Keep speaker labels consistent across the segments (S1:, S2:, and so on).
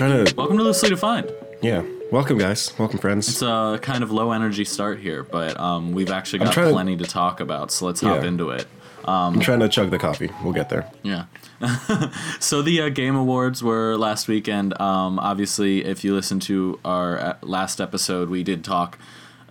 S1: trying to.
S2: Welcome to Loosely Defined.
S1: Yeah. Welcome, guys. Welcome, friends.
S2: It's a kind of low energy start here, but um, we've actually got
S1: trying to-
S2: plenty to talk about, so let's hop
S1: Yeah.
S2: into it.
S1: I'm trying to chug the coffee. We'll get there.
S2: Yeah. so the uh, Game Awards were last weekend. Um, obviously, if you listen to our uh, last episode, we did talk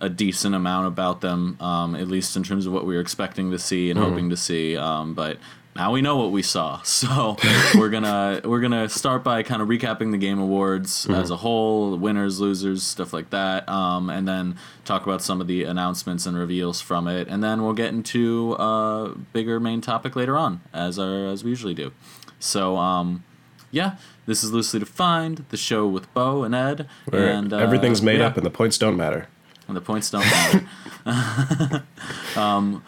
S2: a decent amount about them, um, at least in terms of what we were expecting to see and hoping to see. Um, but now we know what we saw, so we're gonna we're gonna start by kind of recapping the Game Awards as a whole, winners, losers, stuff like that, um, and then talk about some of the announcements and reveals from it, and then we'll get into a bigger main topic later on, as our as we usually do. So, um, yeah, this is loosely defined, the show with Bo and Ed,
S1: Where
S2: and uh,
S1: everything's made
S2: yeah,
S1: up and the points don't matter.
S2: and the points don't matter. um,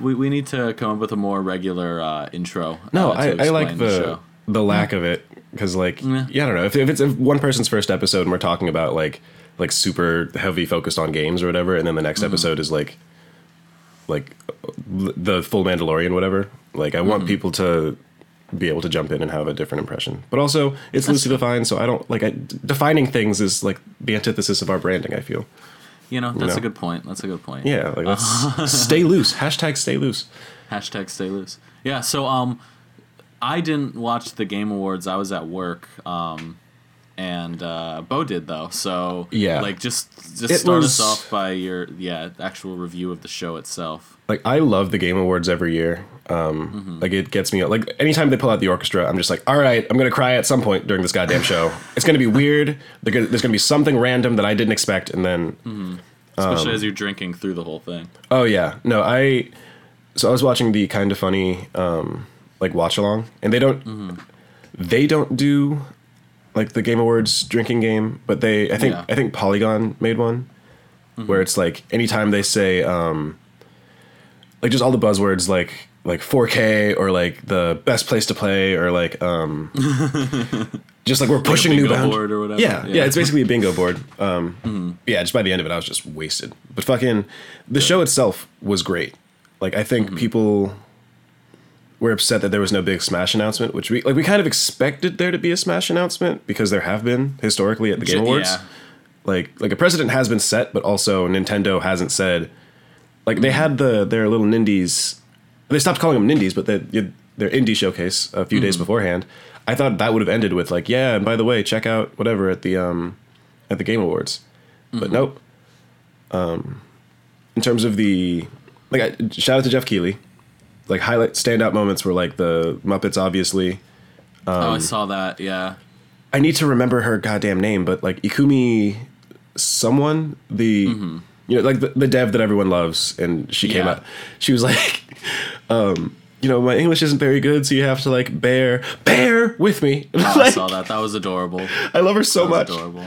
S2: we, we need to come up with a more regular uh, intro.
S1: No,
S2: uh,
S1: I, I like
S2: explain
S1: the the lack of it because, like,
S2: Yeah.
S1: yeah. I don't know if, if it's if one person's first episode and we're talking about like like super heavy focused on games or whatever, and then the
S2: Mm-hmm.
S1: next episode is like like the full Mandalorian, whatever. Like, I
S2: Mm-hmm.
S1: want people to be able to jump in and have a different impression. But also, it's loosely defined, so I don't like I, defining things is like the antithesis of our branding. I feel.
S2: You know, that's
S1: know.
S2: a good point. That's a good point.
S1: Yeah, like let's stay loose. Hashtag stay loose.
S2: Hashtag stay loose. Yeah, so um I didn't watch the Game Awards. I was at work. Um and uh Bo did though. So
S1: Yeah.
S2: like just just
S1: It
S2: start
S1: was-
S2: us off by your yeah, actual review of the show itself.
S1: like I love the Game Awards every year. Um,
S2: Mm-hmm.
S1: Like it gets me like anytime they pull out the orchestra, I'm just like, all right, I'm gonna cry at some point during this goddamn show. It's gonna be weird. Gonna, there's gonna be something random that I didn't expect, and then Um,
S2: Especially as you're drinking through the whole thing.
S1: oh yeah, no, I. So I was watching the kind of funny um, like watch along, and they don't
S2: Mm-hmm.
S1: they don't do like the Game Awards drinking game, but they I think
S2: Yeah.
S1: I think Polygon made one where it's like anytime they say um, like just all the buzzwords like like 4K or like the best place to play or like um just like we're pushing new
S2: bingo
S1: bound-
S2: board or whatever.
S1: Yeah, yeah,
S2: Yeah.
S1: it's basically a bingo board. Um yeah, just by the end of it I was just wasted. But fucking the show itself was great. Like I think people were upset that there was no big Smash announcement, which we like we kind of expected there to be a Smash announcement because there have been historically at the Game Awards
S2: yeah.
S1: like like a precedent has been set, but also Nintendo hasn't said like they had the their little Nindies. They stopped calling them Nindies, but they, their indie showcase a few days beforehand. I thought that would have ended with like, yeah, and by the way, check out whatever at the um at the Game Awards. But nope. Um, in terms of the like, I, shout out to Geoff Keighley. Like highlight standout moments were like the Muppets, obviously.
S2: oh,
S1: Um,
S2: I saw that. Yeah.
S1: I need to remember her goddamn name, but like Ikumi, someone the you know like the, the dev that everyone loves, and she came out. She was like, um, you know, my English isn't very good, so you have to like bear bear with me.
S2: Oh, I saw that. That was adorable.
S1: I love her so much.
S2: adorable.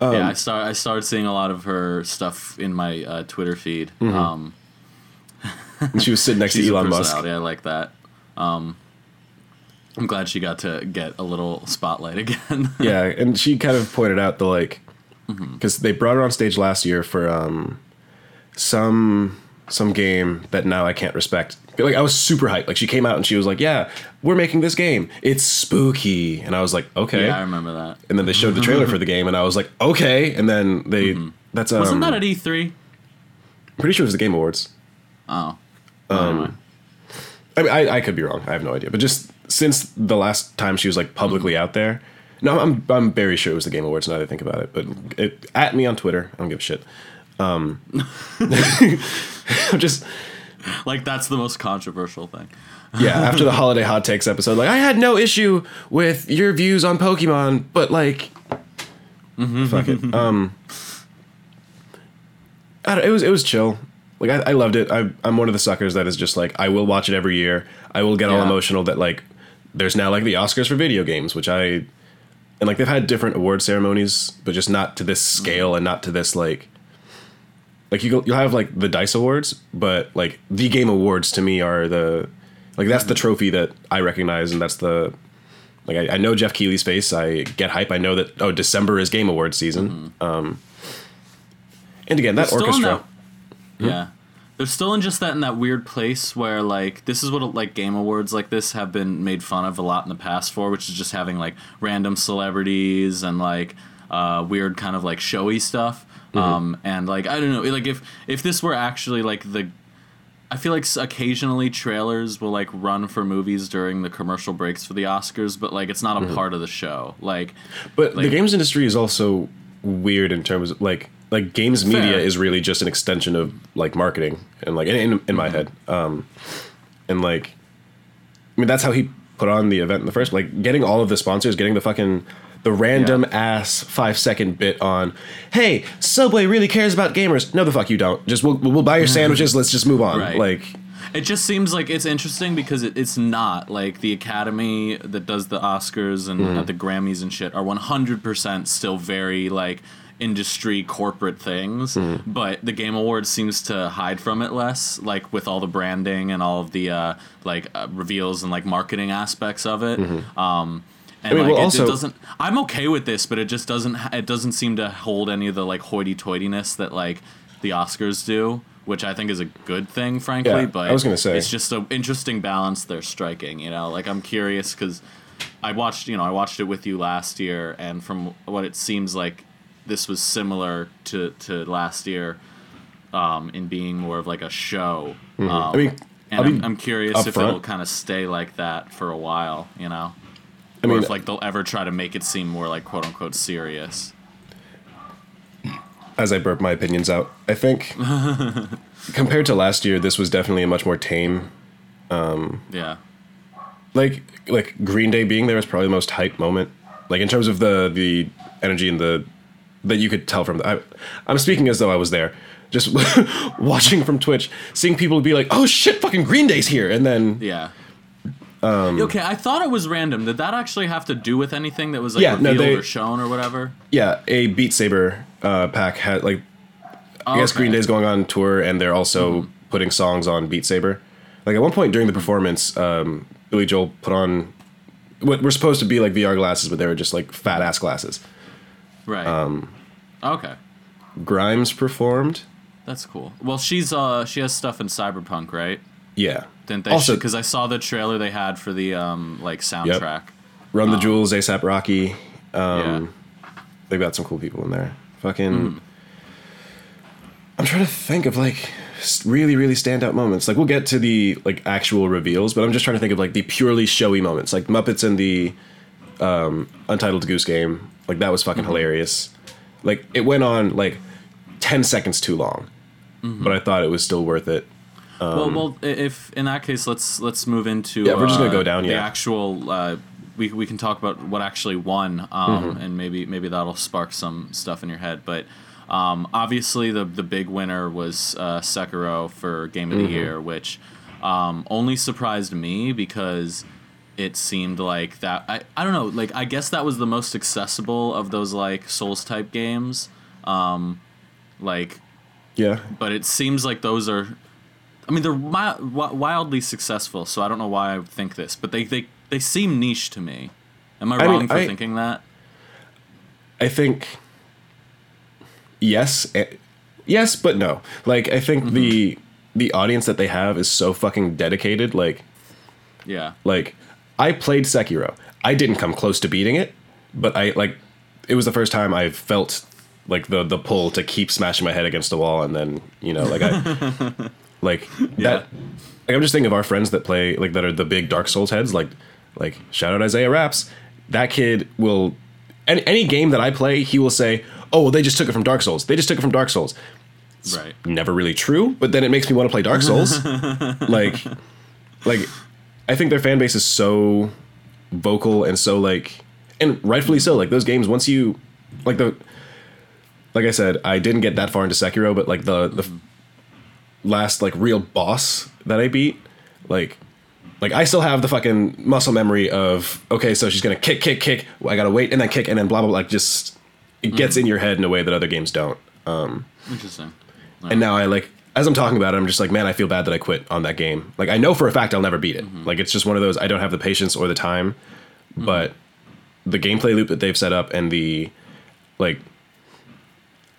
S1: Um,
S2: yeah, I start. I started seeing a lot of her stuff in my uh, Twitter feed.
S1: Mm-hmm.
S2: Um,
S1: And she was sitting next to Elon Musk.
S2: I like that. Um, I'm glad she got to get a little spotlight again.
S1: yeah, and she kind of pointed out the like
S2: Mm-hmm.
S1: because they brought her on stage last year for um some some game that now I can't respect. Like I was super hyped. Like she came out and she was like, "Yeah, we're making this game. It's spooky." And I was like, "Okay."
S2: yeah, I remember that.
S1: and then they showed the trailer for the game, and I was like, "Okay." And then they that's um,
S2: Mm-hmm. Wasn't that at E3?
S1: I'm pretty sure it was the Game Awards.
S2: Oh.
S1: Um, I mean, I, I could be wrong. I have no idea. But just since the last time she was like publicly
S2: Mm-hmm.
S1: out there, no, I'm I'm very sure it was the Game Awards. Now that I think about it, but it, at me on Twitter, I don't give a shit. Um, I'm just
S2: Like that's the most controversial thing.
S1: yeah. After the holiday hot takes episode, like I had no issue with your views on Pokemon, but like, fuck it. Um, I don't, it was it was chill. Like I, I loved it. I, I'm one of the suckers that is just like I will watch it every year. I will get all emotional that like there's now like the Oscars for video games, which I and like they've had different award ceremonies, but just not to this scale and not to this like like you go, you'll have like the Dice Awards, but like the Game Awards to me are the like that's the trophy that I recognize, and that's the like I, I know Geoff Keighley's face. I get hype. I know that oh December is Game Awards season. Um, and again that orchestra.
S2: that- Yeah. they're still in just that in that weird place where like this is what like game awards like this have been made fun of a lot in the past for, which is just having like random celebrities and like uh, weird kind of like showy stuff.
S1: Mm-hmm.
S2: Um, and like I don't know, like if if this were actually like the I feel like occasionally trailers will like run for movies during the commercial breaks for the Oscars, but like it's not a
S1: Mm-hmm.
S2: part of the show. Like,
S1: But the games industry is also weird in terms of like like games media
S2: Fair.
S1: is really just an extension of like marketing and like in in, in my head. Um and like I mean that's how he put on the event in the first like getting all of the sponsors, getting the fucking the random ass 5 second bit on, "Hey, Subway really cares about gamers." No the fuck you don't. Just we'll we'll buy your sandwiches, let's just move on.
S2: Right.
S1: Like
S2: it just seems like it's interesting because it, it's not like the Academy that does the Oscars and
S1: Mm-hmm.
S2: the Grammys and shit are 100% still very like industry corporate things
S1: Mm-hmm.
S2: but the game awards seems to hide from it less like with all the branding and all of the uh, like uh, reveals and like marketing aspects of it um and
S1: Mm-hmm. I mean,
S2: like
S1: well,
S2: it,
S1: also-
S2: it doesn't i'm okay with this but it just doesn't it doesn't seem to hold any of the like hoity-toityness that like the oscars do which i think is a good thing frankly
S1: Yeah,
S2: but
S1: I was gonna say.
S2: it's just an interesting balance they're striking you know like i'm curious because i watched you know i watched it with you last year and from what it seems like this was similar to to last year um in being more of like a show um,
S1: Mm-hmm. I mean,
S2: and
S1: I'll
S2: I'm, I'm curious if
S1: upfront.
S2: it'll kind of stay like that for a while you know
S1: I
S2: or
S1: mean,
S2: if like they'll ever try to make it seem more like quote unquote serious.
S1: as I burp my opinions out, I think compared to last year, this was definitely a much more tame
S2: Yeah.
S1: like like Green Day being there was probably the most hype moment. Like in terms of the the energy and the that you could tell from the, I, I'm speaking as though I was there, just watching from Twitch, seeing people be like, "Oh shit, fucking Green Day's here," and then
S2: Yeah.
S1: Um,
S2: okay, I thought it was random. Did that actually have to do with anything that was like
S1: Yeah, no,
S2: revealed
S1: they-
S2: or shown or whatever?
S1: yeah, a Beat Saber uh, pack had like I guess
S2: Okay.
S1: Green Day's going on tour and they're also putting songs on Beat Saber. Like at one point during the performance, um, Billie Joe put on what were supposed to be like VR glasses, but they were just like fat ass glasses.
S2: Right.
S1: um,
S2: okay.
S1: Grimes performed.
S2: That's cool. Well, she's uh she has stuff in Cyberpunk, right?
S1: Yeah.
S2: Didn't they?
S1: Also-
S2: Because I saw the trailer they had for the um like soundtrack.
S1: Run the Jewels, ASAP Rocky.
S2: yeah.
S1: They've got some cool people in there. Fucking.
S2: Hmm.
S1: I'm trying to think of like really, really standout moments. Like we'll get to the like actual reveals, but I'm just trying to think of like the purely showy moments, like Muppets and the um, Untitled Goose Game. Like that was
S2: Mm-hmm.
S1: fucking hilarious. Like it went on like ten seconds too long,
S2: Mm-hmm.
S1: but I thought it was still worth it.
S2: well, well, if in that case, let's let's move into
S1: Um, Yeah, we're just gonna
S2: uh,
S1: go down,
S2: the
S1: yeah.
S2: actual. Uh, we, we can talk about what actually won, um, and maybe maybe that'll spark some stuff in your head. But um, obviously, the the big winner was uh, Sekiro for Game of the Year, which um, only surprised me because it seemed like that. I, I don't know. Like I guess that was the most accessible of those like Souls type games. Um, like
S1: Yeah,
S2: but it seems like those are i mean they're wi- wildly successful so i don't know why i think this but they they, they seem niche to me am i,
S1: I
S2: wrong
S1: mean,
S2: for
S1: I-
S2: thinking that
S1: I think yes, eh, yes, but no. Like I think
S2: Mm-hmm.
S1: the the audience that they have is so fucking dedicated. Like
S2: yeah
S1: like I played Sekiro. I didn't come close to beating it, but I like it was the first time I felt like the the pull to keep smashing my head against the wall and then you know like I like that. Like I'm just thinking of our friends that play like that are the big Dark Souls heads. Like like shout out Isaiah Raps. That kid will any any game that I play, he will say, "Oh, well, they just took it from Dark Souls. They just took it from Dark Souls."
S2: right
S1: never really true, but then it makes me want to play Dark Souls. like, like, I think their fan base is so vocal and so like, and rightfully so. Like those games, once you, like the, like I said, I didn't get that far into Sekiro, but like the the last like real boss that I beat, like. Like I still have the fucking muscle memory of okay, so she's gonna kick, kick, kick. I gotta wait and then kick and then blah blah blah. Like just it gets mm. in your head in a way that other games don't. Um.
S2: interesting
S1: And now I like as I'm talking about it, I'm just like, man, I feel bad that I quit on that game. Like I know for a fact I'll never beat it. Like it's just one of those I don't have the patience or the time. But the gameplay loop that they've set up and the like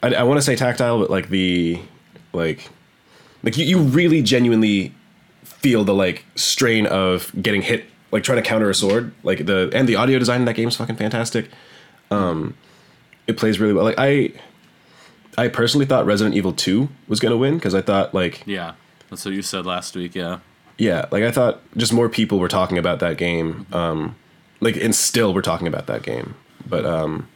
S1: I, I want to say tactile, but like the like Like you, you really genuinely feel the like strain of getting hit, like trying to counter a sword. Like the and the audio design in that game is fucking fantastic. Um, it plays really well. Like I, I personally thought Resident Evil Two was gonna win because I thought like
S2: Yeah, that's what you said last week. Yeah.
S1: yeah, like I thought just more people were talking about that game. Um, like and still we're talking about that game, but um,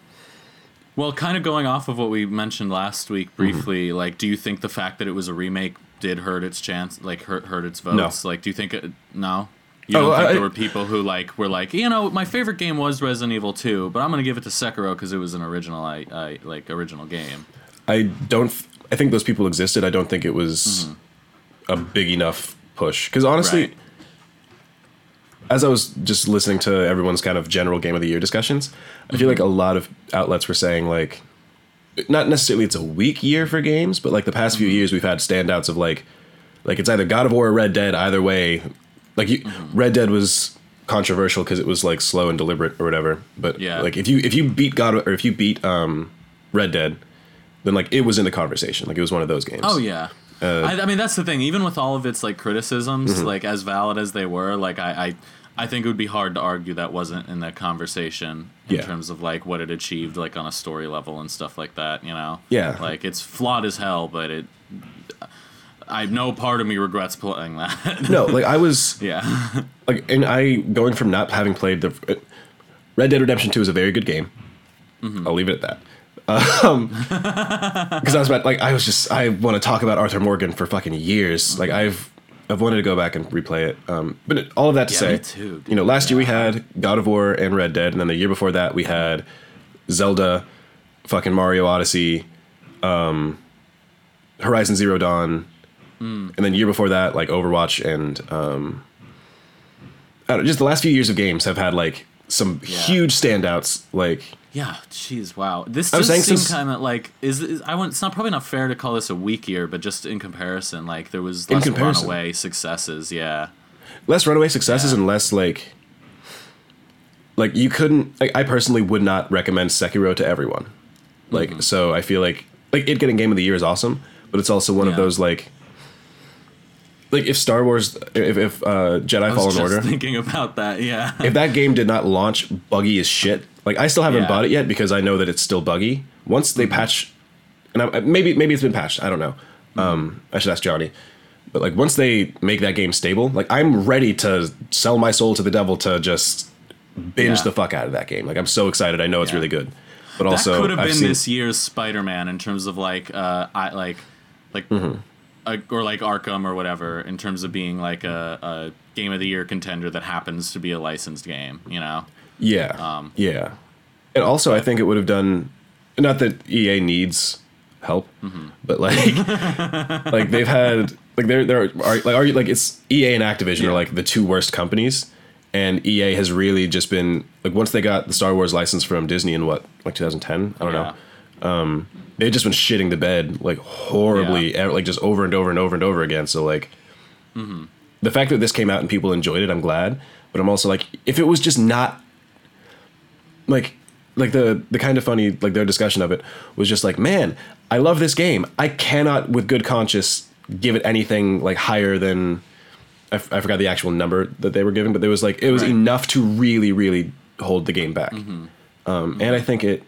S2: Well, kind of going off of what we mentioned last week
S1: Mm-hmm.
S2: briefly, like, do you think the fact that it was a remake did hurt its chance, like, hurt hurt its votes? Like, do you think it? No. You
S1: Oh,
S2: don't think
S1: I-
S2: there were people who like were like, you know, my favorite game was Resident Evil 2, but I'm gonna give it to Sekiro because it was an original, I, I like original game.
S1: I don't. I think those people existed. I don't think it was a big enough push. Because honestly,
S2: Right.
S1: as I was just listening to everyone's kind of general game of the year discussions, I feel mm-hmm. like a lot of outlets were saying like, not necessarily it's a weak year for games, but like the past few mm-hmm. years we've had standouts of like, like it's either God of War or Red Dead. Either way, like you, mm-hmm. Red Dead was controversial because it was like slow and deliberate or whatever. But
S2: Yeah.
S1: like if you if you beat God or if you beat um, Red Dead, then like it was in the conversation. Like it was one of those games.
S2: Oh yeah.
S1: Uh,
S2: I, I mean that's the thing. Even with all of its like criticisms,
S1: Mm-hmm.
S2: like as valid as they were, like I, I, I think it would be hard to argue that wasn't in that conversation in
S1: Yeah.
S2: terms of like what it achieved, like on a story level and stuff like that. You know.
S1: Yeah.
S2: Like it's flawed as hell, but it. I no part of me regrets playing that.
S1: No, like I was
S2: yeah.
S1: like, and I going from not having played the uh, Red Dead Redemption Two is a very good game. I'll leave it at that. Because I was about like I was just I want to talk about Arthur Morgan for fucking years. Like I've I've wanted to go back and replay it. Um, but all of that to
S2: Yeah,
S1: say,
S2: too,
S1: you know, last year we had God of War and Red Dead, and then the year before that we had Zelda, fucking Mario Odyssey, um, Horizon Zero Dawn,
S2: Hmm.
S1: and then year before that like Overwatch and um, I don't know, just the last few years of games have had like some
S2: Yeah.
S1: huge standouts. Like
S2: Yeah, jeez, wow. This does seem
S1: since-
S2: kind of like is, is I want. It's not probably not fair to call this a weak year, but just in comparison, like there was less runaway successes. Yeah,
S1: less runaway successes
S2: Yeah.
S1: and less like like you couldn't like I personally would not recommend Sekiro to everyone. Like
S2: Mm-hmm.
S1: so I feel like like it getting game of the year is awesome, but it's also one of those like like if Star Wars if if uh Jedi
S2: I was
S1: Fallen
S2: just
S1: Order
S2: thinking about that. Yeah,
S1: if that game did not launch buggy as shit, like I still haven't
S2: Yeah.
S1: bought it yet because I know that it's still buggy. Once they patch, and I, maybe maybe it's been patched, I don't know. Um, I should ask Johnny. But like once they make that game stable, like I'm ready to sell my soul to the devil to just binge
S2: Yeah.
S1: the fuck out of that game. Like I'm so excited. I know it's
S2: Yeah.
S1: really good. But
S2: that
S1: also,
S2: could have
S1: I've
S2: been
S1: seen,
S2: this year's Spider-Man in terms of like, uh, I like, like,
S1: Mm-hmm.
S2: a, or like Arkham or whatever in terms of being like a, a game of the year contender that happens to be a licensed game. You know.
S1: Yeah.
S2: Um,
S1: yeah. And also, I think it would have done. Not that EA needs help,
S2: Mm-hmm.
S1: but like, like they've had like they're they're are, like are you like it's EA and Activision
S2: Yeah.
S1: are like the two worst companies, and EA has really just been like once they got the Star Wars license from Disney in what like 2010, I don't
S2: Yeah.
S1: know. They've just been shitting the bed like horribly,
S2: Yeah.
S1: like just over and over and over and over again. So like,
S2: Mm-hmm.
S1: the fact that this came out and people enjoyed it, I'm glad. But I'm also like, if it was just not like like the the kind of funny like their discussion of it was just like man i love this game i cannot with good conscience give it anything like higher than I, f- I forgot the actual number that they were giving but there was like it was
S2: Right.
S1: enough to really really hold the game back um, and i think it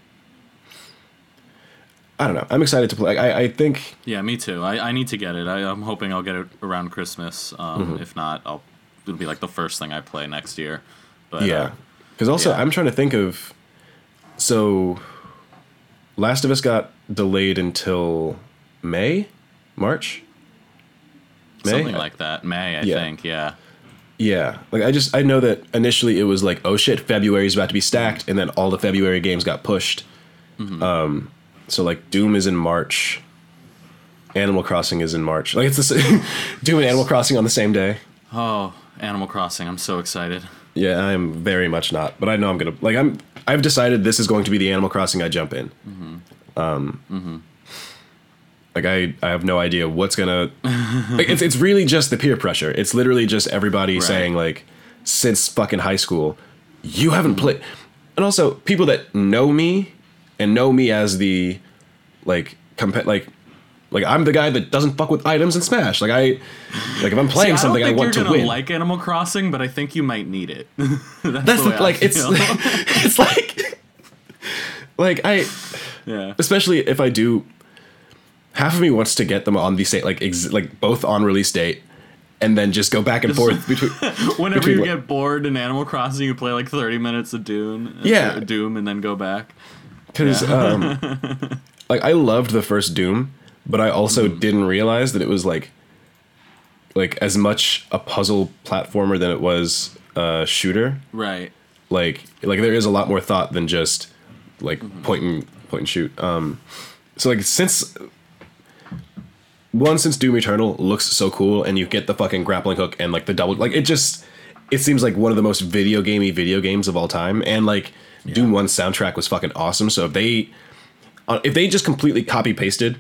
S1: i don't know i'm excited to play I, I think
S2: Yeah, me too. I, I need to get it. I, I'm hoping I'll get it around Christmas. Um,
S1: Mm-hmm.
S2: If not, I'll it'll be like the first thing I play next year. But
S1: yeah
S2: uh,
S1: because also
S2: yeah.
S1: i'm trying to think of so last of us got delayed until may march May?
S2: something like that. May I
S1: Yeah.
S2: think. Yeah.
S1: Yeah, like I just I know that initially it was like oh shit February is about to be stacked, and then all the February games got pushed. Um, so like Doom is in March, Animal Crossing is in March. Like it's the same, Doom and Animal Crossing on the same day.
S2: Oh, Animal Crossing! I'm so excited.
S1: Yeah, I am very much not, but I know I'm gonna like I'm I've decided this is going to be the Animal Crossing I jump in. Um, mm-hmm. like I I have no idea what's gonna. like it's it's really just the peer pressure. It's literally just everybody
S2: Right.
S1: saying like, since fucking high school, you haven't played, and also people that know me and know me as the like comp like Like I'm the guy that doesn't fuck with items in Smash. Like I, like if I'm playing
S2: See,
S1: something, I,
S2: I, think
S1: want
S2: you're
S1: to
S2: gonna
S1: win.
S2: like Animal Crossing, but I think you might need it. That's,
S1: That's
S2: the
S1: the,
S2: way I
S1: like it's it's like like I
S2: yeah.
S1: especially if I do. Half of me wants to get them on the same like ex, like both on release date, and then just go back and forth between.
S2: Whenever
S1: between
S2: you get bored in Animal Crossing, you play like 30 minutes of Doom.
S1: Yeah.
S2: uh, Doom, and then go back.
S1: Because um, like I loved the first Doom, but I also
S2: Mm-hmm.
S1: didn't realize that it was like like as much a puzzle platformer than it was a shooter.
S2: Right.
S1: Like like there is a lot more thought than just like
S2: Mm-hmm.
S1: point and point and shoot. Um, so like since one since Doom Eternal looks so cool and you get the fucking grappling hook and like the double like it just it seems like one of the most video gamey video games of all time and like Doom 1 soundtrack was fucking awesome so if they if they just completely copy pasted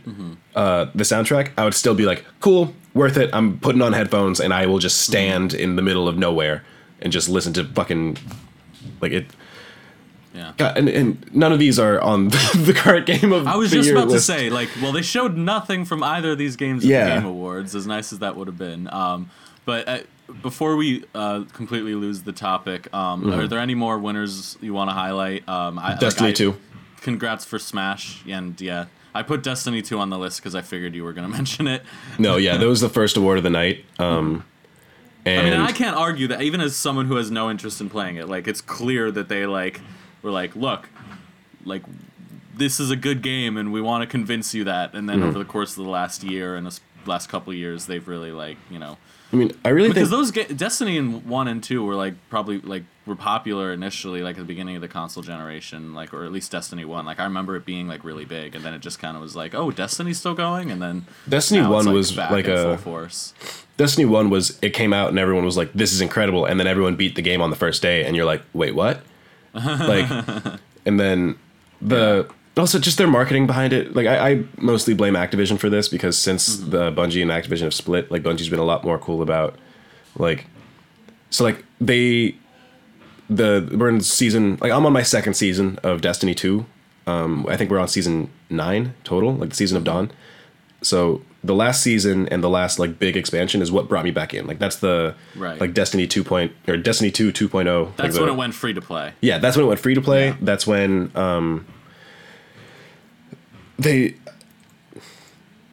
S1: uh, the soundtrack I would still be like cool worth it I'm putting on headphones and I will just stand in the middle of nowhere and just listen to fucking like it
S2: Yeah.
S1: God, and, and none of these are on the current game of
S2: I was just about
S1: list.
S2: to say, like, well, they showed nothing from either of these games at
S1: Yeah.
S2: the Game Awards, as nice as that would have been. Um, but uh, before we uh, completely lose the topic, um, are there any more winners you want to highlight? Um, I, like,
S1: Destiny
S2: I-
S1: 2.
S2: Congrats for Smash, and yeah, I put Destiny 2 on the list because I figured you were going to mention it.
S1: No, yeah, that was the first award of the night. Um, and
S2: I mean, I can't argue that even as someone who has no interest in playing it, like it's clear that they like were like, look, like this is a good game, and we want to convince you that. And then
S1: Mm-hmm.
S2: over the course of the last year and the last couple of years, they've really like you know
S1: I mean, I really
S2: because
S1: think
S2: those ga- Destiny and one and two were like probably like were popular initially, like at the beginning of the console generation, like or at least Destiny one. Like I remember it being like really big, and then it just kind of was like, oh, Destiny's still going, and then
S1: Destiny
S2: it's,
S1: 1 was like
S2: in full
S1: a-
S2: force.
S1: Destiny 1 was it came out and everyone was like this is incredible and then everyone beat the game on the first day and you're like wait what like and then the also just their marketing behind it like I, I mostly blame Activision for this because since
S2: Mm-hmm.
S1: the Bungie and Activision have split like Bungie's been a lot more cool about like so like they the we're in season like I'm on my second season of Destiny 2 um I think we're on season 9 total like the season of Dawn so the last season and the last like big expansion is what brought me back in like that's the
S2: Right.
S1: like destiny 2 point or destiny 2 2.0 like
S2: That's
S1: the-
S2: when it went free to play.
S1: yeah that's when it went free to play
S2: Yeah.
S1: that's when um they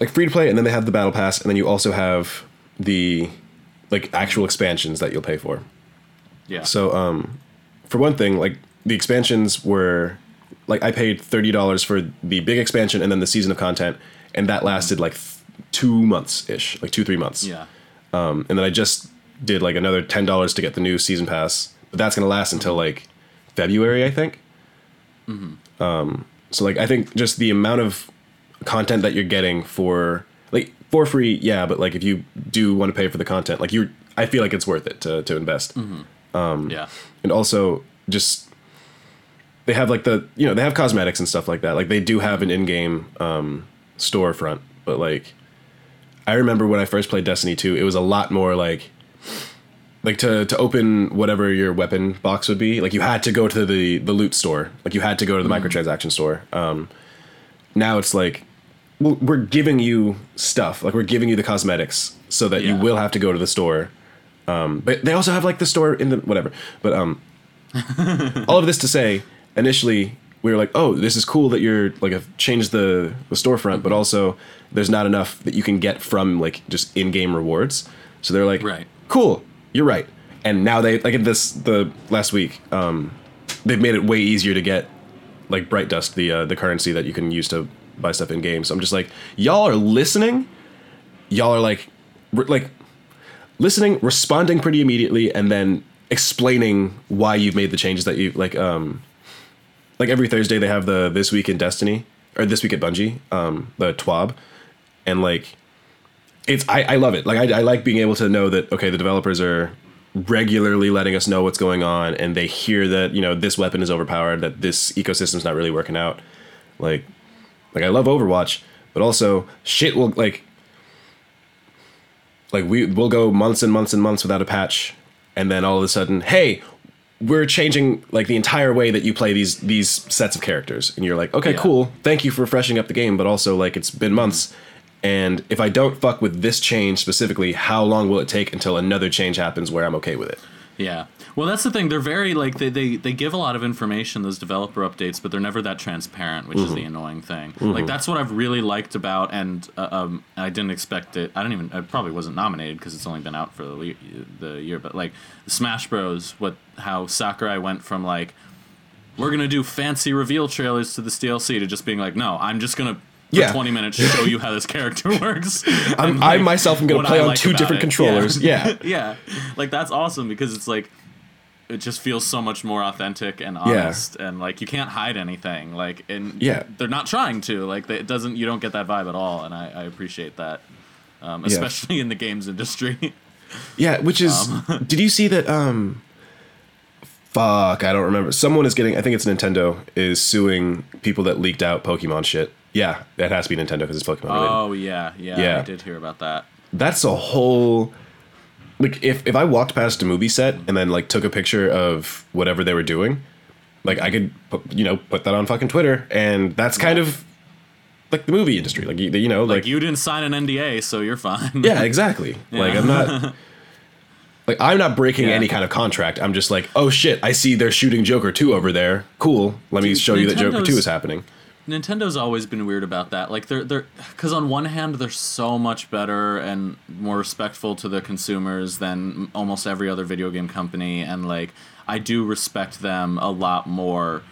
S1: like free to play and then they have the battle pass and then you also have the like actual expansions that you'll pay for
S2: Yeah.
S1: so um for one thing like the expansions were like I paid thirty dollars for the big expansion and then the season of content, and that lasted like th- two months ish, like two three months.
S2: yeah.
S1: Um, and then I just did like another ten dollars to get the new season pass, but that's gonna last until like February, I think. Mhm. Um, so like I think just the amount of content that you're getting for like for free, yeah, but like if you do want to pay for the content, like you, I feel like it's worth it to to invest.
S2: Yeah.
S1: and also just they have like the you know they have cosmetics and stuff like that. Like they do have an in-game um storefront but like i remember when i first played destiny 2 it was a lot more like like to to open whatever your weapon box would be like you had to go to the the loot store. Like you had to go to the microtransaction store. Um now it's like we're giving you stuff. Like we're giving you the cosmetics so that you will have to go to the store. Um, but they also have like the store in the whatever. But um, all of this to say, initially we were like, oh, this is cool that you're like have changed the the storefront, but also there's not enough that you can get from like just in-game rewards. So they're like,
S2: Right.
S1: cool, you're right. And now they like in this the last week, um, they've made it way easier to get like bright dust, the uh, the currency that you can use to buy stuff in games. So I'm just like, y'all are listening. Y'all are like, re- like listening, responding pretty immediately, and then explaining why you've made the changes that you like. Um, like every Thursday they have the this week in Destiny or this week at Bungie, um, the TWAB, and like it's I, I love it. Like I, I like being able to know that okay, the developers are regularly letting us know what's going on, and they hear that you know this weapon is overpowered, that this ecosystem's not really working out. Like, like I love Overwatch, but also shit will like like we we'll go months and months and months without a patch, and then all of a sudden, hey, we're changing like the entire way that you play these these sets of characters, and you're like, okay,
S2: Yeah.
S1: cool, thank you for freshening up the game, but also like it's been months, mm-hmm. And if I don't fuck with this change specifically, how long will it take until another change happens where I'm okay with it?
S2: Yeah. Well, that's the thing. They're very like they, they they give a lot of information those developer updates, but they're never that transparent, which mm-hmm. is the mm-hmm. annoying thing. Mm-hmm. Like that's what I've really liked about, and uh, um, I didn't expect it. I don't even. I probably wasn't nominated because it's only been out for the the year. But like Smash Bros, what how Sakurai went from like we're gonna do fancy reveal trailers to this DLC to just being like, no, I'm just gonna yeah. 20 minutes to show you how this character works.
S1: like, i myself am going to play on like two different it. controllers. Yeah.
S2: yeah. yeah. Like that's awesome because it's like it just feels so much more authentic and honest yeah. and like you can't hide anything like and
S1: yeah
S2: they're not trying to like it doesn't you don't get that vibe at all and i, I appreciate that um, especially yeah. in the games industry
S1: yeah which is um, did you see that um fuck i don't remember someone is getting i think it's nintendo is suing people that leaked out pokemon shit yeah, that has to be Nintendo because it's Pokemon.
S2: Oh yeah, yeah, yeah. I did hear about that.
S1: That's a whole. Like if if I walked past a movie set and then like took a picture of whatever they were doing, like I could put, you know put that on fucking Twitter, and that's kind of like the movie industry. Like you, you know, like, like,
S2: you didn't sign an NDA, so you're fine.
S1: yeah, exactly. Yeah. Like I'm not. like I'm not breaking yeah. any kind of contract. I'm just like, oh shit, I see they're shooting Joker two over there. Cool. Let me show Nintendo's, you that Joker two is happening.
S2: Nintendo's always been weird about that. Like they're they're because on one hand they're so much better and more respectful to the consumers than almost every other video game company, and like I do respect them a lot more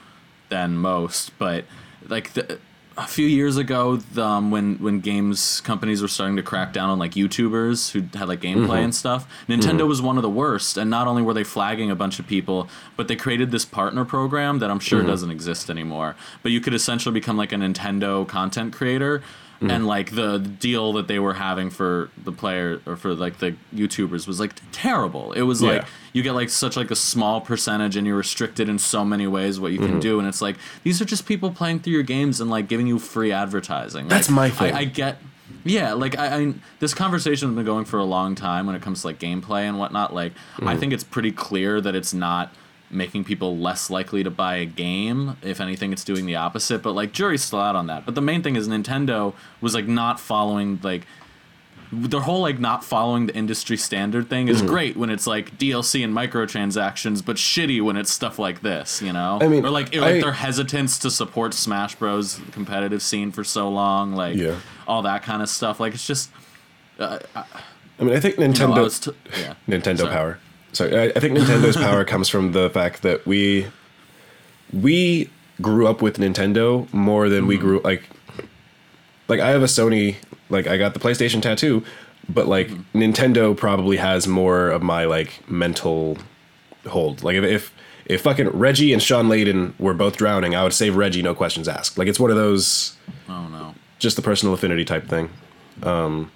S2: than most. But like the, a few years ago, um, when when games companies were starting to crack down on like YouTubers who had like gameplay mm-hmm. and stuff, Nintendo mm-hmm. was one of the worst. And not only were they flagging a bunch of people, but they created this partner program that I'm sure mm-hmm. doesn't exist anymore. But you could essentially become like a Nintendo content creator Mm. And like the deal that they were having for the player or for like the YouTubers was like terrible. It was like you get like such like a small percentage and you're restricted in so many ways what you can mm-hmm. do. And it's like these are just people playing through your games and like giving you free advertising.
S1: That's
S2: like,
S1: my thing.
S2: I, I get yeah, like I, I, this conversation has been going for a long time when it comes to like gameplay and whatnot. Like, mm. I think it's pretty clear that it's not making people less likely to buy a game. If anything, it's doing the opposite. But like jury's still out on that. But the main thing is Nintendo was like not following like their whole like not following the industry standard thing is mm-hmm. great when it's like DLC and microtransactions, but shitty when it's stuff like this, you know?
S1: I mean,
S2: or like, like their hesitance to support Smash Bros. competitive scene for so long, like yeah. all that kind of stuff. Like it's just. Uh, I,
S1: I, mean, I think Nintendo. You know, t- yeah. Nintendo Sorry. Power sorry, I, I think Nintendo's power comes from the fact that we we grew up with Nintendo more than mm-hmm. we grew like like I have a Sony like I got the PlayStation tattoo, but like mm-hmm. Nintendo probably has more of my like mental hold. Like if, if if fucking Reggie and Shawn Layden were both drowning, I would save Reggie, no questions asked. Like it's one of those.
S2: Oh no.
S1: Just the personal affinity type thing, um,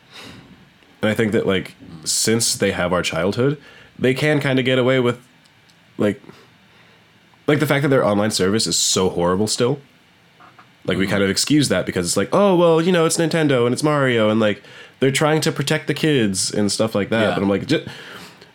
S1: and I think that like since they have our childhood, they can kind of get away with like like the fact that their online service is so horrible still like mm-hmm. we kind of excuse that because it's like oh well you know it's nintendo and it's mario and like they're trying to protect the kids and stuff like that yeah. but i'm like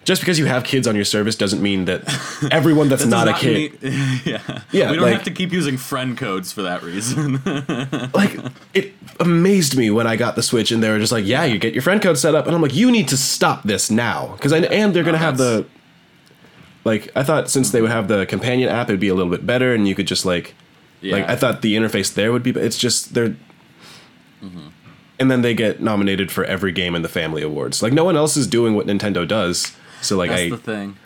S1: just, because you have kids on your service doesn't mean that everyone that's that not, not, a kid
S2: mean, yeah yeah we don't like, have to keep using friend codes for that reason
S1: like it amazed me when I got the Switch and they were just like, "Yeah, you get your friend code set up," and I'm like, "You need to stop this now," because and they're gonna have the like I thought since they would have the companion app, it'd be a little bit better, and you could just like yeah. like I thought the interface there would be. It's just they're. Mm-hmm. And then they get nominated for every game in the Family Awards. Like no one else is doing what Nintendo does. So like
S2: that's
S1: I,
S2: the thing.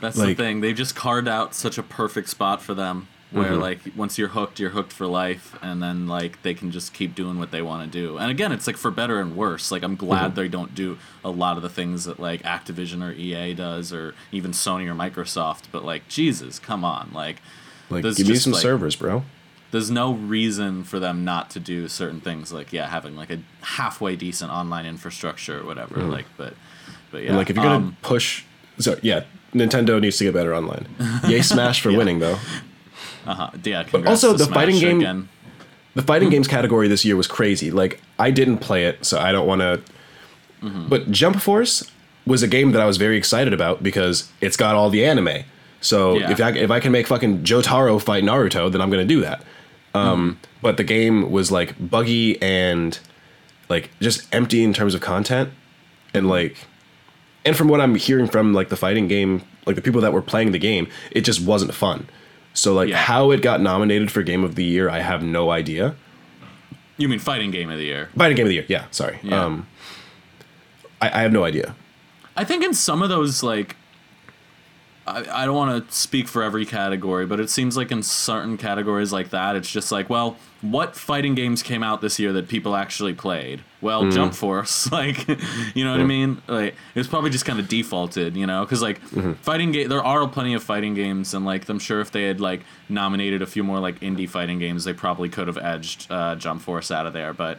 S2: That's like, the thing. They just carved out such a perfect spot for them where mm-hmm. like once you're hooked you're hooked for life and then like they can just keep doing what they want to do and again it's like for better and worse like i'm glad mm-hmm. they don't do a lot of the things that like activision or ea does or even sony or microsoft but like jesus come on like
S1: like give me some like, servers bro
S2: there's no reason for them not to do certain things like yeah having like a halfway decent online infrastructure or whatever mm-hmm. like but but yeah
S1: and like if you're gonna um, push so yeah nintendo needs to get better online yay smash for yeah. winning though
S2: uh-huh. Yeah.
S1: But also the fighting game. Again. The fighting games category this year was crazy. Like I didn't play it, so I don't want to. Mm-hmm. But Jump Force was a game that I was very excited about because it's got all the anime. So yeah. if I if I can make fucking Jotaro fight Naruto, then I'm gonna do that. Um, mm. But the game was like buggy and like just empty in terms of content and like and from what I'm hearing from like the fighting game, like the people that were playing the game, it just wasn't fun. So like
S2: Yeah.
S1: how it got nominated for game of the year, I have no idea.
S2: You mean fighting game of the year?
S1: Fighting game of the year, yeah, sorry.
S2: Yeah.
S1: Um I, I have no idea.
S2: I think in some of those like I, I don't want to speak for every category, but it seems like in certain categories like that, it's just like, well, what fighting games came out this year that people actually played? Well,
S1: Mm.
S2: Jump Force, like, you know what I mean? Like, it was probably just kind of defaulted, you know, because like
S1: Mm-hmm.
S2: fighting game, there are plenty of fighting games, and like I'm sure if they had like nominated a few more like indie fighting games, they probably could have edged uh, Jump Force out of there, but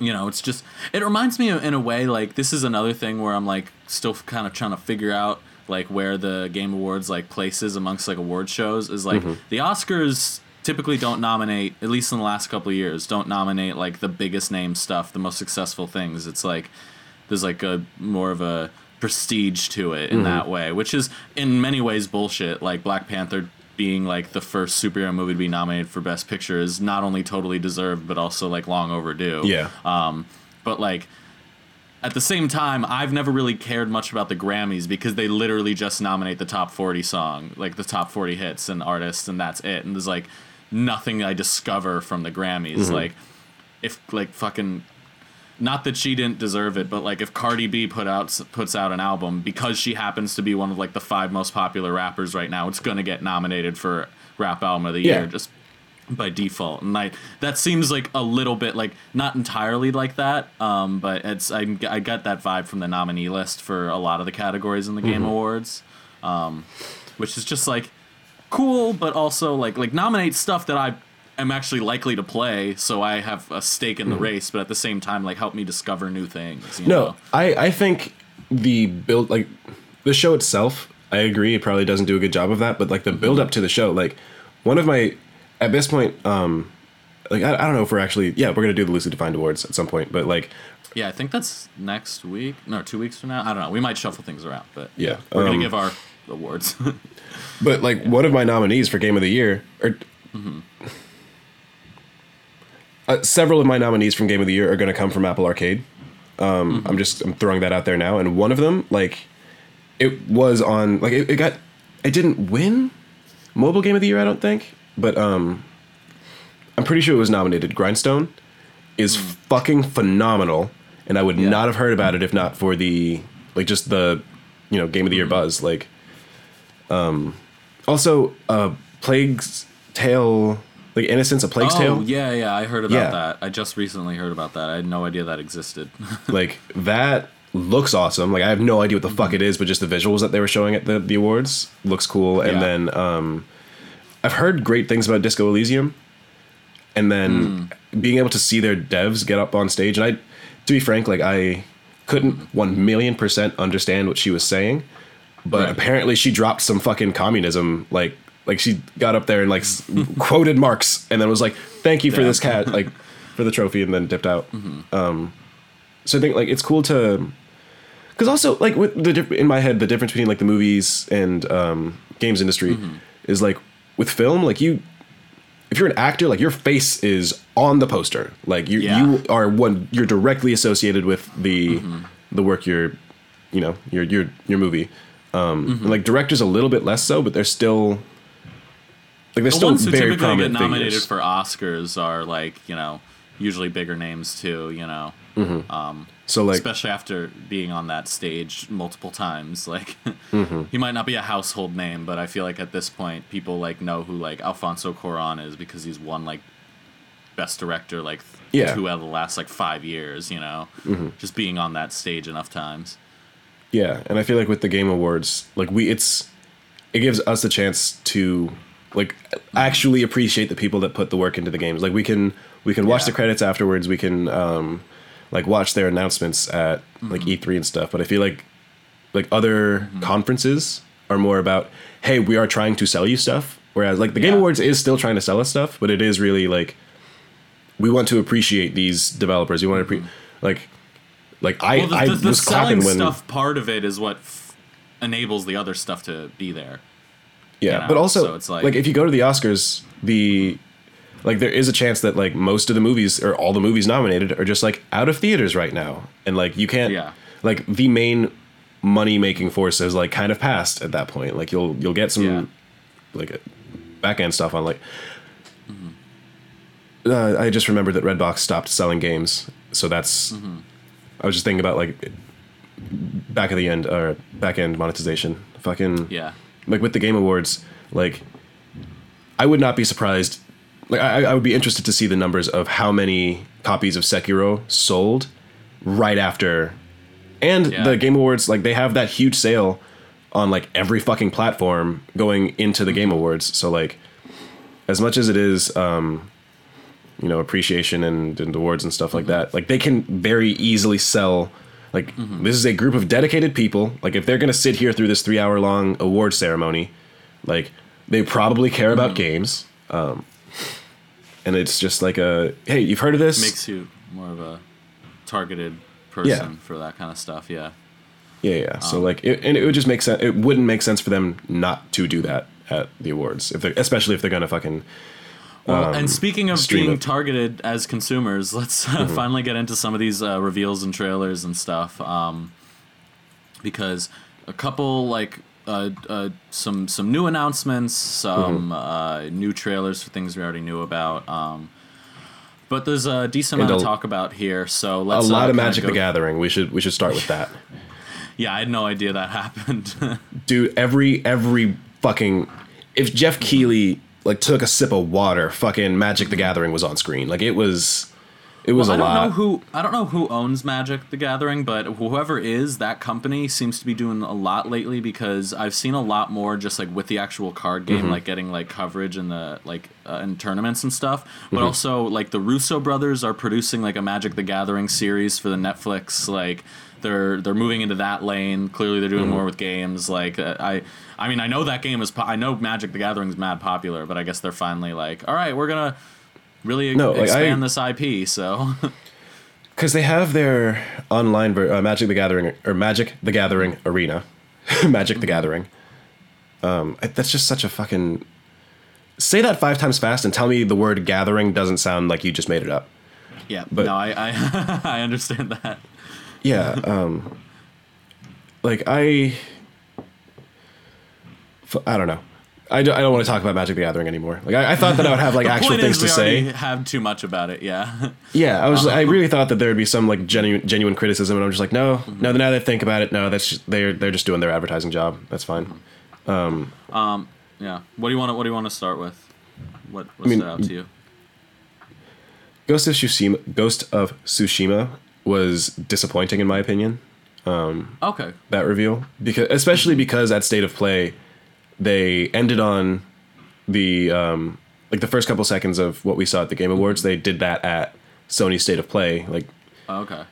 S2: you know, it's just it reminds me of, in a way like this is another thing where I'm like still kind of trying to figure out like where the game awards like places amongst like award shows is like the Oscars typically don't nominate at least in the last couple of years don't nominate like the biggest name stuff the most successful things. It's like there's like a more of a prestige to it in that way which is in many ways bullshit. Like Black Panther being like the first superhero movie to be nominated for best picture is not only totally deserved but also like long overdue.
S1: Yeah.
S2: um, but like at the same time, I've never really cared much about the Grammys because they literally just nominate the top 40 song, like the top 40 hits and artists, and that's it. And there's like nothing I discover from the Grammys. Mm-hmm. Like, if like fucking. Not that she didn't deserve it, but like if Cardi B put out puts out an album because she happens to be one of like the five most popular rappers right now, it's gonna get nominated for rap album of the
S1: Yeah.
S2: year just by default. And like that seems like a little bit like not entirely like that um but it's i, I got that vibe from the nominee list for a lot of the categories in the game awards um which is just like cool but also like like nominate stuff that i am actually likely to play so i have a stake in the race but at the same time like help me discover new things
S1: No,
S2: know?
S1: I I think the build like the show itself, I agree it probably doesn't do a good job of that, but like the build up to the show, like one of my at this point um like I, I don't know if we're actually yeah, we're going to do the loosely defined awards at some point, but like
S2: yeah i think that's next week no two weeks from now i don't know we might shuffle things around but
S1: Yeah,
S2: we're
S1: um,
S2: gonna give our awards.
S1: But like one of my nominees for game of the year, or uh, several of my nominees from game of the year are going to come from Apple Arcade. Um, I'm just I'm throwing that out there now, and one of them, like, it was on like it, it got it didn't win mobile game of the year, I don't think, but um, I'm pretty sure it was nominated. Grindstone is fucking phenomenal, and I would
S2: Yeah.
S1: not have heard about it if not for the like just the you know game of the year buzz like also, uh, Plague's Tale, like Innocence, a Plague's
S2: oh,
S1: Tale,
S2: yeah, yeah, I heard about
S1: Yeah.
S2: that. I just recently heard about that. I had no idea that existed.
S1: like that looks awesome. Like I have no idea what the fuck it is, but just the visuals that they were showing at the the awards looks cool. And
S2: Yeah.
S1: then um, I've heard great things about Disco Elysium, and then being able to see their devs get up on stage, and I, to be frank, like I couldn't one million percent understand what she was saying, but
S2: Right.
S1: apparently she dropped some fucking communism like. Like she got up there and like quoted Marx and then was like, "Thank you for
S2: Damn.
S1: this cat," like for the trophy, and then dipped out. Um, so I think like it's cool to, because also like with the in my head the difference between like the movies and um, games industry is like with film like you, if you're an actor like your face is on the poster like you
S2: Yeah.
S1: you are one you're directly associated with the the work you're, you know your your your movie. Um, and, like directors a little bit less so, but they're still like they're
S2: the
S1: still
S2: ones who
S1: very
S2: typically get nominated
S1: figures.
S2: for Oscars are like you know usually bigger names too. You know, mm-hmm.
S1: um, so like
S2: especially after being on that stage multiple times. Like
S1: Mm-hmm.
S2: he might not be a household name, but I feel like at this point people like know who like Alfonso Cuarón is because he's won like best director like
S1: Yeah.
S2: two out of the last like five years. You know, mm-hmm. just being on that stage enough times.
S1: Yeah, and I feel like with the game awards, like we it's it gives us a chance to like actually appreciate the people that put the work into the games. Like we can we can watch
S2: Yeah.
S1: the credits afterwards, we can um like watch their announcements at like mm-hmm. E3 and stuff, but I feel like like other mm-hmm. conferences are more about hey, we are trying to sell you stuff, whereas like the Game
S2: Yeah.
S1: Awards is still trying to sell us stuff, but it is really like we want to appreciate these developers. We want to pre- mm-hmm. like like I
S2: Well, the,
S1: I
S2: the, the
S1: was
S2: selling
S1: clapping when
S2: stuff part of it is what f- enables the other stuff to be there.
S1: Yeah,
S2: you know,
S1: but also
S2: so it's like-
S1: like, if you go to the Oscars, the like there is a chance that like most of the movies or all the movies nominated are just like out of theaters right now, and like you can't
S2: Yeah.
S1: like the main money making force has like kind of passed at that point. Like you'll you'll get some
S2: Yeah.
S1: like back end stuff on like. Uh, I just remembered that Redbox stopped selling games, so that's. I was just thinking about like back of the end or back end monetization. Fucking
S2: Yeah.
S1: like with the game awards like i would not be surprised like I, I would be interested to see the numbers of how many copies of sekiro sold right after. And
S2: Yeah.
S1: the game awards like they have that huge sale on like every fucking platform going into the game awards. So like as much as it is um you know appreciation and, and awards and stuff like that like they can very easily sell like this is a group of dedicated people. Like if they're gonna sit here through this three hour long award ceremony like they probably care about games. Um and it's just like a hey you've heard of this It
S2: Makes you more of a targeted person for that kind of stuff. Yeah.
S1: yeah yeah so like it, and it would just make sense it wouldn't make sense for them not to do that at the awards if they especially if they're gonna fucking
S2: Well, and speaking of
S1: Um,
S2: being
S1: it.
S2: targeted as consumers, let's uh, finally get into some of these uh, reveals and trailers and stuff. Um, because a couple like uh, uh, some some new announcements, some uh, new trailers for things we already knew about. Um, but there's a decent
S1: And
S2: amount
S1: a-
S2: to talk about here, so let's a
S1: lot
S2: uh,
S1: of
S2: kinda
S1: magic the gathering we should we should start with that
S2: Yeah, I had no idea that happened.
S1: dude every every fucking if Geoff Keighley like took a sip of water fucking magic the gathering was on screen like it was it was
S2: I
S1: a
S2: don't
S1: lot
S2: know who I don't know who owns Magic the Gathering, but whoever is that company seems to be doing a lot lately because I've seen a lot more just like with the actual card game,
S1: Mm-hmm.
S2: like getting like coverage in the like uh, in tournaments and stuff. But
S1: Mm-hmm.
S2: also like the Russo brothers are producing like a Magic the Gathering series for the Netflix like. They're they're moving into that lane. Clearly, they're doing
S1: Mm-hmm.
S2: more with games. Like uh, I, I mean, I know that game is. Po- I know Magic the Gathering is mad popular, but I guess they're finally like, all right, we're gonna really
S1: No, like, I-
S2: expand this IP. So.
S1: Because they have their online ver- uh, magic the gathering or magic the gathering arena. Magic the gathering. Um that's just such a fucking say that five times fast and tell me the word gathering doesn't sound like you just made it up.
S2: Yeah,
S1: But-
S2: no, I, I I understand that.
S1: yeah um like I don't know I don't, I don't want to talk about Magic the Gathering anymore. Like I, I thought that I would have like actual things to say.
S2: have too much about it. Yeah,
S1: Yeah, I was.
S2: Uh-huh.
S1: I really thought that there would be some like genuine, genuine criticism, and I'm just like, no,
S2: Mm-hmm.
S1: no. Now that I think about it, no, that's just, they're they're just doing their advertising job. That's fine.
S2: Um, um, yeah. What do you want to What do you want to start with? What What
S1: mean,
S2: stood out to you?
S1: Ghost of Tsushima, Ghost of Tsushima was disappointing in my opinion.
S2: Okay.
S1: That reveal, because especially because at State of Play, they ended on the um like the first couple seconds of what we saw at the Game Awards. They did that at Sony State of Play, like
S2: Okay.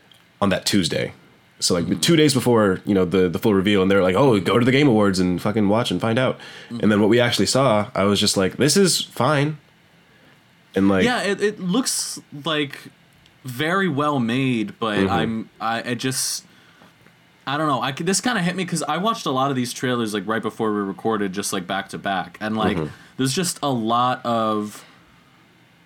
S1: on that Tuesday. So like two days before you know the the full reveal, and they're like, "Oh, go to the Game Awards and fucking watch and find out." And then what we actually saw, I was just like, "This is fine." And like,
S2: Yeah, it, it looks like very well made, but
S1: Mm-hmm.
S2: I'm I it just I don't know. I could, this kind of hit me because I watched a lot of these trailers like right before we recorded, just like back to back, and like
S1: Mm-hmm.
S2: there's just a lot of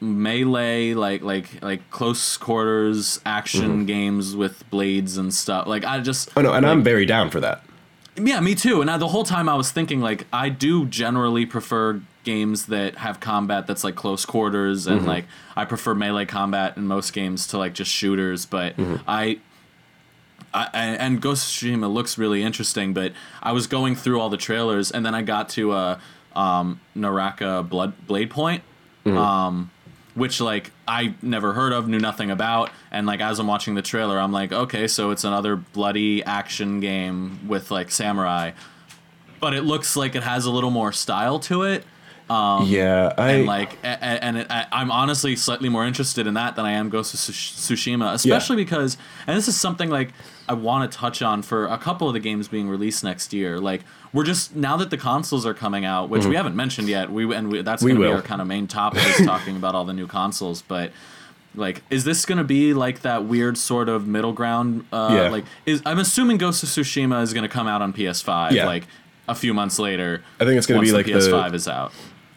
S2: melee, like like like close quarters action games with blades and stuff. Like I just
S1: Mm-hmm. oh no, and
S2: like,
S1: I'm very down for that.
S2: yeah, me too. And I, the whole time I was thinking, like, I do generally prefer games that have combat that's like close quarters, and like I prefer melee combat in most games to like just shooters. But I, I, and Ghost of Tsushima looks really interesting. But I was going through all the trailers, and then I got to uh, um, Naraka Blood Blade Point. Um, which like I never heard of, knew nothing about, and like as I'm watching the trailer, I'm like, okay, so it's another bloody action game with like samurai, but it looks like it has a little more style to it,
S1: yeah, I
S2: and like, and it, I, I'm honestly slightly more interested in that than I am Ghost of Tsushima, especially because, and this is something like I want to touch on for a couple of the games being released next year. Like we're just now that the consoles are coming out, which we haven't mentioned yet. We and we, that's
S1: Mm-hmm.
S2: Going to be our kind of main topic is talking about all the new consoles, but. Like, is this gonna be like that weird sort of middle ground? Uh,
S1: Yeah.
S2: Like, is I'm assuming Ghost of Tsushima is gonna come out on PS5
S1: Yeah.
S2: like a few months later.
S1: I think it's gonna be
S2: the
S1: like the-
S2: PS5 is out.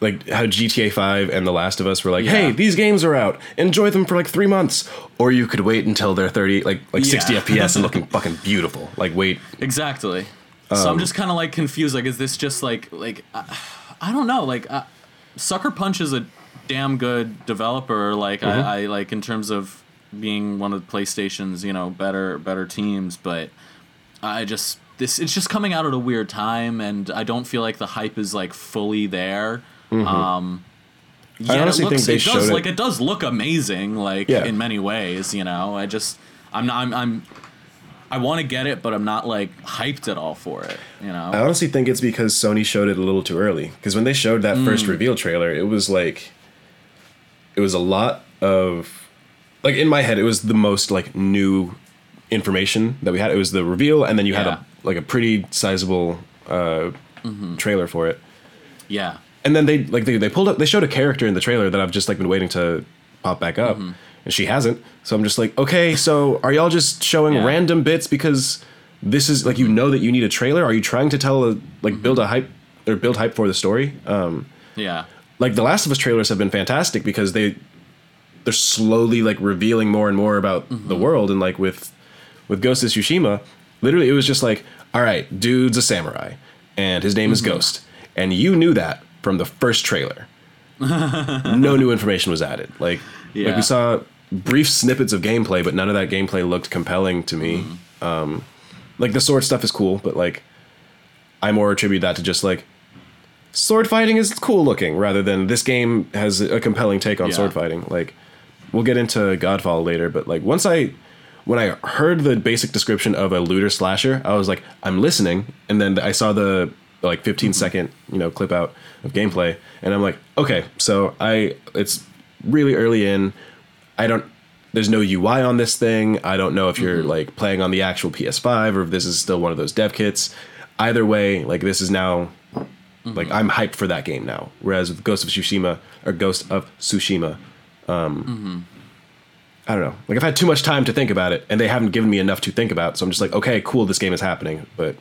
S1: Like how GTA 5 and The Last of Us were like,
S2: Yeah.
S1: "Hey, these games are out. Enjoy them for like 3 months." Or you could wait until they're 30 like like 60 FPS and looking fucking beautiful. Like wait,
S2: Exactly. so
S1: Um,
S2: I'm just kind of like confused. Like, is this just like like uh, I don't know. Like, uh, Sucker Punch is a damn good developer. Like,
S1: Mm-hmm.
S2: I, I like in terms of being one of PlayStation's you know better better teams, but I just this it's just coming out at a weird time, and I don't feel like the hype is like fully there. Um,
S1: Mm-hmm. I honestly
S2: it looks,
S1: think they
S2: it does
S1: showed it-
S2: like it does look amazing, like
S1: Yeah.
S2: in many ways. You know, I just I'm not I'm, I'm I want to get it, but I'm not like hyped at all for it. You know,
S1: I honestly think it's because Sony showed it a little too early. Because when they showed that
S2: Mm.
S1: first reveal trailer, it was like, it was a lot of, like in my head, it was the most like new information that we had. It was the reveal, and then you had a like a pretty sizable uh,
S2: Mm-hmm.
S1: trailer for it.
S2: yeah,
S1: And then they like they, they pulled up they showed a character in the trailer that I've just like been waiting to pop back up,
S2: Mm-hmm.
S1: and she hasn't. So I'm just like, okay, so are y'all just showing
S2: Yeah.
S1: random bits because this is like you know that you need a trailer? Are you trying to tell a like build a hype or build hype for the story? Um,
S2: yeah,
S1: like the Last of Us trailers have been fantastic because they they're slowly like revealing more and more about the world and like with with Ghost of Tsushima, literally it was just like, all right, dude's a samurai and his name is Ghost, and you knew that from the first trailer. no new information was added. Like like we saw brief snippets of gameplay, but none of that gameplay looked compelling to me. Um, like the sword stuff is cool, but like I more attribute that to just like sword fighting is cool looking rather than this game has a compelling take on
S2: Yeah.
S1: sword fighting. Like we'll get into Godfall later, but like once I when I heard the basic description of a looter slasher, I was like, I'm listening, and then I saw the like 15 mm-hmm. second you know clip out of gameplay, and I'm like, okay, so I it's really early in. I don't. There's no UI on this thing. I don't know if you're mm-hmm. like playing on the actual PS5 or if this is still one of those dev kits. Either way, like this is now mm-hmm. like I'm hyped for that game now. Whereas with Ghost of Tsushima or Ghost of Tsushima, um, I don't know. Like I've had too much time to think about it, and they haven't given me enough to think about. So I'm just like, okay, cool, this game is happening, but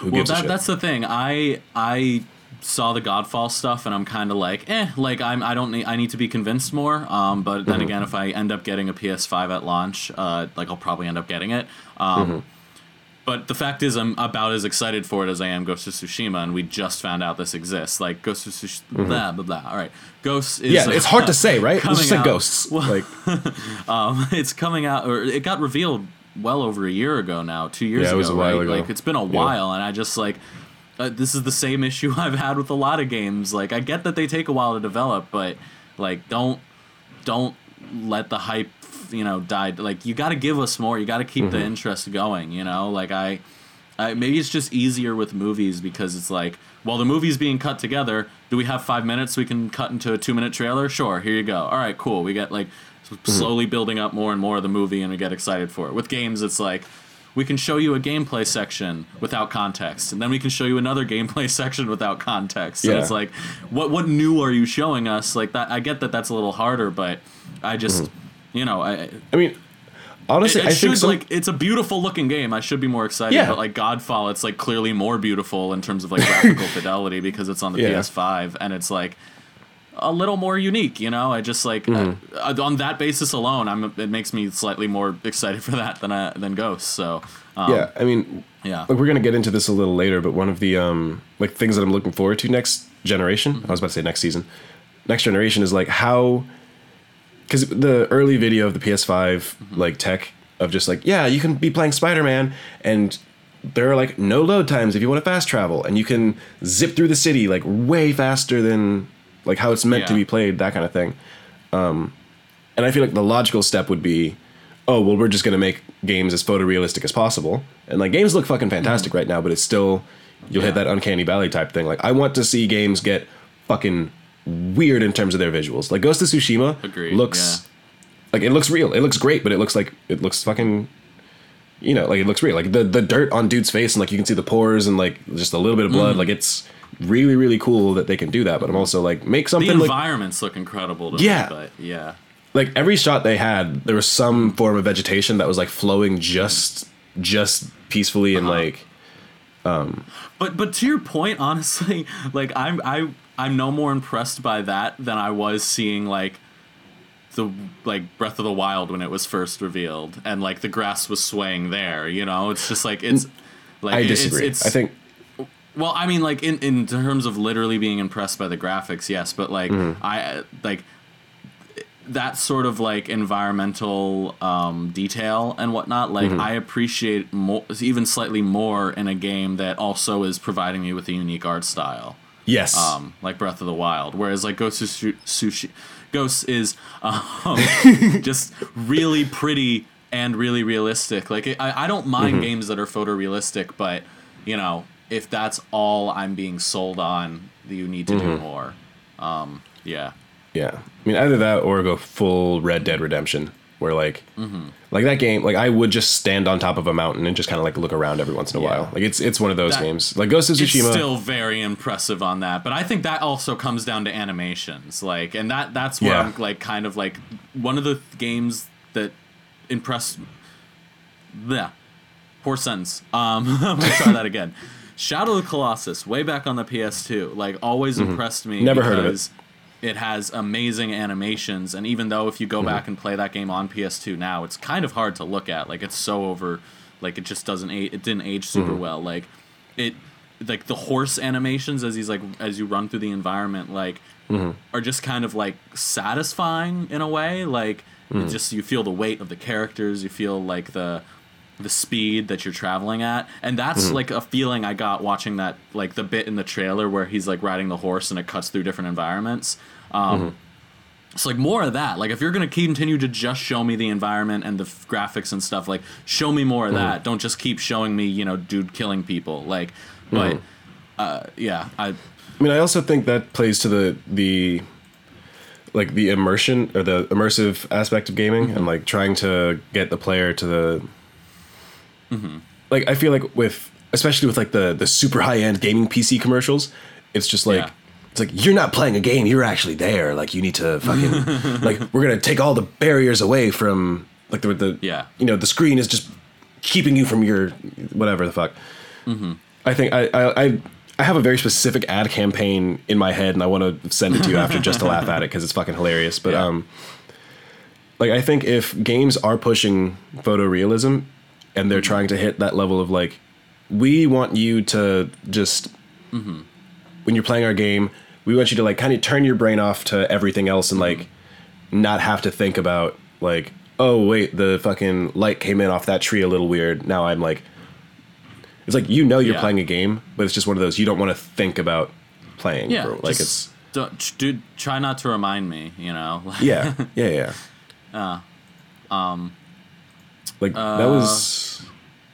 S1: who
S2: well, that, that's the thing. I I saw the Godfall stuff, and I'm kind of like, eh, like I'm I don't need I need to be convinced more. Um, but
S1: Mm-hmm.
S2: then again, if I end up getting a PS5 at launch, uh, like I'll probably end up getting it. Um.
S1: Mm-hmm.
S2: But the fact is, I'm about as excited for it as I am Ghost of Tsushima, and we just found out this exists. Like Ghost of Tsushima, blah blah blah. All right, Ghosts is
S1: Mm-hmm. yeah, it's hard to say, right?
S2: Coming
S1: just say
S2: out-
S1: ghosts.
S2: Well,
S1: like,
S2: um, it's coming out, or it got revealed well over a year ago now, two years
S1: Yeah,
S2: ago. right?
S1: ago.
S2: Like it's been a while, and I just like uh, this is the same issue I've had with a lot of games. Like I get that they take a while to develop, but like don't don't let the hype you know die. Like you got to give us more. You got to keep
S1: Mm-hmm.
S2: the interest going. You know, like I. I, maybe it's just easier with movies because it's like, well, the movie's being cut together. Do we have five minutes we can cut into a two minute trailer? Sure, here you go. All right, cool. We get like
S1: Mm-hmm.
S2: slowly building up more and more of the movie and we get excited for it. With games, it's like, we can show you a gameplay section without context, and then we can show you another gameplay section without context. So
S1: Yeah.
S2: it's like, what what new are you showing us? Like that, I get that that's a little harder, but I just, you know, I
S1: I mean, honestly,
S2: it,
S1: Mm-hmm. I
S2: should
S1: think some,
S2: like it's a beautiful looking game. I should be more excited.
S1: Yeah.
S2: But like Godfall, it's like clearly more beautiful in terms of like graphical fidelity because it's on the
S1: Yeah.
S2: PS5 and it's like a little more unique. You know, I just like
S1: Mm-hmm.
S2: uh, on that basis alone, I'm it makes me slightly more excited for that than I, than Ghost. So um,
S1: yeah, I mean,
S2: yeah,
S1: like we're gonna get into this a little later, but one of the um like things that I'm looking forward to next generation, I was about to say next season, next generation is like how, because the early video of the PS5 like tech of just like yeah you can be playing Spider Man and there are like no load times if you want to fast travel and you can zip through the city like way faster than like how it's meant to be played that kind of thing. Um, and I feel like the logical step would be, oh well, we're just gonna make games as photorealistic as possible. And like games look fucking fantastic right now, but it's still you'll hit
S2: Mm-hmm.
S1: That uncanny valley type thing. Like I want to see games get fucking weird in terms of their visuals. Like Ghost of Tsushima
S2: Agreed,
S1: looks like it looks real. It looks great, but it looks like it looks fucking you know, like it looks real. Like the the dirt on dude's face and like you can see the pores and like just a little bit of
S2: Mm.
S1: blood. Like it's really really cool that they can do that. But I'm also like make something like
S2: environments look incredible. To
S1: Yeah.
S2: me, but yeah,
S1: like every shot they had, there was some form of vegetation that was like flowing just just peacefully and
S2: Uh-huh.
S1: like
S2: But but to your point, honestly, like I'm I I'm no more impressed by that than I was seeing like the like Breath of the Wild when it was first revealed, and like the grass was swaying there. You know, it's just like it's like
S1: I disagree.
S2: It's, it's,
S1: I think
S2: well, I mean, like in in terms of literally being impressed by the graphics, yes, but like
S1: Mm-hmm.
S2: I like that sort of like environmental um, detail and whatnot. Like
S1: Mm-hmm.
S2: I appreciate more, even slightly more in a game that also is providing me with a unique art style
S1: yes.
S2: um, like Breath of the Wild. Whereas like Ghost of Su- Sushi, Ghost is um, just really pretty and really realistic. Like I, I don't mind
S1: Mm-hmm.
S2: games that are photorealistic, but you know if that's all I'm being sold on, you need to do
S1: Mm-hmm.
S2: more. Um, yeah,
S1: Yeah, I mean either that or go full Red Dead Redemption, where like,
S2: Mm-hmm.
S1: like that game, like I would just stand on top of a mountain and just kind of like look around every once in a
S2: Yeah.
S1: while. Like it's it's one of those
S2: That-
S1: games, like Ghost of
S2: it's
S1: Tsushima.
S2: still very impressive on that. But I think that also comes down to animations, like, and that that's where
S1: Yeah.
S2: I'm like kind of like one of the games that impressed. Yeah, poor sentence. Um, I'm gonna try that again. Shadow of the Colossus, way back on the PS2, like always impressed me.
S1: Mm-hmm. Never heard of it.
S2: It has amazing animations, and even though if you go
S1: Mm-hmm.
S2: back and play that game on PS2 now, it's kind of hard to look at. Like it's so over, like it just doesn't age. It didn't age super
S1: Mm-hmm.
S2: well. Like it, like the horse animations as he's like as you run through the environment, like
S1: Mm-hmm.
S2: are just kind of like satisfying in a way. Like
S1: Mm-hmm.
S2: it just you feel the weight of the characters. You feel like the the speed that you're traveling at and that's
S1: Mm-hmm.
S2: like a feeling i got watching that like the bit in the trailer where he's like riding the horse and it cuts through different environments um
S1: Mm-hmm.
S2: it's like more of that like if you're gonna continue to just show me the environment and the f- graphics and stuff like show me more of
S1: Mm-hmm.
S2: that don't just keep showing me you know dude killing people like but
S1: Mm-hmm.
S2: uh yeah i
S1: I mean, I also think that plays to the the like the immersion or the immersive aspect of gaming
S2: Mm-hmm.
S1: and like trying to get the player to the
S2: Mm-hmm.
S1: like I feel like with especially with like the the super high end gaming PC commercials, it's just like
S2: Yeah.
S1: it's like you're not playing a game, you're actually there. Like you need to fucking like we're gonna take all the barriers away from like the the
S2: Yeah.
S1: you know the screen is just keeping you from your whatever the fuck. I think I, I I I have a very specific ad campaign in my head, and I want to send it to you after just to laugh at it because it's fucking hilarious. But
S2: Yeah.
S1: um, like I think if games are pushing photorealism and they're trying to hit that level of like, we want you to just when you're playing our game, we want you to like kind of turn your brain off to everything else and like not have to think about like, oh wait, the fucking light came in off that tree a little weird. Now I'm like, it's like you know you're
S2: Yeah.
S1: playing a game, but it's just one of those you don't want to think about playing.
S2: yeah
S1: bro. like it's
S2: don't, dude try not to remind me you know
S1: yeah, yeah, yeah.
S2: Uh, um,
S1: like that was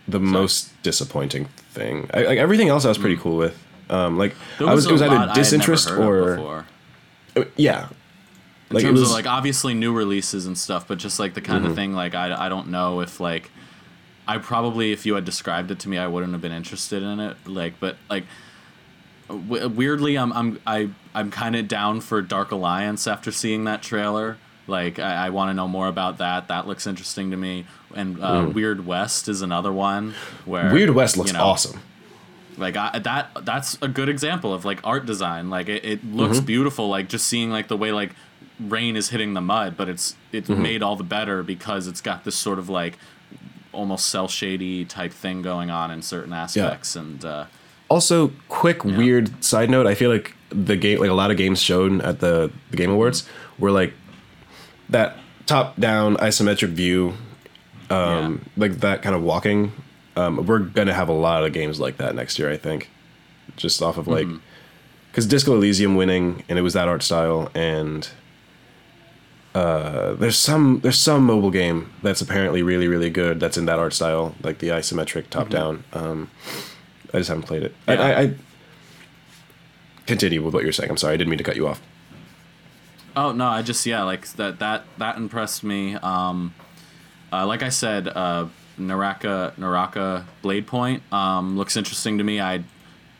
S1: the most disappointing thing. I, like everything else, I was pretty cool with. Um, like
S2: there
S1: I was,
S2: a
S1: it was either disinterest or uh, yeah.
S2: in
S1: Like it
S2: terms
S1: was
S2: of like obviously new releases and stuff, but just like the kind of thing like I, I don't know if like I probably if you had described it to me I wouldn't have been interested in it like but like w- weirdly I'm I'm I I'm kind of down for Dark Alliance after seeing that trailer. Like I, I want to know more about that. That looks interesting to me and uh, Weird West is another one where
S1: Weird West looks
S2: you know,
S1: awesome.
S2: like I, that that's a good example of like art design like it, it looks
S1: Mm-hmm.
S2: beautiful like just seeing like the way like rain is hitting the mud but it's it's
S1: Mm-hmm.
S2: made all the better because it's got this sort of like almost cell shady type thing going on in certain aspects and uh
S1: Also, quick weird side note: I feel like the game, like a lot of games shown at the the Game Awards, were like that top down isometric view, um, like that kind of walking. Um, we're gonna have a lot of games like that next year, I think, just off of like because Disco Elysium winning and it was that art style and. Uh, there's some there's some mobile game that's apparently really really good that's in that art style like the isometric top down um, I just haven't played it.
S2: Yeah.
S1: I, I, I continue with what you're saying. I'm sorry, I didn't mean to cut you off.
S2: Oh no, I just yeah, like that that that impressed me. Um, uh, like I said, uh, Naraka Naraka Blade Point um, looks interesting to me. I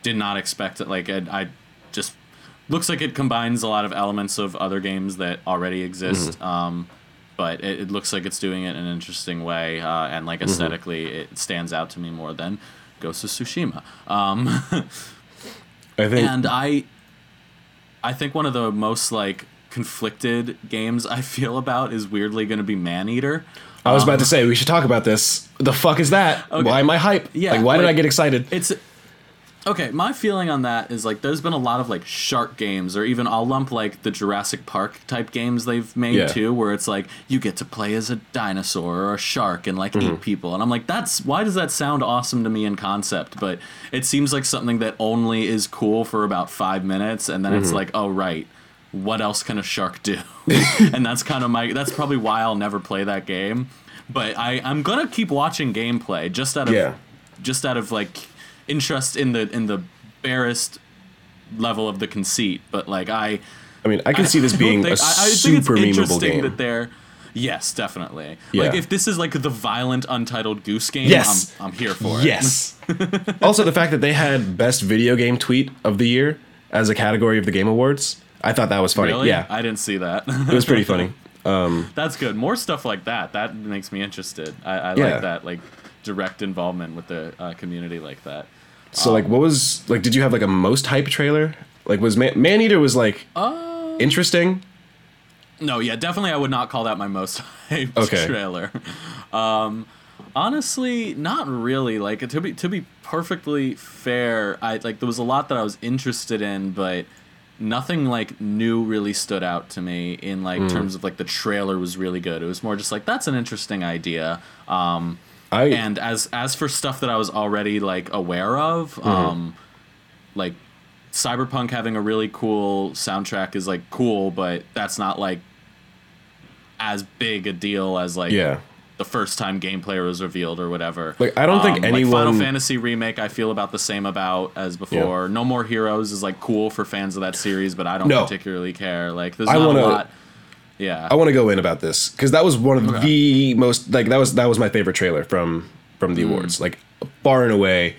S2: did not expect it. Like I, I just looks like it combines a lot of elements of other games that already exist. Um, but it, it looks like it's doing it in an interesting way, uh, and like aesthetically, it stands out to me more than Ghost of Tsushima. Um,
S1: I think
S2: and I I think one of the most like conflicted games I feel about is weirdly going to be Maneater.
S1: I was about to say we should talk about this. The fuck is that?
S2: Okay.
S1: Why am I hype?
S2: Yeah,
S1: like why did I get excited?
S2: It's okay. My feeling on that is like there's been a lot of like shark games, or even I'll lump like the Jurassic Park type games they've made
S1: Yeah.
S2: too, where it's like you get to play as a dinosaur or a shark and like
S1: Mm-hmm.
S2: eat people, and I'm like, that's why does that sound awesome to me in concept, but it seems like something that only is cool for about five minutes, and then it's
S1: Mm-hmm.
S2: like, oh right. What else can a shark do? and that's kind of my. That's probably why I'll never play that game. But I, I'm gonna keep watching gameplay just out of
S1: Yeah.
S2: just out of like interest in the in the barest level of the conceit. But like I,
S1: I mean, I can see this being a
S2: think- I- I think it's
S1: super memeable
S2: interesting
S1: game.
S2: That they're yes, definitely.
S1: Yeah.
S2: Like if this is like the violent untitled goose game,
S1: Yes.
S2: I'm, I'm here for it.
S1: Yes. also, the fact that they had best video game tweet of the year as a category of the Game Awards, I thought that was funny.
S2: Really?
S1: Yeah,
S2: I didn't see that.
S1: it was pretty funny.
S2: That's good. More stuff like that. That makes me interested. I, I
S1: Yeah.
S2: like that like direct involvement with the uh, community like that.
S1: So, like, what was like? Did you have like a most hype trailer? Like, was Man eater was like
S2: Uh,
S1: interesting?
S2: No, yeah, definitely. I would not call that my most hyped
S1: Okay.
S2: trailer. Um, honestly, not really. Like to be to be perfectly fair, I like there was a lot that I was interested in, but nothing like new really stood out to me in like
S1: Hmm.
S2: terms of like the trailer was really good. It was more just like that's an interesting idea. Um,
S1: I
S2: and as as for stuff that I was already like aware of,
S1: Mm-hmm.
S2: um, like Cyberpunk having a really cool soundtrack is like cool, but that's not like as big a deal as like
S1: yeah.
S2: The first time gameplay was revealed or whatever.
S1: Like, I don't think um,
S2: Like Final Fantasy remake, I feel about the same about as before. No More Heroes is like cool for fans of that series, but I don't
S1: No.
S2: particularly care. Like, there's
S1: I
S2: not
S1: wanna-
S2: a lot. Yeah.
S1: I want to go in about this because that was one of
S2: Okay.
S1: the most like that was that was my favorite trailer from from the hmm. awards. Like far and away,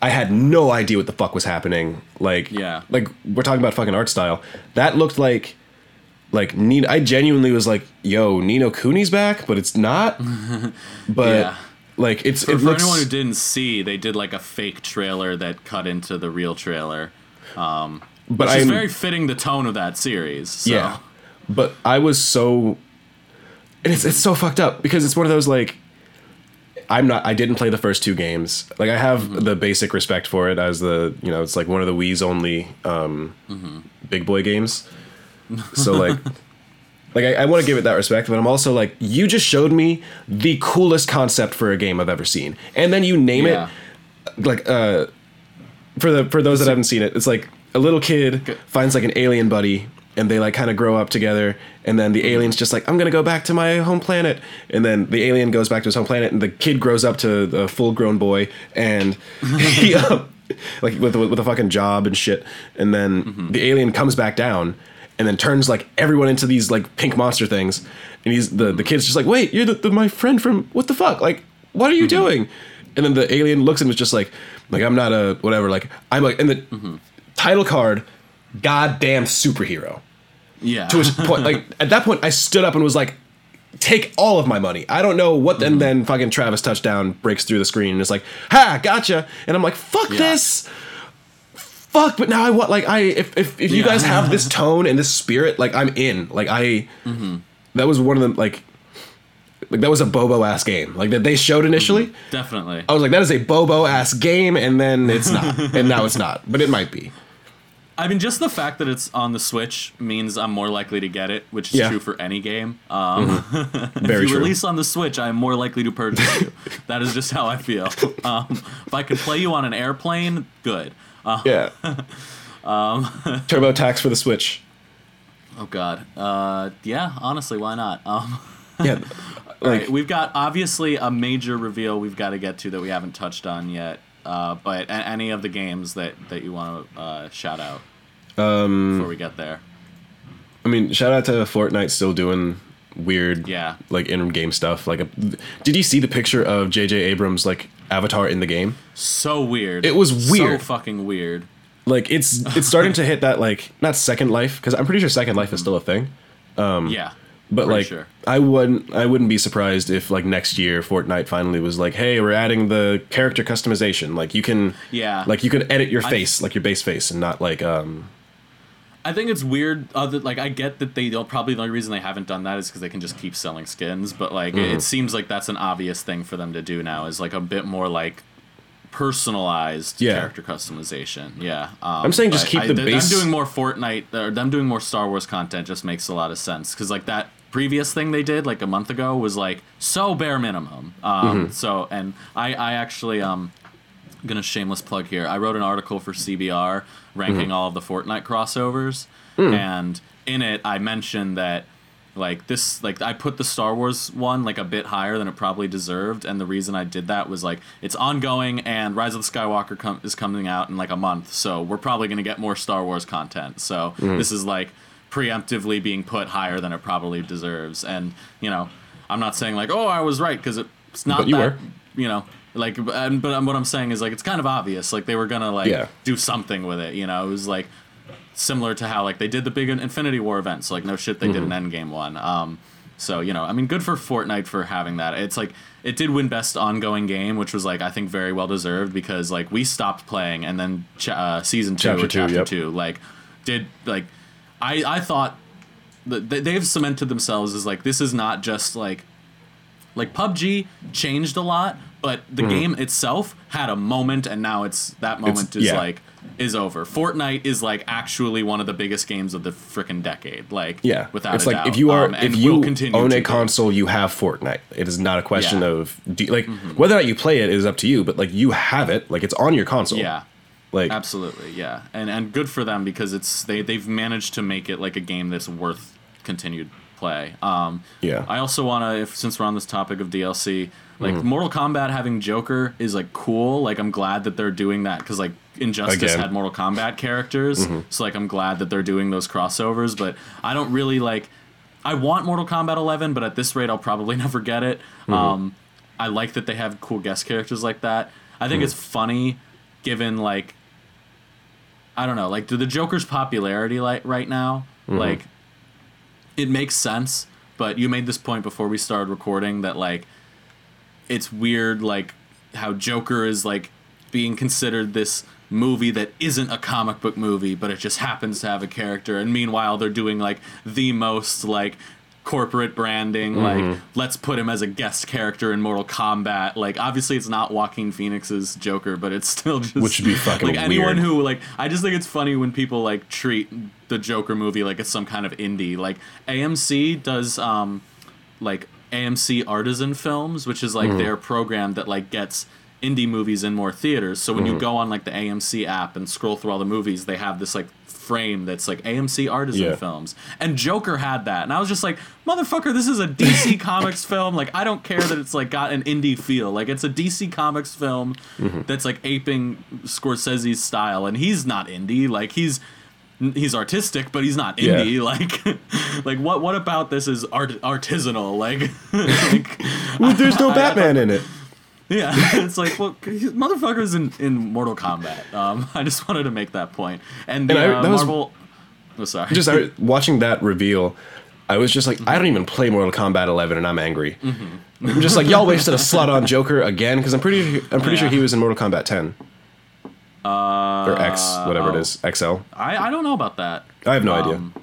S1: I had no idea what the fuck was happening. Like
S2: Yeah.
S1: like we're talking about fucking art style. That looked like like Ni no. I genuinely was like, "Yo, Ni no Kuni's back," but it's not. but
S2: Yeah.
S1: like it's
S2: For,
S1: it
S2: for
S1: looks.
S2: anyone who didn't see, they did like a fake trailer that cut into the real trailer. Um,
S1: but
S2: which
S1: I'm
S2: very fitting the tone of that series. So.
S1: Yeah. But I was so and it's it's so fucked up because it's one of those like I'm not I didn't play the first two games. Like I have
S2: Mm-hmm.
S1: the basic respect for it as the you know, it's like one of the Wii's only um
S2: Mm-hmm.
S1: big boy games. So like like I, I want to give it that respect, but I'm also like, you just showed me the coolest concept for a game I've ever seen. And then you name
S2: Yeah.
S1: it like uh for the for those that haven't seen it, it's like a little kid finds like an alien buddy and they like kind of grow up together and then the alien's just like I'm going to go back to my home planet. And then the alien goes back to his home planet and the kid grows up to a full-grown boy and he um, like with with a fucking job and shit. And then the alien comes back down and then turns like everyone into these like pink monster things. And he's the the kid's just like wait you're the, the my friend from what the fuck? Like what are you mm-hmm. doing? And then the alien looks at him and is just like like I'm not a whatever. Like I'm like and the mm-hmm. title card goddamn superhero.
S2: Yeah.
S1: to a point like at that point I stood up and was like take all of my money. I don't know what and mm-hmm. then fucking Travis touchdown breaks through the screen and it's like ha gotcha. And I'm like fuck
S2: Yeah.
S1: this fuck but now I want like I if if, if you
S2: Yeah.
S1: guys have this tone and this spirit like I'm in like I that was one of them like like that was a Bobo ass game like that they showed initially
S2: Definitely.
S1: I was like that is a Bobo ass game and then it's not and now it's not but it might be
S2: I mean, just the fact that it's on the Switch means I'm more likely to get it, which is
S1: Yeah.
S2: true for any game. Um,
S1: very
S2: if you
S1: true
S2: release on the Switch, I am more likely to purchase you. that is just how I feel. Um, if I can play you on an airplane, good. Uh,
S1: yeah
S2: um,
S1: Turbo Tax for the Switch
S2: oh God. Uh, yeah. Honestly, why not? Um,
S1: yeah like
S2: right, we've got obviously a major reveal we've got to get to that we haven't touched on yet. Uh, but a- any of the games that, that you want to uh, shout out
S1: um
S2: before we get there?
S1: I mean, shout out to Fortnite still doing weird,
S2: Yeah.
S1: like in-game stuff. Like, a, did you see the picture of J.J. Abrams like avatar in the game?
S2: So weird.
S1: It was weird.
S2: So fucking weird.
S1: Like, it's it's starting to hit that like not Second Life because I'm pretty sure Second Life is still a thing.
S2: yeah.
S1: But like,
S2: sure.
S1: I wouldn't I wouldn't be surprised if like next year Fortnite finally was like, hey, we're adding the character customization. Like, you can
S2: Yeah.
S1: like you can edit your face like your base face and not like um
S2: I think it's weird. Other like I get that they don't probably the only reason they haven't done that is because they can just keep selling skins. But like
S1: Mm-hmm.
S2: it, it seems like that's an obvious thing for them to do now is like a bit more like personalized
S1: Yeah.
S2: character customization. Yeah, um,
S1: I'm saying just keep
S2: I-
S1: the
S2: I,
S1: base.
S2: Them doing more Fortnite or them doing more Star Wars content just makes a lot of sense because like that previous thing they did like a month ago was like so bare minimum. Um,
S1: Mm-hmm.
S2: So and I I actually um gonna shameless plug here. I wrote an article for CBR ranking
S1: Mm-hmm.
S2: all of the Fortnite crossovers,
S1: Hmm.
S2: and in it I mentioned that like this like I put the Star Wars one like a bit higher than it probably deserved, and the reason I did that was like it's ongoing and Rise of the Skywalker com- is coming out in like a month, so we're probably gonna get more Star Wars content. So
S1: Hmm.
S2: this is like preemptively being put higher than it probably deserves, and you know I'm not saying like oh I was right because it's not
S1: But you
S2: that
S1: were.
S2: you know like and, but what i'm saying is like it's kind of obvious like they were gonna like
S1: Yeah.
S2: do something with it you know it was like similar to how like they did the big infinity war events like no shit they did an endgame one um so you know i mean good for fortnite for having that it's like it did win best ongoing game which was like i think very well deserved because like we stopped playing and then ch- uh, season two
S1: Chapter
S2: or
S1: two,
S2: chapter
S1: yep.
S2: two like did like i i thought that they- they've cemented themselves as like this is not just like like PUBG changed a lot, but the game itself had a moment, and now it's that moment is
S1: yeah.
S2: like is over. Fortnite is like actually one of the biggest games of the freaking decade. Like
S1: Yeah,
S2: without
S1: it's
S2: a
S1: like
S2: doubt.
S1: if you are
S2: Um,
S1: if you own a console, you have Fortnite. It is not a question
S2: Yeah.
S1: of do, like whether or not you play it is up to you, but like you have it, like it's on your console.
S2: yeah.
S1: like
S2: Absolutely, yeah, and and good for them because it's they they've managed to make it like a game that's worth continued play. Um,
S1: Yeah.
S2: I also want to, if since we're on this topic of DLC, like mm-hmm. Mortal Kombat having Joker is like cool. Like I'm glad that they're doing that because like Injustice
S1: Again.
S2: had Mortal Kombat characters, mm-hmm. so like I'm glad that they're doing those crossovers. But I don't really like. I want Mortal Kombat 11, but at this rate, I'll probably never get it. Mm-hmm. Um, I like that they have cool guest characters like that. I think it's funny, given like I don't know, like the Joker's popularity like right now, like it makes sense. But you made this point before we started recording that like it's weird, like how Joker is like being considered this movie that isn't a comic book movie, but it just happens to have a character, and meanwhile they're doing like the most like corporate branding like let's put him as a guest character in Mortal Kombat. Like obviously it's not Joaquin Phoenix's Joker but it's still just
S1: Which would be fucking
S2: like anyone who like I just think it's funny when people like treat the Joker movie like it's some kind of indie. Like AMC does um like AMC Artisan Films, which is like
S1: Mm-hmm.
S2: their program that like gets indie movies in more theaters. So when you go on like the AMC app and scroll through all the movies, they have this like frame that's like AMC Artisan
S1: Yeah.
S2: Films. And Joker had that. And I was just like, "Motherfucker, this is a DC Comics film. Like I don't care that it's like got an indie feel. Like it's a DC Comics film
S1: Mm-hmm.
S2: that's like aping Scorsese's style and he's not indie. Like he's he's artistic, but he's not
S1: Yeah.
S2: indie. Like, like what? What about this is art artisanal? Like, like
S1: Well, there's no Batman in it.
S2: yeah, it's like well, motherfuckers in in Mortal Kombat. Um, I just wanted to make that point. And the
S1: And I-
S2: uh,
S1: that was-
S2: Marvel. oh, sorry.
S1: Just I, watching that reveal, I was just like, I don't even play Mortal Kombat 11, and I'm angry.
S2: Mm-hmm.
S1: I'm just like, y'all wasted a slot on Joker again because I'm pretty, I'm pretty sure he was in Mortal Kombat 10
S2: uh,
S1: or X, whatever
S2: oh.
S1: it is, XL.
S2: I I don't know about that.
S1: I have no idea.
S2: Um,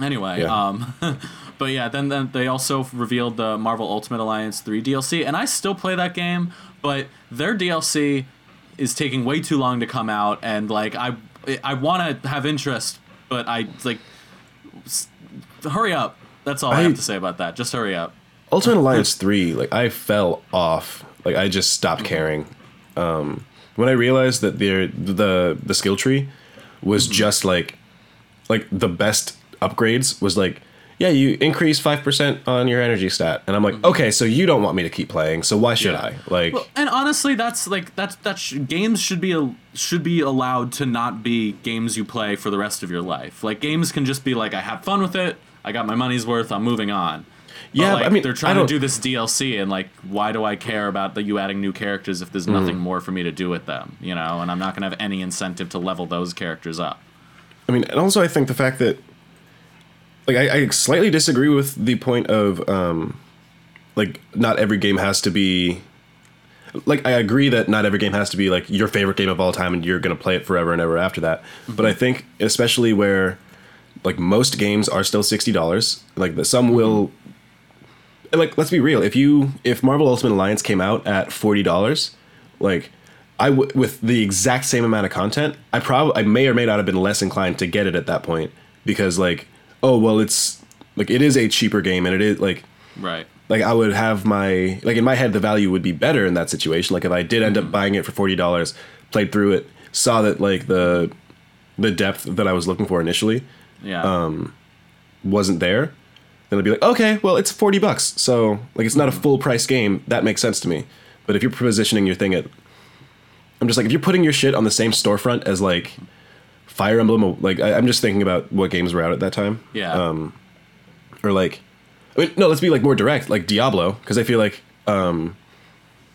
S2: Anyway,
S1: Yeah.
S2: um, but yeah, then, then they also revealed the Marvel Ultimate Alliance 3 DLC, and I still play that game, but their DLC is taking way too long to come out, and like I I want to have interest, but I like hurry up. That's all I,
S1: I-
S2: have to say about that. Just hurry up.
S1: Ultimate Alliance 3, like I fell off. Like I just stopped caring. Um, when I realized that the the the skill tree was
S2: Mm-hmm.
S1: just like like the best upgrades was like yeah, you increase 5% on your energy stat. And I'm like, okay, so you don't want me to keep playing, so why should
S2: Mm-hmm. Yeah.
S1: I? Like
S2: Well, and honestly, that's like that's that's sh- games should be a, should be allowed to not be games you play for the rest of your life. Like games can just be like I have fun with it, I got my money's worth, I'm moving on.
S1: Yeah,
S2: like,
S1: I mean,
S2: they're trying to
S1: don't-
S2: this DLC, and like, why do I care about the, you adding new characters if
S1: Mm.
S2: there's nothing more for me to do with them? You know, and I'm not gonna have any incentive to level those characters up.
S1: I mean, and also I think the fact that, like, I, I slightly disagree with the point of, um, like, not every game has to be. Like, I agree that not every game has to be like your favorite game of all time, and you're gonna play it forever and ever after that. But I think, especially where like most games are still sixty dollars. Like the some will. Like let's be real. If you if Marvel Ultimate Alliance came out at forty dollars, like I w- with the exact same amount of content, I probably I may or may not have been less inclined to get it at that point because like oh well it's like it is a cheaper game and it is like
S2: Right.
S1: like I would have my like in my head the value would be better in that situation. Like if I did end up buying it for forty dollars, played through it, saw that like the the depth that I was looking for initially
S2: Yeah.
S1: Um, wasn't there, then I'd be like, okay, well it's forty bucks, so like it's not a full price game. That makes sense to me. But if you're positioning your thing at, I'm just like if you're putting your shit on the same storefront as like Fire Emblem, like I, I'm just thinking about what games were out at that time
S2: yeah.
S1: um, or like I mean, no let's be like more direct like diablo because i feel like um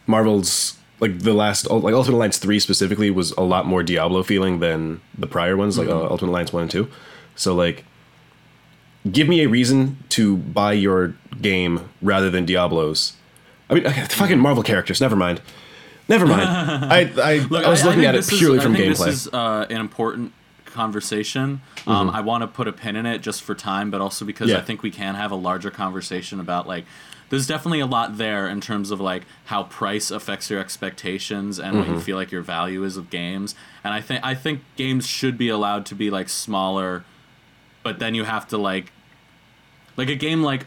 S1: marvel's like the last like ultimate alliance 3 specifically was a lot more diablo feeling than the prior ones like uh, ultimate alliance 1 and 2 so like give me a reason to buy your game rather than diablo's i mean okay, fucking marvel characters never mind never mind i i,
S2: Look,
S1: I was looking
S2: think
S1: at it
S2: is-
S1: purely
S2: I
S1: from
S2: think
S1: gameplay
S2: This is uh, an important conversation. Um, I want to put a pin in it just for time, but also because
S1: Yeah.
S2: I think we can have a larger conversation about like. There's definitely a lot there in terms of like how price affects your expectations and what you feel like your value is of games. And I think I think games should be allowed to be like smaller, but then you have to like, like a game like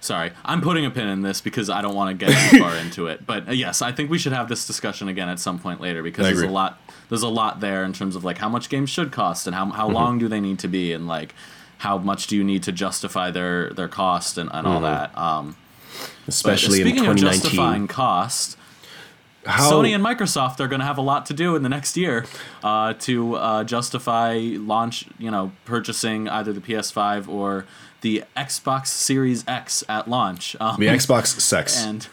S2: Sorry, I'm putting a pin in this because I don't want to get too far into it. But uh, yes, I think we should have this discussion again at some point later because there's a lot there's a lot there in terms of like how much games should cost and how
S1: Mm-hmm.
S2: how long do they need to be and like how much do you need to justify their their cost and, and all that. Um, but
S1: especially in
S2: speaking of
S1: 2019
S2: justifying cost,
S1: how
S2: Sony and Microsoft are going to have a lot to do in the next year uh, to uh, justify launch, you know, purchasing either the PS5 or the Xbox Series X at launch. Um,
S1: the xbox sex
S2: and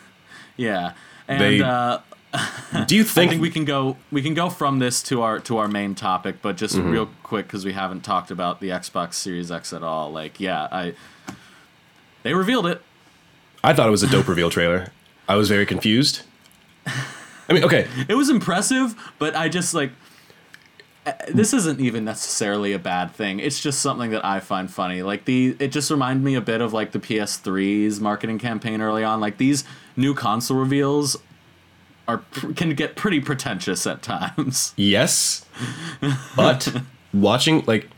S2: yeah, and
S1: They-
S2: uh,
S1: do you
S2: I
S1: think,
S2: think we can go we can go from this to our to our main topic, but just
S1: Mm-hmm.
S2: real quick because we haven't talked about the Xbox Series X at all. Like, yeah, I they revealed it.
S1: I thought it was a dope reveal trailer. I was very confused. I mean, okay,
S2: It was impressive, but I just like uh, this isn't even necessarily a bad thing. It's just something that I find funny. Like the it just reminded me a bit of like the PS3's marketing campaign early on. Like these new console reveals are can get pretty pretentious at times.
S1: yes, but watching like,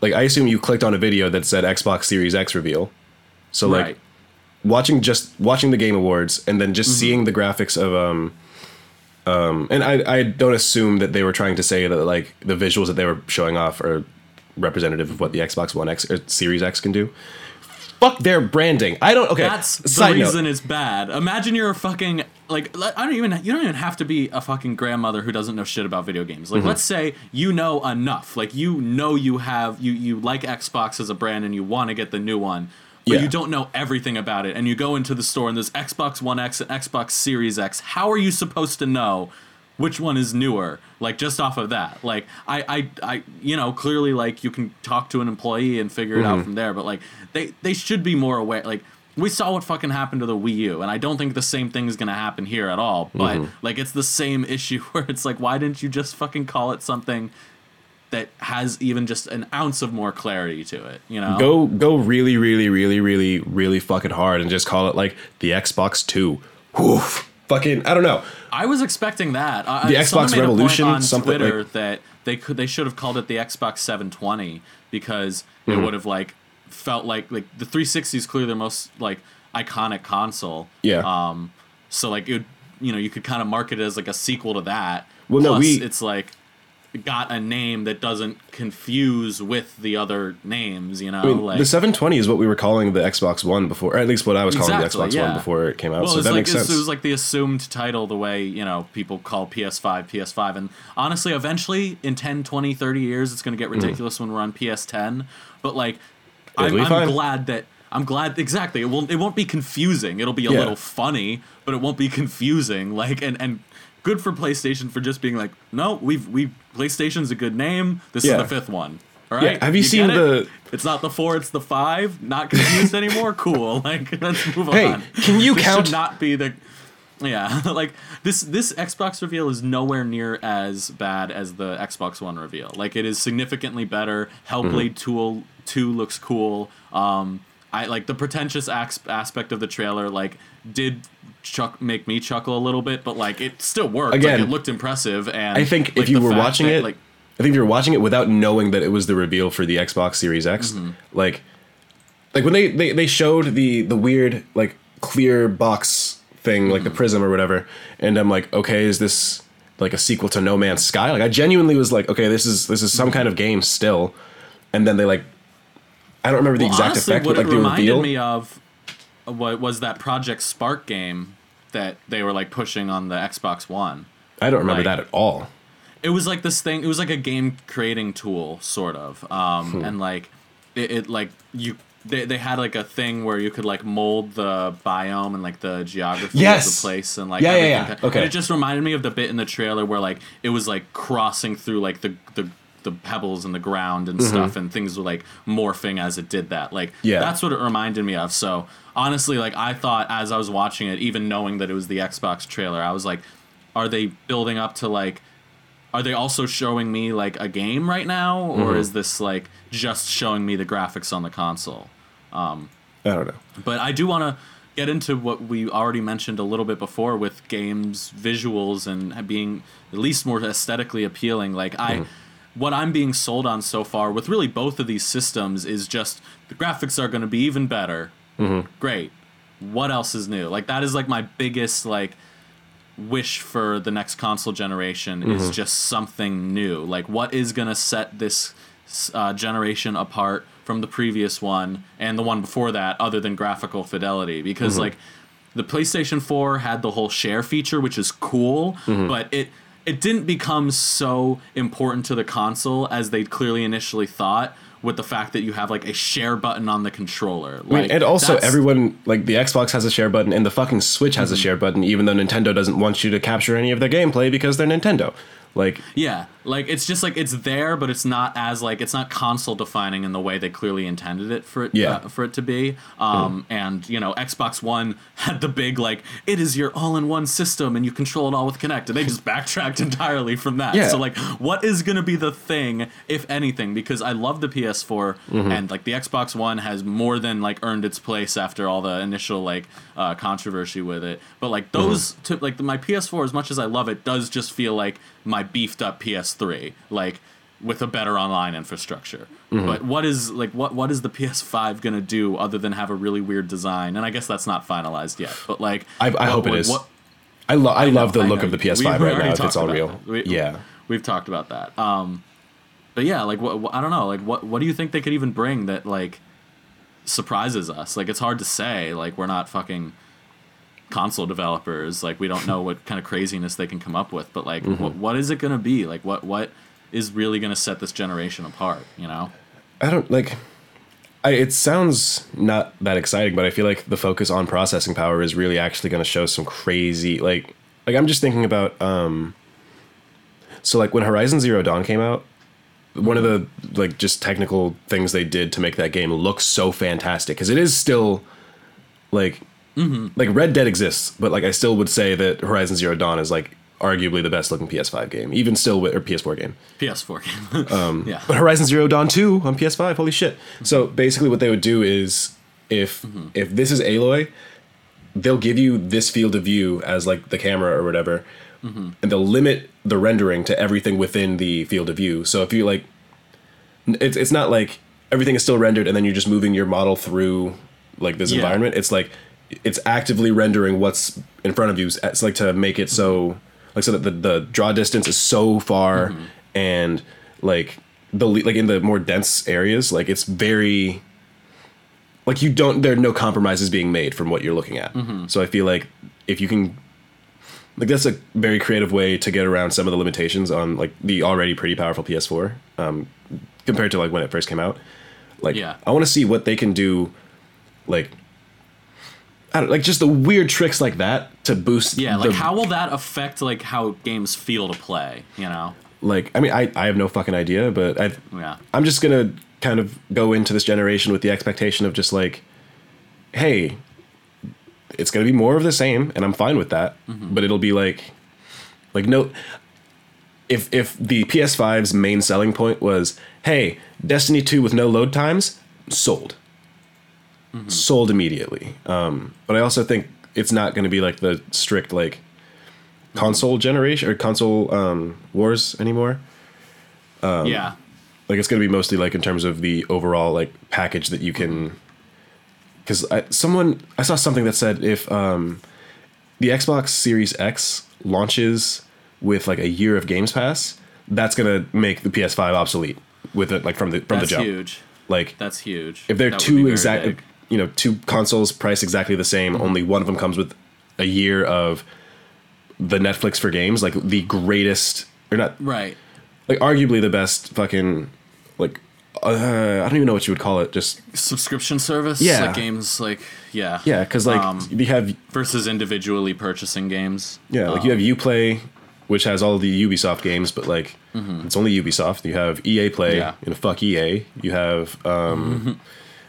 S1: like I assume you clicked on a video that said Xbox Series X reveal. So like
S2: right.
S1: watching just watching the Game Awards and then
S2: Mm-hmm.
S1: just seeing the graphics of um um and I I don't assume that they were trying to say that like the visuals that they were showing off are representative of what the Xbox One X or Series X can do. Fuck their branding. I don't. Okay.
S2: That's the
S1: side note.
S2: reason it's bad. Imagine you're a fucking like I don't even you don't even have to be a fucking grandmother who doesn't know shit about video games.
S1: Mm-hmm.
S2: Like let's say you know enough. Like you know you have you you like Xbox as a brand and you want to get the new one. But
S1: Yeah.
S2: you don't know everything about it and you go into the store and there's Xbox One X and Xbox Series X. How are you supposed to know which one is newer? Like just off of that. Like I I I you know, clearly like you can talk to an employee and figure it
S1: Mm-hmm.
S2: out from there, but like they they should be more aware like we saw what fucking happened to the Wii U, and I don't think the same thing is gonna happen here at all. But
S1: Mm-hmm.
S2: like, it's the same issue where it's like, why didn't you just fucking call it something that has even just an ounce of more clarity to it? You know,
S1: go go really really really really really fucking hard and just call it like the Xbox Two. Woof. Fucking I don't know.
S2: I was expecting that. Uh,
S1: The Xbox
S2: made a point
S1: Revolution,
S2: on
S1: something
S2: Twitter
S1: like-
S2: that they could they should have called it the Xbox 720 because it
S1: Mm-hmm.
S2: would have like felt like like the 360 is clearly their most like iconic console.
S1: Yeah.
S2: Um. So like it, would, you know, you could kind of market it as like a sequel to that.
S1: Well, no, we-
S2: it's like got a name that doesn't confuse with the other names. You know,
S1: I mean,
S2: like
S1: the 720 is what we were calling the Xbox One before, or at least what I was calling
S2: Exactly,
S1: the Xbox One before it came out.
S2: Well,
S1: so
S2: it's
S1: that
S2: like
S1: makes sense.
S2: it was like the assumed title, the way you know people call PS5 PS5, and honestly, eventually in 10, 20, 30 years, it's going to get ridiculous when we're on PS10. But like, I'm,
S1: Mm. It'll be
S2: I'm glad that I'm glad exactly. It won't it won't be confusing. It'll be a
S1: Yeah.
S2: little funny, but it won't be confusing. Like and and. Good for PlayStation for just being like, no, we've we PlayStation's a good name. This
S1: Yeah.
S2: is the fifth one. All right. Yeah.
S1: have you
S2: get
S1: seen
S2: it?
S1: the-
S2: It's not the four, it's the five. Not confused anymore. Cool. Like let's move
S1: Hey,
S2: on.
S1: can you
S2: This
S1: count-
S2: Should not be the Yeah, like this this Xbox reveal is nowhere near as bad as the Xbox One reveal. Like it is significantly better. Hellblade
S1: Mm-hmm.
S2: Tool Two looks cool. Um, I like the pretentious aspect of the trailer. Like did chuck make me chuckle a little bit, but like it still worked.
S1: Again,
S2: like, it looked impressive. And
S1: I think
S2: like,
S1: if you were watching
S2: that,
S1: it,
S2: like
S1: I think if you were watching it without knowing that it was the reveal for the Xbox Series X,
S2: Mm-hmm.
S1: like, like when they, they they showed the the weird like clear box thing, like the
S2: Mm-hmm.
S1: prism or whatever, and I'm like, okay, is this like a sequel to No Man's Sky? Like, I genuinely was like, okay, this is this is some kind of game still, and then they like, I don't remember the
S2: Well,
S1: exact
S2: honestly,
S1: effect, but like
S2: it
S1: the
S2: reminded
S1: reveal.
S2: me of what was that Project Spark game that they were like pushing on the Xbox One.
S1: I don't remember
S2: like-
S1: that at all.
S2: It was like this thing. It was like a game creating tool, sort of, um,
S1: Hmm.
S2: and like it, it like you. They, they had like a thing where you could like mold the biome and like the geography of the place and like
S1: Yeah, yeah,
S2: everything.
S1: yeah. Okay.
S2: And it just reminded me of the bit in the trailer where like it was like crossing through like the the the pebbles in the ground and stuff and things were like morphing as it did that. Like
S1: Mm-hmm. Yeah.
S2: that's what it reminded me of. So honestly, like I thought as I was watching it, even knowing that it was the Xbox trailer, I was like, are they building up to like are they also showing me like a game right now or
S1: Mm-hmm.
S2: is this like just showing me the graphics on the console?
S1: um, I don't know.
S2: But I do want to get into what we already mentioned a little bit before with games visuals and being at least more aesthetically appealing. Like I what I'm being sold on so far with really both of these systems is just the graphics are going to be even better. Mm-hmm. Great. What else is new? Like that is like my biggest like wish for the next console generation is mm-hmm. just something new. Like, what is going to set this uh, generation apart from the previous one and the one before that, other than graphical fidelity? Because, mm-hmm. like, the PlayStation 4 had the whole share feature, which is cool, but it. It didn't become so important to the console as they clearly initially thought, with the fact that you have like a share button on the controller.
S1: I mean, and also everyone like the Xbox has a share button and the fucking Switch has
S2: Mm-hmm.
S1: a share button, even though Nintendo doesn't want you to capture any of their gameplay because they're Nintendo. Like,
S2: Yeah, like it's just like it's there, but it's not as like it's not console defining in the way they clearly intended it for it
S1: Yeah.
S2: uh, for it to be. Um, and you know, Xbox One had the big like it is your all-in-one system, and you control it all with Kinect, and they just backtracked entirely from that.
S1: Yeah.
S2: So like, what is gonna be the thing, if anything? Because I love the PS4, and like the Xbox One has more than like earned its place after all the initial like uh, controversy with it. But like those, to, like my PS4, as much as I love it, does just feel like my beefed up PS3, like with a better online infrastructure. But what is like what what is the PS5 gonna do other than have a really weird design? And I guess that's not finalized yet. But like,
S1: I- I
S2: what
S1: hope it
S2: would-
S1: is.
S2: what-
S1: I, lo- I, love the
S2: I
S1: look
S2: know
S1: of the PS5
S2: we- we
S1: right now if it's all real.
S2: We-
S1: yeah.
S2: we've talked about that. Um, but yeah, like what, what I don't know, like what what do you think they could even bring that like surprises us? Like it's hard to say. Like we're not fucking console developers. Like we don't know what kind of craziness they can come up with. But like,
S1: Mm-hmm.
S2: what, what is it gonna be? Like what what is really gonna set this generation apart? You know?
S1: I don't like. I, it sounds not that exciting, but I feel like the focus on processing power is really actually going to show some crazy like like I'm just thinking about um so like when Horizon Zero Dawn came out, one of the like just technical things they did to make that game look so fantastic because it is still like Mm-hmm. like Red Dead exists, but like I still would say that Horizon Zero Dawn is like arguably the best looking PS5 game, even still with or PS4 game.
S2: PS4 game.
S1: Um,
S2: yeah.
S1: But Horizon Zero Dawn 2 on PS5, holy shit. Mm-hmm. So basically what they would do is if mm-hmm. if this is Aloy, they'll give you this field of view as like the camera or whatever. And they'll limit the rendering to everything within the field of view. So if you like it's it's not like everything is still rendered and then you're just moving your model through like this
S2: Yeah.
S1: environment. It's like it's actively rendering what's in front of you. It's like to make it so like so that the, the draw distance is so far and like the like in the more dense areas like it's very like you don't there are no compromises being made from what you're looking at so i feel like if you can like that's a very creative way to get around some of the limitations on like the already pretty powerful ps4 um, compared to like when it first came out like
S2: Yeah.
S1: i want to see what they can do like I don't, like just the weird tricks like that to boost
S2: Yeah, like
S1: the-
S2: how will that affect like how games feel to play? You know?
S1: like i mean i, I have no fucking idea but i
S2: Yeah.
S1: I'm just gonna kind of go into this generation with the expectation of just like, hey, it's to be more of the same, and I'm fine with that. Mm-hmm. But it'll be like, like no, if if the PS5's main selling point was, hey, Destiny 2 with no load times, sold, sold immediately. Um, but I also think it's not going to be like the strict like console generation or console um, wars anymore. Um,
S2: yeah.
S1: Like it's going to be mostly like in terms of the overall like package that you can. Because someone I saw something that said if um, the Xbox Series X launches with like a year of Games Pass, that's gonna make the PS5 obsolete with it like from the from
S2: That's
S1: the jump.
S2: huge.
S1: Like
S2: That's huge.
S1: if they're
S2: That
S1: two exact,
S2: big.
S1: You know, two consoles priced exactly the same,
S2: Mm-hmm.
S1: only one of them comes with a year of the Netflix for games, like the greatest or not
S2: Right.
S1: like arguably the best fucking like uh, I don't even know what you would call it. Just
S2: Subscription service.
S1: Yeah.
S2: Like games like yeah.
S1: yeah, because like
S2: Um,
S1: you have
S2: Versus individually purchasing games.
S1: yeah, like you have UPlay, which has all the Ubisoft games, but like it's only Ubisoft. You have EA Play,
S2: Mm-hmm. Yeah.
S1: you know, fuck EA. You have um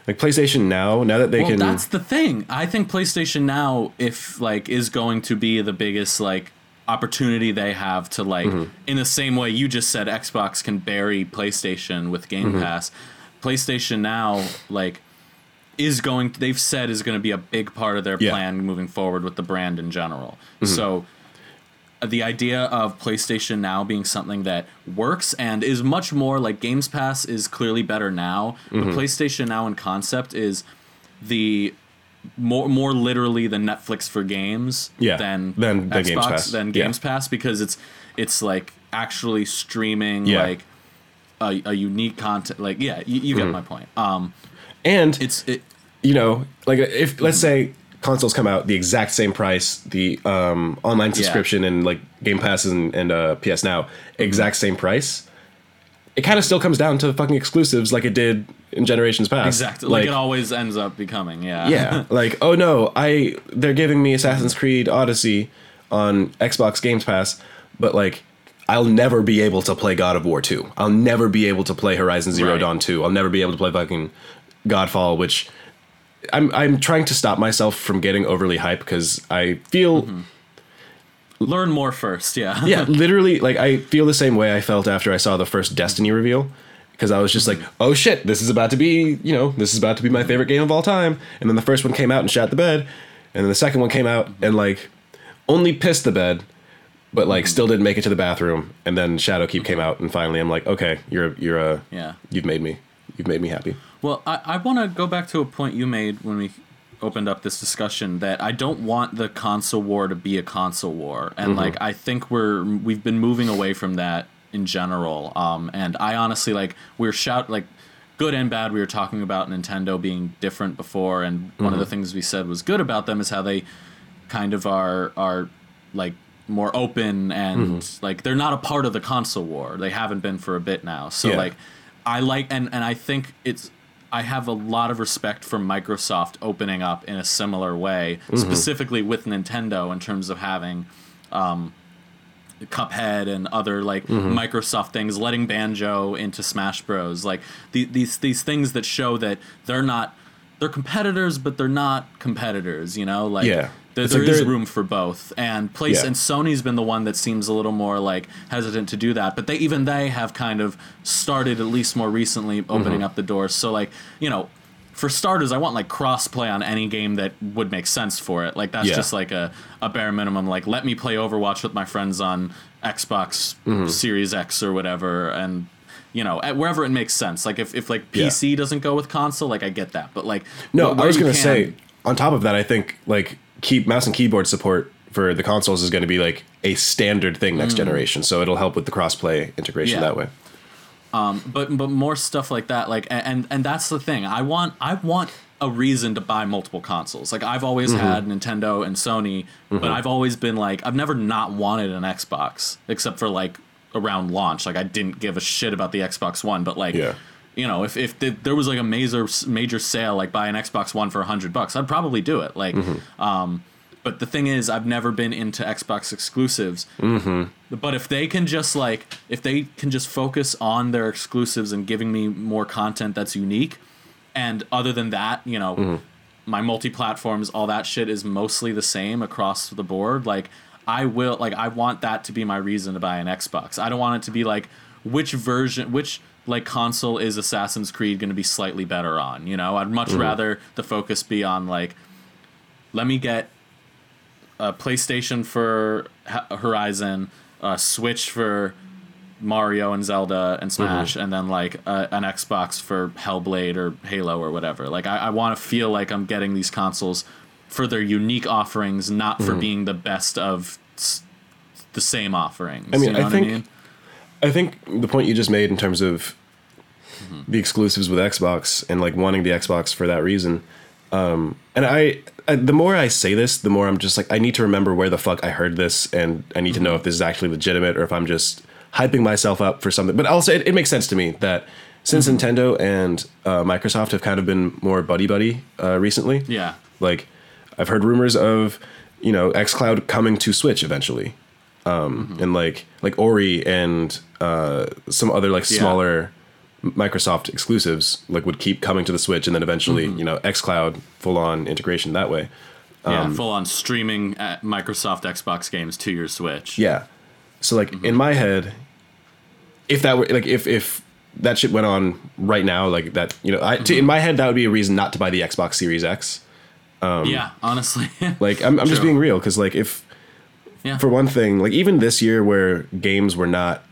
S1: like PlayStation Now. Now that they
S2: Well,
S1: can,
S2: that's the thing. I think PlayStation Now, if like, is going to be the biggest like opportunity they have to like,
S1: Mm-hmm.
S2: in the same way you just said, Xbox can bury PlayStation with Game
S1: Mm-hmm.
S2: Pass. PlayStation Now, like, is going. They've said is going to be a big part of their
S1: Yeah.
S2: plan moving forward with the brand in general.
S1: Mm-hmm.
S2: So. The idea of PlayStation Now being something that works and is much more like Games Pass is clearly better now, but
S1: Mm-hmm.
S2: PlayStation Now in concept is the more more literally the Netflix for games
S1: Yeah,
S2: than
S1: than- than
S2: Xbox
S1: Games Pass.
S2: than
S1: Yeah.
S2: Pass because it's it's like actually streaming
S1: Yeah.
S2: like a, a unique content like yeah you, you get
S1: Mm-hmm.
S2: my point um
S1: and
S2: it's it
S1: you know, like if let's say consoles come out the exact same price, the um, online subscription and like Game Pass and, and uh, PS Now, exact same price. It kind of still comes down to fucking exclusives, like it did in generations past.
S2: exactly like, it always ends up becoming yeah
S1: yeah, like oh no, I they're giving me Assassin's Creed Odyssey on Xbox Games Pass, but like I'll never be able to play God of War 2. I'll never be able to play Horizon Zero
S2: Right.
S1: Dawn 2. I'll never be able to play fucking Godfall, which I'm I'm trying to stop myself from getting overly hyped because I feel mm-hmm.
S2: learn more first yeah
S1: yeah, literally like I feel the same way I felt after I saw the first Destiny reveal because I was just like, mm-hmm. oh shit, this is about to be, you know, this is about to be my favorite game of all time. And then the first one came out and shot the bed, and then the second one came out mm-hmm. and like only pissed the bed, but like still didn't make it to the bathroom. And then Shadowkeep came out, and finally I'm like, okay, you're you're a
S2: Yeah.
S1: you've made me, you've made me happy.
S2: Well, I, I want to go back to a point you made when we opened up this discussion that I don't want the console war to be a console war, and mm-hmm. like I think we're we've been moving away from that in general. Um, and I honestly like we're shout like good and bad. We were talking about Nintendo being different before, and one of the mm-hmm. things we said was good about them is how they kind of are are like more open and mm-hmm. like they're not a part of the console war. They haven't been for a bit now. So
S1: Yeah.
S2: like I like and and I think it's I have a lot of respect for Microsoft opening up in a similar way, specifically with Nintendo in terms of having um, Cuphead and other like Microsoft things, letting Banjo into Smash Bros. Like the, these these things that show that they're not they're competitors, but they're not competitors. You know, like
S1: Yeah.
S2: There, there
S1: like
S2: is room for both. And place
S1: Yeah.
S2: and Sony's been the one that seems a little more like hesitant to do that. But they even they have kind of started at least more recently opening up the doors. So like you know. For starters, I want like cross-play on any game that would make sense for it. Like that's
S1: Yeah.
S2: just like a, a bare minimum. Like let me play Overwatch with my friends on Xbox
S1: Mm-hmm.
S2: Series X or whatever, and you know at wherever it makes sense. Like if, if like
S1: Yeah.
S2: PC doesn't go with console, like I get that, but like
S1: No, I was gonna
S2: can-
S1: say. On top of that, I think like keep mouse and keyboard support for the consoles is going to be like a standard thing next generation. So it'll help with the crossplay integration
S2: Mm. Yeah.
S1: that way.
S2: but but more stuff like that like and and that's the thing i want i want a reason to buy multiple consoles like i've always
S1: Mm-hmm.
S2: had nintendo and sony but i've always been like i've never not wanted an xbox except for like around launch like i didn't give a shit about the xbox one but like
S1: Yeah.
S2: You know if, if the, there was like a major major sale like buy an xbox one for 100 bucks i'd probably do it like
S1: Mm-hmm.
S2: um but the thing is i've never been into xbox exclusives but if they can just like if they can just focus on their exclusives and giving me more content that's unique and other than that you know my multi platforms, all that shit is mostly the same across the board. Like I will like I want that to be my reason to buy an Xbox. I don't want it to be like which version which like console is Assassin's Creed going to be slightly better on, you know? I'd much rather the focus be on like let me get a PlayStation for Horizon, a Switch for Mario and Zelda and Smash, mm-hmm. and then like a, an Xbox for Hellblade or Halo or whatever. Like I, I want to feel like I'm getting these consoles for their unique offerings, not for mm-hmm. being the best of s- the same offerings.
S1: I mean, you know I think I, mean? I think the point you just made in terms of mm-hmm. the exclusives with Xbox and like wanting the Xbox for that reason. Um, and I, I, the more I say this, the more I'm just like, I need to remember where the fuck I heard this, and I need to know mm-hmm. if this is actually legitimate or if I'm just hyping myself up for something. But also, it, it makes sense to me that since mm-hmm. Nintendo and uh, Microsoft have kind of been more buddy buddy uh, recently.
S2: Yeah.
S1: Like, I've heard rumors of, you know, XCloud coming to Switch eventually, um, mm-hmm. and like like Ori and uh, some other like smaller. Microsoft exclusives like would keep coming to the Switch, and then eventually, mm-hmm. you know, XCloud full on integration that way.
S2: Um, yeah, full on streaming Microsoft Xbox games to your Switch.
S1: Yeah, so like mm-hmm. in my head, if that were like if if that shit went on right now, like that, you know, I mm-hmm. to, in my head that would be a reason not to buy the Xbox Series X.
S2: Um, yeah, honestly.
S1: like I'm, I'm just being real because like if, yeah. for one thing, like even this year where games were not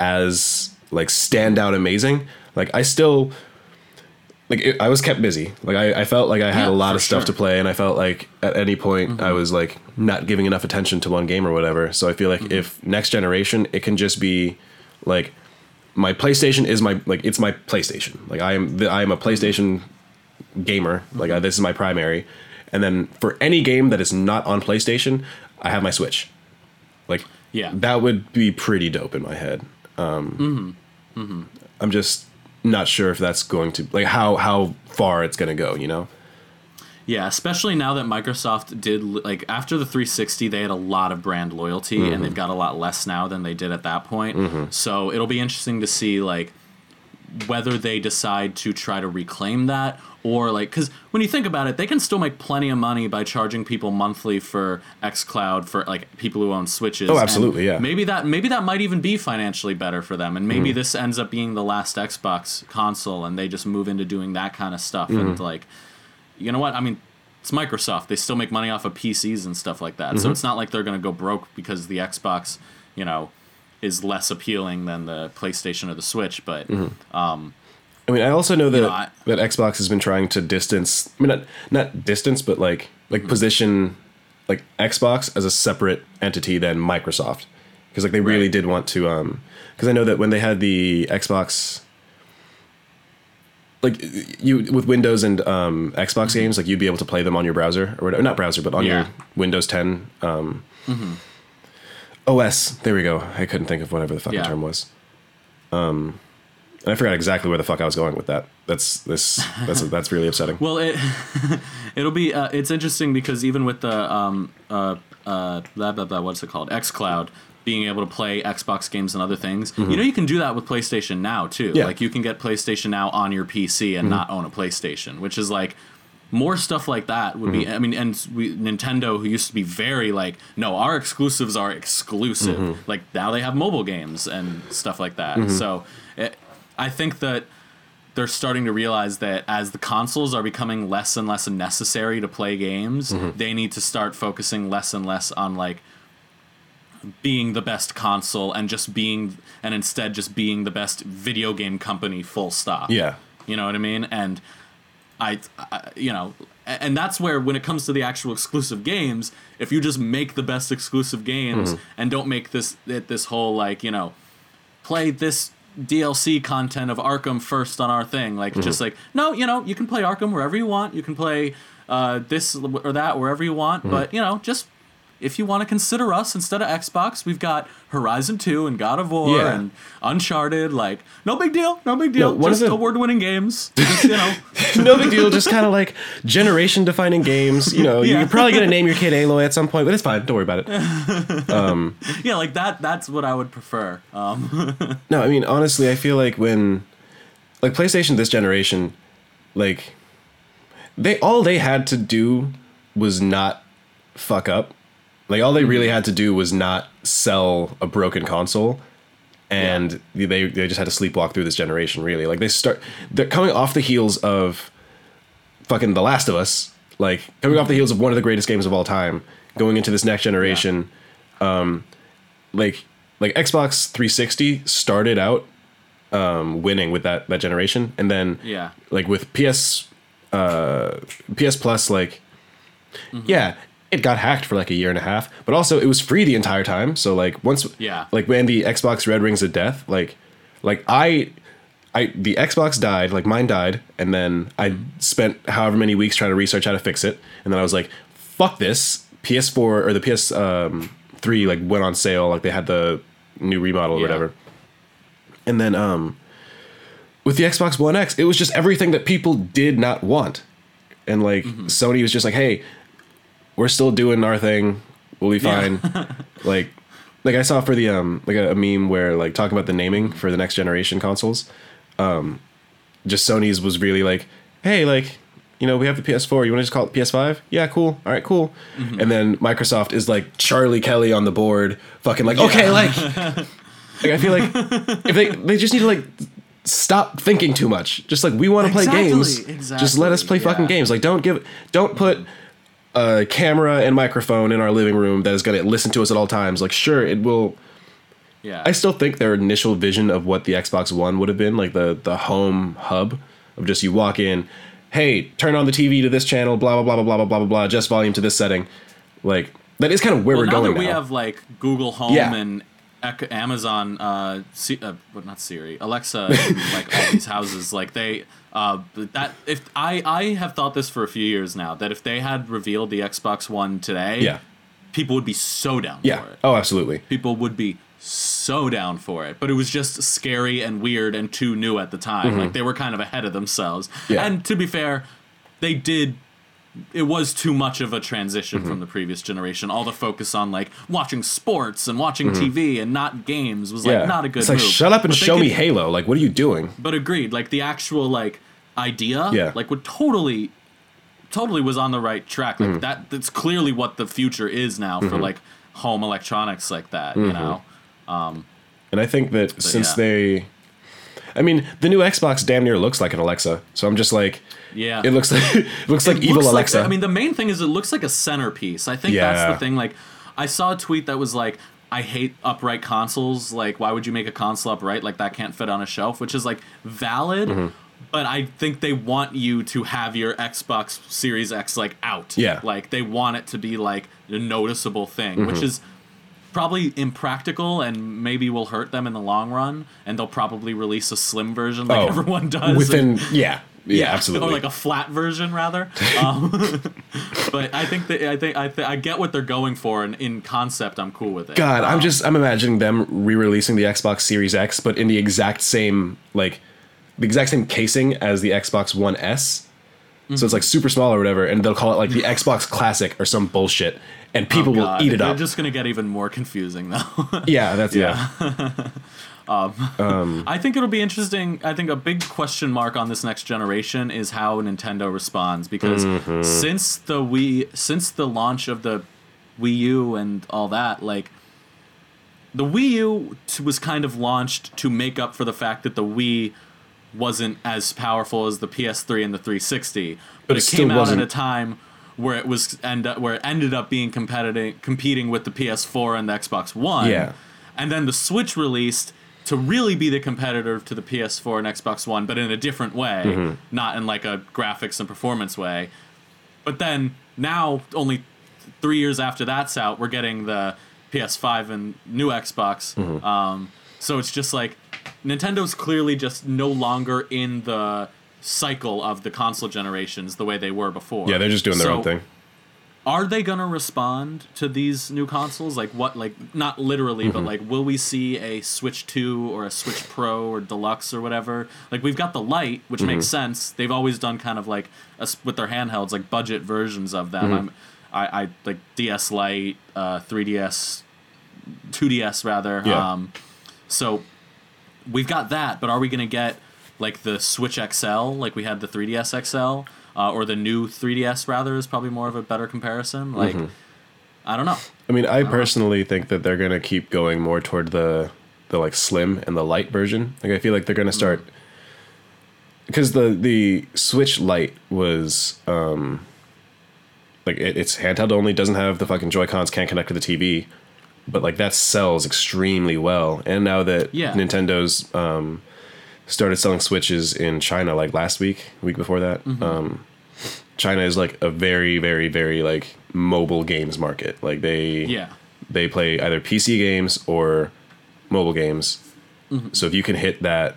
S1: as like stand out amazing, like I still like it, I was kept busy. Like I, I felt like I had yeah, a lot of stuff sure. to play, and I felt like at any point mm-hmm. I was like not giving enough attention to one game or whatever. So I feel like mm-hmm. if next generation, it can just be like my PlayStation is my like it's my PlayStation. Like I am the, I am a PlayStation gamer. Like I, this is my primary, and then for any game that is not on PlayStation, I have my Switch. Like
S2: yeah,
S1: that would be pretty dope in my head. Um, mm-hmm. Mm-hmm. I'm just not sure if that's going to like how how far it's going to go. You know.
S2: Yeah, especially now that Microsoft did like after the 360, they had a lot of brand loyalty, mm-hmm. and they've got a lot less now than they did at that point. Mm-hmm. So it'll be interesting to see like whether they decide to try to reclaim that or like because when you think about it they can still make plenty of money by charging people monthly for xcloud for like people who own switches
S1: oh absolutely yeah
S2: maybe that maybe that might even be financially better for them and maybe mm. this ends up being the last xbox console and they just move into doing that kind of stuff mm. and like you know what i mean it's microsoft they still make money off of pcs and stuff like that mm-hmm. so it's not like they're going to go broke because the xbox you know is less appealing than the PlayStation or the Switch. But mm-hmm. um,
S1: I mean, I also know that you know, I, that Xbox has been trying to distance. I mean, not not distance, but like like mm-hmm. position like Xbox as a separate entity than Microsoft because like they really right. did want to. Um, because I know that when they had the Xbox. Like you with Windows and um, Xbox mm-hmm. games, like you'd be able to play them on your browser or whatever, not browser, but on yeah. your Windows 10 um, mm-hmm. OS. There we go. I couldn't think of whatever the fucking yeah. term was. Um, I forgot exactly where the fuck I was going with that. That's this. That's that's really upsetting.
S2: well, it it'll be. Uh, it's interesting because even with the um uh uh blah blah blah what's it called X Cloud being able to play Xbox games and other things. Mm-hmm. You know, you can do that with PlayStation Now too. Yeah. Like you can get PlayStation Now on your PC and mm-hmm. not own a PlayStation, which is like more stuff like that would mm-hmm. be. I mean, and we, Nintendo, who used to be very like, no, our exclusives are exclusive. Mm-hmm. Like now they have mobile games and stuff like that. Mm-hmm. So it, I think that they're starting to realize that as the consoles are becoming less and less necessary to play games, mm-hmm. they need to start focusing less and less on like being the best console and just being and instead just being the best video game company full stop.
S1: Yeah.
S2: You know what I mean? And I, I, you know, and that's where when it comes to the actual exclusive games, if you just make the best exclusive games mm-hmm. and don't make this this whole like you know, play this DLC content of Arkham first on our thing, like mm-hmm. just like no, you know, you can play Arkham wherever you want, you can play uh, this or that wherever you want, mm-hmm. but you know, just if you want to consider us instead of Xbox, we've got Horizon 2 and God of War yeah. and Uncharted. Like, no big deal. No big deal. No, just the... award winning games. Just, you know.
S1: no big deal. Just kind of like generation defining games. You know, yeah. you're probably going to name your kid Aloy at some point, but it's fine. Don't worry about it.
S2: Um, yeah, like that. That's what I would prefer. Um.
S1: no, I mean, honestly, I feel like when, like, PlayStation this generation, like, they all they had to do was not fuck up. Like all they really had to do was not sell a broken console and they they just had to sleepwalk through this generation really. Like they start they're coming off the heels of fucking The Last of Us, like coming off the heels of one of the greatest games of all time, going into this next generation um like like Xbox 360 started out um winning with that that generation and then
S2: Yeah.
S1: like with PS uh PS Plus like
S2: Mm-hmm.
S1: yeah it got hacked for like a year and a half but also it was free the entire time so like once
S2: Yeah.
S1: like when the Xbox Red Rings of Death like like I I the Xbox died like mine died and then I
S2: Mm-hmm.
S1: spent however many weeks trying to research how to fix it and then I was like fuck this PS4 or the PS um 3 like went on sale like they had the new remodel or
S2: Yeah.
S1: whatever and then um with the Xbox One X, it was just everything that people did not want. And like
S2: Mm-hmm.
S1: Sony was just like, "Hey, we're still doing our thing. We'll be
S2: Yeah.
S1: fine." like like I saw for the um like a, a meme where like talking about the naming for the next generation consoles. Um just Sony's was really like, "Hey, like you know, we have the PS4. You want to just call it PS5? Yeah, cool. All right, cool."
S2: Mm-hmm.
S1: And then Microsoft is like Charlie Kelly on the board, fucking like, "Okay, like like I feel like if they they just need to like stop thinking too much. Just like we want to play games. Exactly. Just let us
S2: exactly,
S1: play fucking games. Like don't give don't put a camera and microphone in our living room that is going to listen to us at all times. Like sure it will
S2: Yeah.
S1: I still think their initial vision of what the Xbox One would have been, like the the home hub of just you walk in, hey, turn on the TV to this channel, blah blah blah blah blah blah blah blah blah, just volume to this setting. Like that is kind of where
S2: well,
S1: we're
S2: now
S1: going
S2: that we
S1: now.
S2: have like Google Home
S1: Yeah.
S2: and Amazon, uh, C- uh, not Siri, Alexa, like all these houses, like they, uh, that if I I have thought this for a few years now that if they had revealed the Xbox One today,
S1: yeah.
S2: people would be so down
S1: Yeah.
S2: for it.
S1: Oh, absolutely.
S2: People would be so down for it, but it was just scary and weird and too new at the time. Like they were kind of ahead of themselves.
S1: Mm-hmm. Yeah.
S2: And to be fair, they did it was too much of a transition
S1: Mm-hmm.
S2: from the previous generation. All the focus on like watching sports and watching TV and not games was like
S1: Mm-hmm. yeah.
S2: not a good
S1: It's like
S2: move.
S1: shut up and
S2: But
S1: show me Halo. Like what are you doing?
S2: But agreed, like the actual like idea,
S1: Yeah.
S2: like would totally, totally was on the right track.
S1: Mm-hmm.
S2: Like that, that's clearly what the future is now for like home electronics like that.
S1: Mm-hmm.
S2: You know, Um,
S1: And I think that since
S2: yeah.
S1: they, I mean, the new Xbox damn near looks like an Alexa. So I'm just like,
S2: yeah,
S1: it looks like it looks like
S2: It
S1: evil
S2: like-
S1: Alexa.
S2: I mean, the main thing is it looks like a centerpiece. I think
S1: Yeah.
S2: that's the thing. Like, I saw a tweet that was like, "I hate upright consoles. Like, why would you make a console upright? Like, that can't fit on a shelf." Which is like valid,
S1: Mm-hmm.
S2: but I think they want you to have your Xbox Series X like out.
S1: Yeah.
S2: like they want it to be like a noticeable thing,
S1: Mm-hmm.
S2: which is probably impractical and maybe will hurt them in the long run. And they'll probably release a slim version like
S1: Oh,
S2: everyone does.
S1: within yeah, yeah, absolutely.
S2: Or like a flat version, rather. Um, but I think that I think I, th- I get what they're going for, and in concept, I'm cool with it.
S1: God, I'm
S2: Um,
S1: just I'm imagining them re-releasing the Xbox Series X, but in the exact same like the exact same casing as the Xbox One S. So it's like super small or whatever, and they'll call it like the Xbox Classic or some bullshit, and people
S2: oh
S1: will eat it up.
S2: They're
S1: up.
S2: just gonna get even more confusing, though.
S1: yeah, that's yeah.
S2: I think it'll be interesting. I think a big question mark on this next generation is how Nintendo responds because
S1: Mm-hmm.
S2: since the Wii, since the launch of the Wii U and all that, like the Wii U was kind of launched to make up for the fact that the Wii wasn't as powerful as the PS3 and the 360, but,
S1: it
S2: it, came out
S1: wasn't-
S2: at a time where it was end up, where it ended up being competitive competing with the PS4 and the Xbox One.
S1: Yeah.
S2: And then the Switch released to really be the competitor to the PS4 and Xbox One, but in a different way,
S1: Mm-hmm.
S2: not in like a graphics and performance way. But then now, only three years after that's out, we're getting the PS5 and new Xbox.
S1: Mm-hmm.
S2: Um, so it's just like Nintendo's clearly just no longer in the cycle of the console generations the way they were before.
S1: Yeah, they're just doing their
S2: So
S1: own thing.
S2: Are they gonna respond to these new consoles? Like what? Like not literally,
S1: Mm-hmm.
S2: but like will we see a Switch Two or a Switch Pro or Deluxe or whatever? Like we've got the Lite, which makes
S1: Mm-hmm.
S2: sense. They've always done kind of like a with their handhelds, like budget versions of them.
S1: Mm-hmm.
S2: I'm, I, I like DS Lite, uh, 3DS, 2DS rather.
S1: Yeah.
S2: Um, so we've got that, but are we gonna get like the Switch XL, like we had the 3DS XL, uh, or the new 3DS rather is probably more of a better comparison. Like, I don't know.
S1: I mean, I personally think that they're gonna keep going more toward the the like slim and the light version. Like I feel like they're gonna start because the the Switch Lite was um like it, it's handheld only, doesn't have the fucking Joy Cons, can't connect to the TV, but like that sells extremely well. And now that
S2: Yeah.
S1: Nintendo's um started selling Switches in China like last week, week before that, mm-hmm. um China is like a very very very like mobile games market. Like they
S2: Yeah.
S1: they play either PC games or mobile games. Mm-hmm. So if you can hit that,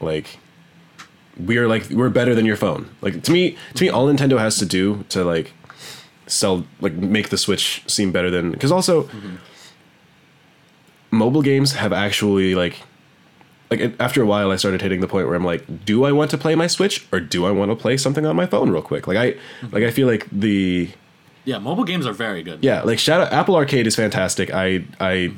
S1: like, we are like we're better than your phone. Like to me, to me, all Nintendo has to do to like sell, like, make the Switch seem better than because also mm-hmm. mobile games have actually like. Like after a while, I started hitting the point where I'm like, do I want to play my Switch or do I want to play something on my phone real quick? Like I, like I feel like the
S2: Yeah, mobile games are very good.
S1: yeah, like Shadow Apple Arcade is fantastic. I I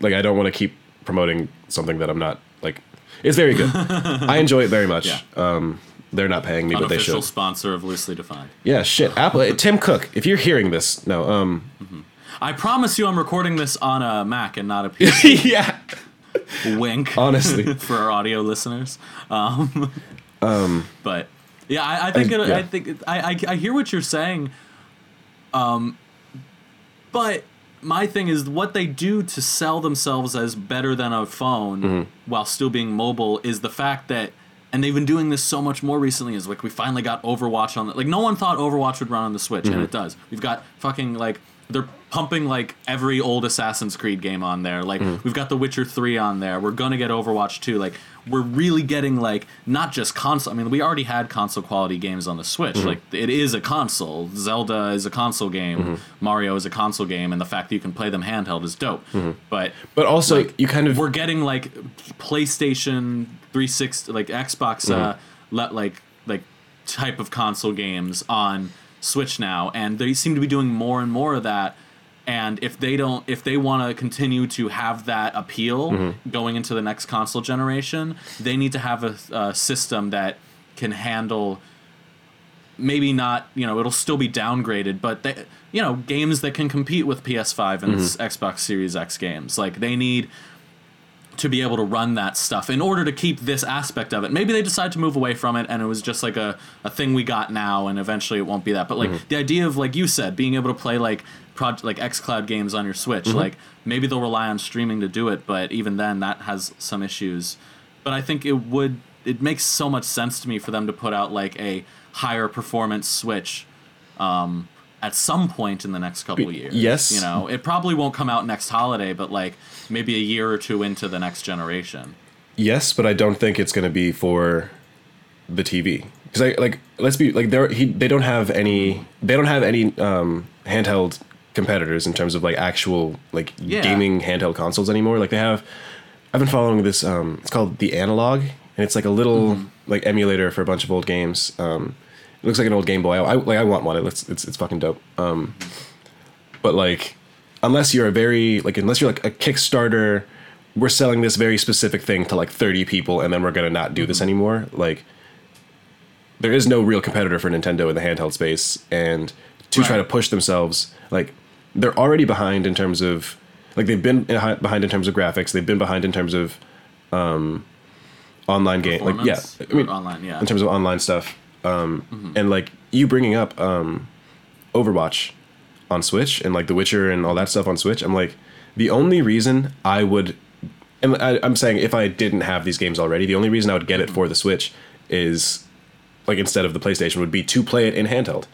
S1: like I don't want to keep promoting something that I'm not like. It's very good. I enjoy it very much.
S2: Yeah.
S1: Um, they're not paying me, but they should.
S2: sponsor of Loosely Defined.
S1: Yeah, shit. Apple. uh, Tim Cook, if you're hearing this, no. Um.
S2: I promise you I'm recording this on a Mac and not a PC.
S1: yeah.
S2: Wink.
S1: Honestly.
S2: for our audio listeners. Um, but yeah, I, I think
S1: I-
S2: it,
S1: yeah.
S2: I think I, I I hear what you're saying. Um, but my thing is what they do to sell themselves as better than a phone
S1: Mm-hmm.
S2: while still being mobile is the fact that. And they've been doing this so much more recently. Is like we finally got Overwatch on the like no one thought Overwatch would run on the Switch,
S1: Mm-hmm.
S2: and it does. We've got fucking like they're pumping like every old Assassin's Creed game on there. Like
S1: Mm-hmm.
S2: we've got The Witcher 3 on there. We're gonna get Overwatch 2. Like we're really getting like not just console. I mean, we already had console quality games on the Switch.
S1: Mm-hmm.
S2: Like it is a console. Zelda is a console game.
S1: Mm-hmm.
S2: Mario is a console game, and the fact that you can play them handheld is dope. But
S1: But also,
S2: Like,
S1: you kind of
S2: we're getting like PlayStation 360, like Xbox,
S1: Mm-hmm.
S2: uh, le- like like type of console games on Switch now, and they seem to be doing more and more of that. And if they don't, if they want to continue to have that appeal
S1: Mm-hmm.
S2: going into the next console generation, they need to have a, a system that can handle maybe not you know it'll still be downgraded but they you know games that can compete with ps5 and
S1: Mm-hmm.
S2: xbox series x games like they need to be able to run that stuff in order to keep this aspect of it maybe they decide to move away from it and it was just like a, a thing we got now and eventually it won't be that but like
S1: Mm-hmm.
S2: the idea of like you said being able to play like project like xcloud games on your switch
S1: Mm-hmm.
S2: like maybe they'll rely on streaming to do it but even then that has some issues but I think it would it makes so much sense to me for them to put out like a higher performance Switch um, at some point in the next couple of years.
S1: yes.
S2: you know, it probably won't come out next holiday, but like maybe a year or two into the next generation.
S1: yes, but I don't think it's going to be for the TV because I like let's be like they he they don't have any they don't have any um, handheld competitors in terms of like actual like
S2: Yeah.
S1: gaming handheld consoles anymore. Like they have, I've been following this. Um, it's called the Analogue, and it's like a little like emulator for a bunch of old games. Um, it looks like an old Game Boy. I, I like I want one. It's it's it's fucking dope. Um, but like unless you're a very like unless you're like a Kickstarter, we're selling this very specific thing to like 30 people, and then we're gonna not do this anymore. Like there is no real competitor for Nintendo in the handheld space, and to try to push themselves, like they're already behind in terms of like they've been in- behind in terms of graphics, they've been behind in terms of um, online game, like yeah, I mean
S2: online, yeah.
S1: in terms of online stuff, um, and like you bringing up um, Overwatch on Switch and like The Witcher and all that stuff on Switch, I'm like the only reason I would, and I, I'm saying if I didn't have these games already, the only reason I would get it for the Switch is like instead of the PlayStation would be to play it in handheld,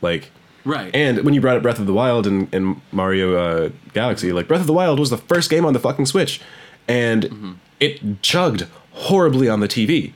S1: like.
S2: right.
S1: And when you brought up Breath of the Wild and, and Mario uh, Galaxy, like Breath of the Wild was the first game on the fucking Switch, and it chugged horribly on the TV.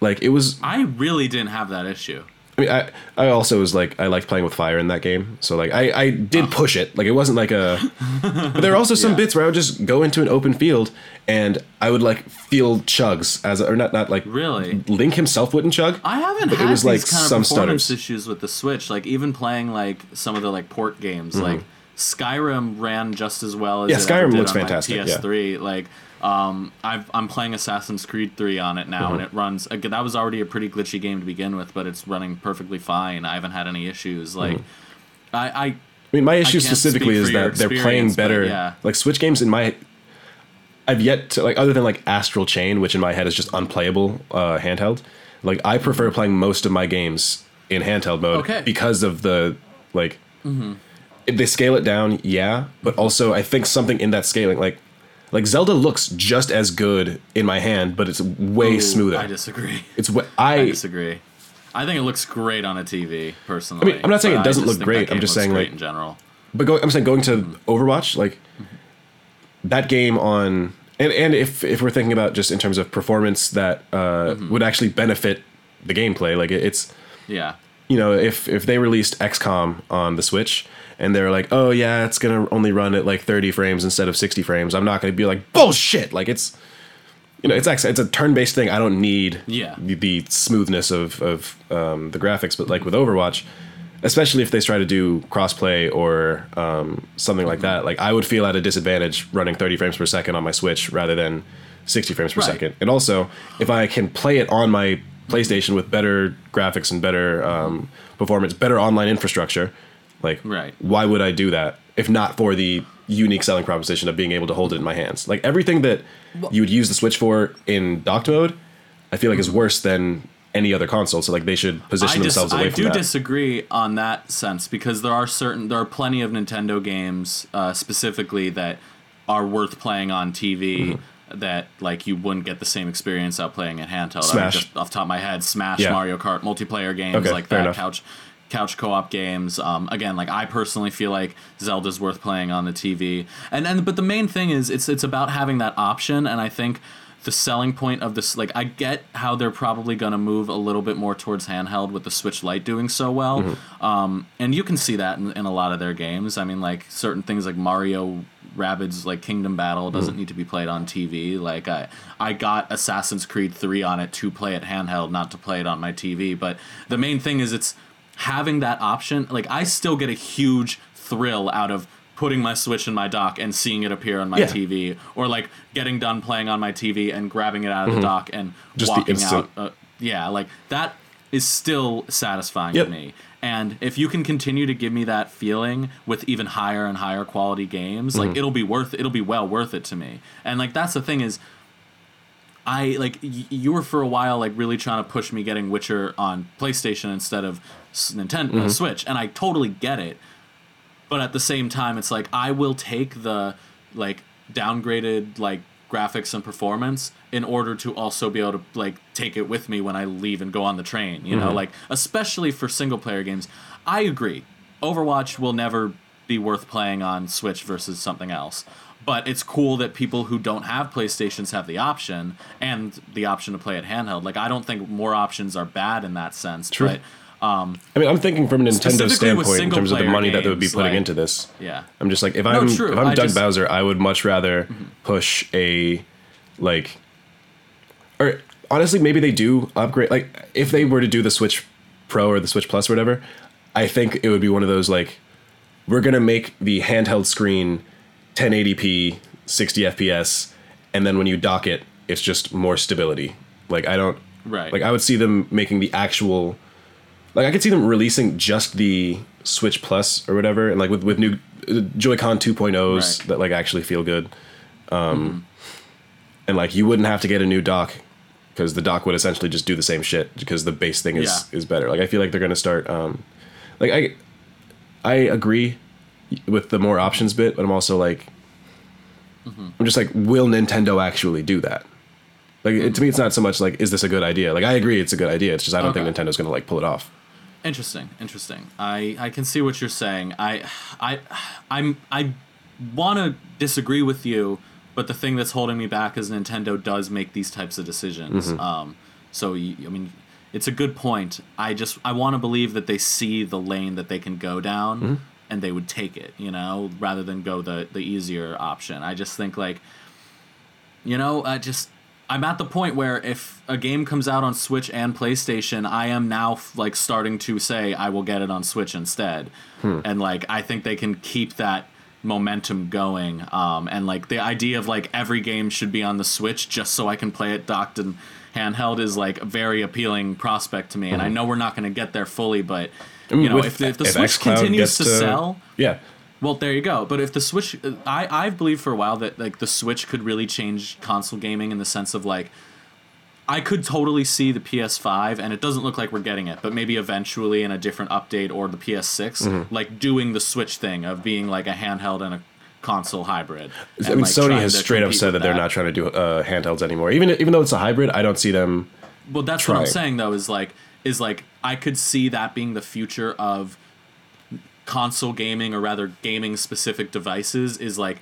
S1: Like it was.
S2: I really didn't have that issue.
S1: I mean, I I also was like I liked playing with fire in that game, so like I I did push it. Like it wasn't like a. but there are also some
S2: Yeah.
S1: bits where I would just go into an open field and I would like feel chugs as or not not like
S2: Really?
S1: Link himself wouldn't chug.
S2: I haven't
S1: But it
S2: had
S1: was, like, some
S2: performance
S1: stutters.
S2: issues with the Switch. Like even playing like some of the like port games,
S1: Mm-hmm.
S2: like Skyrim ran just as well as
S1: Yeah, Skyrim looks fantastic, yeah.
S2: PS3. Like Um, I've, I'm playing Assassin's Creed 3 on it now, and it runs. Again, that was already a pretty glitchy game to begin with, but it's running perfectly fine. I haven't had any issues. Like, I, I
S1: I mean, my issue specifically is that they're playing better.
S2: yeah.
S1: Like Switch games in my, I've yet to like other than like Astral Chain, which in my head is just unplayable uh, handheld. Like I prefer playing most of my games in handheld mode
S2: Okay.
S1: because of the like. If they scale it down, yeah, but also I think something in that scaling, like, like Zelda looks just as good in my hand, but it's way
S2: Ooh,
S1: smoother.
S2: I disagree.
S1: it's what
S2: I
S1: I.
S2: disagree. I think it looks great on a TV, personally.
S1: I mean, I'm not saying it doesn't look great, I'm just saying,
S2: great
S1: like-
S2: in general.
S1: But I'm saying going to Overwatch, like that game on, and and if if we're thinking about just in terms of performance that uh, would actually benefit the gameplay, like it, it's
S2: Yeah.
S1: you know if if they released XCOM on the Switch and they're like, oh yeah, it's gonna only run at like 30 frames instead of 60 frames, I'm not gonna be like bullshit. Like it's you know it's actually it's a turn-based thing. I don't need
S2: Yeah.
S1: the, the smoothness of of um, the graphics, but like with Overwatch, especially if they try to do crossplay or um, something like that, like I would feel at a disadvantage running 30 frames per second on my Switch rather than 60 frames per
S2: Right.
S1: second. And also, if I can play it on my PlayStation with better graphics and better um, performance, better online infrastructure, like
S2: Right.
S1: why would I do that if not for the unique selling proposition of being able to hold it in my hands? Like everything that you would use the Switch for in docked mode, I feel like is worse than any other console. So like they should position
S2: I, dis-
S1: themselves away
S2: I
S1: from
S2: do disagree on that sense because there are certain there are plenty of Nintendo games uh, specifically that are worth playing on TV
S1: Mm-hmm.
S2: that like you wouldn't get the same experience out playing at handheld. I mean,
S1: Smash.
S2: just off the top of my head, Smash,
S1: Yeah.
S2: Mario Kart, multiplayer games
S1: Okay,
S2: like that,
S1: enough.
S2: couch couch co-op games. Um, again, like I personally feel like Zelda's worth playing on the TV. And and but the main thing is it's it's about having that option and I think the selling point of this like I get how they're probably going to move a little bit more towards handheld with the Switch Lite doing so well.
S1: Mm-hmm.
S2: Um, and you can see that in, in a lot of their games. I mean like certain things like Mario Rabbids like Kingdom Battle doesn't
S1: Mm-hmm.
S2: need to be played on TV. Like I I got Assassin's Creed 3 on it to play it handheld, not to play it on my TV, but the main thing is it's having that option. Like I still get a huge thrill out of putting my Switch in my dock and seeing it appear on my
S1: Yeah.
S2: TV or like getting done playing on my TV and grabbing it out of the dock and
S1: Mm-hmm. Just the
S2: walking
S1: instant-
S2: out. Uh, yeah, like that is still satisfying
S1: Yep.
S2: to me. And if you can continue to give me that feeling with even higher and higher quality games,
S1: Mm-hmm.
S2: like it'll be worth it'll be well worth it to me. And like that's the thing is I like y- you were for a while like really trying to push me getting Witcher on PlayStation instead of s- Nintendo
S1: Mm-hmm.
S2: uh, Switch, and I totally get it. But at the same time, it's like I will take the like downgraded like graphics and performance in order to also be able to like take it with me when I leave and go on the train. You know, like especially for single player games. I agree. Overwatch will never be worth playing on Switch versus something else. But it's cool that people who don't have PlayStations have the option and the option to play it handheld. Like I don't think more options are bad in that sense.
S1: True.
S2: But um,
S1: I mean, I'm thinking from a Nintendo standpoint in terms of the money that they would be putting
S2: like-
S1: into this.
S2: yeah.
S1: I'm just like if I'm
S2: true.
S1: if I'm
S2: I
S1: Doug
S2: just- Mm-hmm.
S1: Bowser, I would much rather push a like or honestly maybe they do upgrade like if they were to do the Switch Pro or the Switch Plus or whatever, I think it would be one of those like we're going to make the handheld screen 1080p 60 FPS and then when you dock it it's just more stability. Like I don't
S2: Right.
S1: like I would see them making the actual like I could see them releasing just the Switch Plus or whatever, and like with with new uh, Joy-Con 2.0s
S2: Right.
S1: that like actually feel good. Um, and like you wouldn't have to get a new dock because the dock would essentially just do the same shit because the base thing is
S2: Yeah.
S1: is better. Like I feel like they're gonna start. Um, like I I agree with the more options bit, but I'm also like I'm just like, will Nintendo actually do that? Like it, to me, it's not so much like, is this a good idea? Like I agree, it's a good idea. It's just I don't think Nintendo's gonna like pull it off.
S2: Interesting, interesting. I I can see what you're saying. I I I'm I want to disagree with you, but the thing that's holding me back is Nintendo does make these types of decisions. Um, so I mean, it's a good point. I just I want to believe that they see the lane that they can go down, and they would take it. You know, rather than go the the easier option. I just think like you know, I just I'm at the point where if a game comes out on Switch and PlayStation, I am now f- like starting to say I will get it on Switch instead. And like I think they can keep that momentum going um, and like the idea of like every game should be on the switch just so i can play it docked and handheld is like a very appealing prospect to me and i know we're not going to get there fully but you know if the, if the
S1: if
S2: switch
S1: xCloud
S2: continues to
S1: to-
S2: sell
S1: Yeah.
S2: well, there you go. But if the Switch, I I've believed for a while that like the Switch could really change console gaming in the sense of like, I could totally see the PS5, and it doesn't look like we're getting it, but maybe eventually in a different update or the PS6,
S1: Mm-hmm.
S2: like doing the Switch thing of being like a handheld and a console hybrid.
S1: I mean,
S2: like,
S1: Sony has straight up said that they're not trying to do uh, handhelds anymore. Even even though it's a hybrid, I don't see them.
S2: Well, that's what I'm saying though. Is like is like I could see that being the future of console gaming, or rather, gaming specific devices. Is like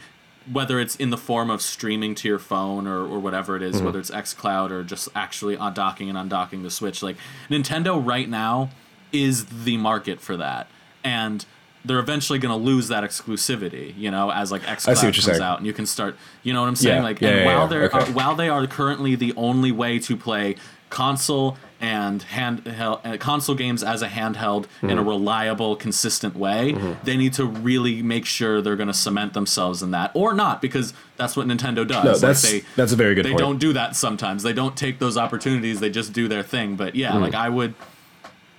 S2: whether it's in the form of streaming to your phone or, or whatever it is,
S1: Mm-hmm.
S2: whether it's xCloud or just actually undocking and undocking the Switch. Like Nintendo right now is the market for that, and they're eventually going to lose that exclusivity. You know, as like xCloud comes
S1: saying.
S2: out, and you can start. You know what I'm saying?
S1: Yeah,
S2: Like,
S1: yeah,
S2: and
S1: yeah,
S2: while they're
S1: okay.
S2: uh, while they are currently the only way to play console and handheld uh, console games as a handheld in a
S1: Mm-hmm.
S2: reliable, consistent way, they need to really make sure they're going to cement themselves in that, or not, because that's what Nintendo does.
S1: No,
S2: Like,
S1: that's
S2: they,
S1: that's a very good point.
S2: they
S1: point.
S2: don't do that sometimes. They don't take those opportunities. They just do their thing. But yeah, like I would,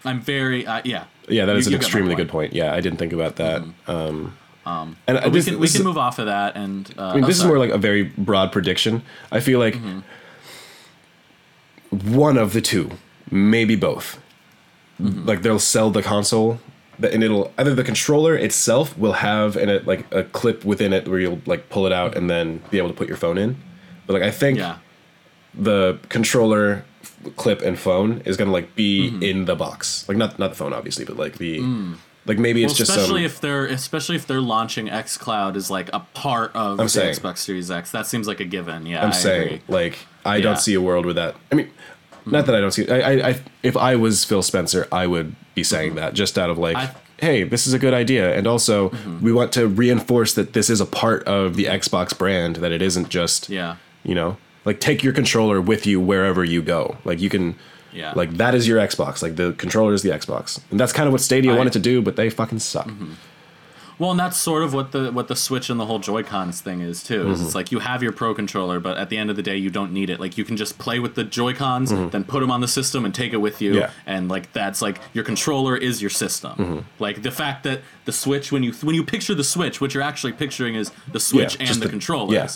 S2: I'm very uh, yeah.
S1: Mm-hmm. yeah, that
S2: You-
S1: is an
S2: you
S1: extremely
S2: point.
S1: good point. Yeah, I didn't think about that. Um, um,
S2: and
S1: this,
S2: we can we can move off of that and uh,
S1: I mean,
S2: oh,
S1: this is more like a very broad prediction. I feel like
S2: Mm-hmm.
S1: one of the two, maybe both.
S2: Mm-hmm.
S1: Like they'll sell the console, and it'll either the controller itself will have in it like a clip within it where you'll like pull it out and then be able to put your phone in. But like I think
S2: yeah.
S1: the controller clip and phone is gonna like be
S2: Mm-hmm.
S1: in the box, like not not the phone obviously, but like the like maybe it's
S2: Mm. Well,
S1: just
S2: especially
S1: some,
S2: if they're especially if they're launching X Cloud as like a part of
S1: I'm
S2: the
S1: saying.
S2: Xbox Series X. That seems like a given. Yeah,
S1: I'm
S2: I
S1: saying
S2: agree.
S1: like I
S2: Yeah.
S1: don't see a world where that. I mean, not that I don't see. I, I, I if I was Phil Spencer, I would be saying mm-hmm. that just out of like,
S2: I-
S1: hey, this is a good idea, and also mm-hmm. we want to reinforce that this is a part of the Xbox brand. That it isn't just
S2: Yeah,
S1: you know like take your controller with you wherever you go. Like you can.
S2: Yeah.
S1: Like that is your Xbox. Like the controller is the Xbox, and that's kind of what Stadia
S2: I-
S1: wanted to do, but they fucking suck. Mm-hmm.
S2: Well, and that's sort of what the what the Switch and the whole Joy Cons thing is too.
S1: Mm-hmm.
S2: it's like you have your Pro controller, but at the end of the day, you don't need it. Like you can just play with the Joy Cons, then put them on the system and take it with you.
S1: Mm-hmm. Yeah.
S2: And like that's like your controller is your system.
S1: Mm-hmm.
S2: Like the fact that the Switch, when you when you picture the Switch, what you're actually picturing is the Switch
S1: Yeah,
S2: and
S1: just
S2: the,
S1: the-
S2: controllers.
S1: yeah.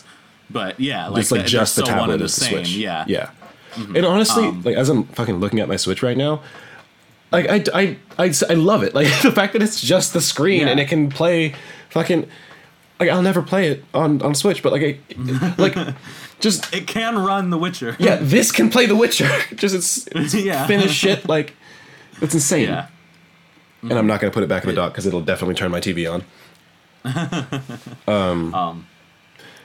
S2: But yeah, like,
S1: It's like
S2: they're
S1: just the
S2: so one
S1: tablet
S2: and the
S1: is the
S2: same.
S1: Switch.
S2: Yeah.
S1: yeah. And honestly, like as I'm fucking looking at my Switch right now, like I, I, I, I love it. Like the fact that it's just the screen
S2: Yeah.
S1: and it can play fucking. Like I'll never play it on on Switch, but like I, like just
S2: It can run The Witcher.
S1: yeah, this can play The Witcher. Just it's, it's
S2: Yeah.
S1: finished shit. Like it's insane.
S2: Yeah.
S1: And I'm not gonna put it back in the dock because it'll definitely turn my TV on.
S2: Um,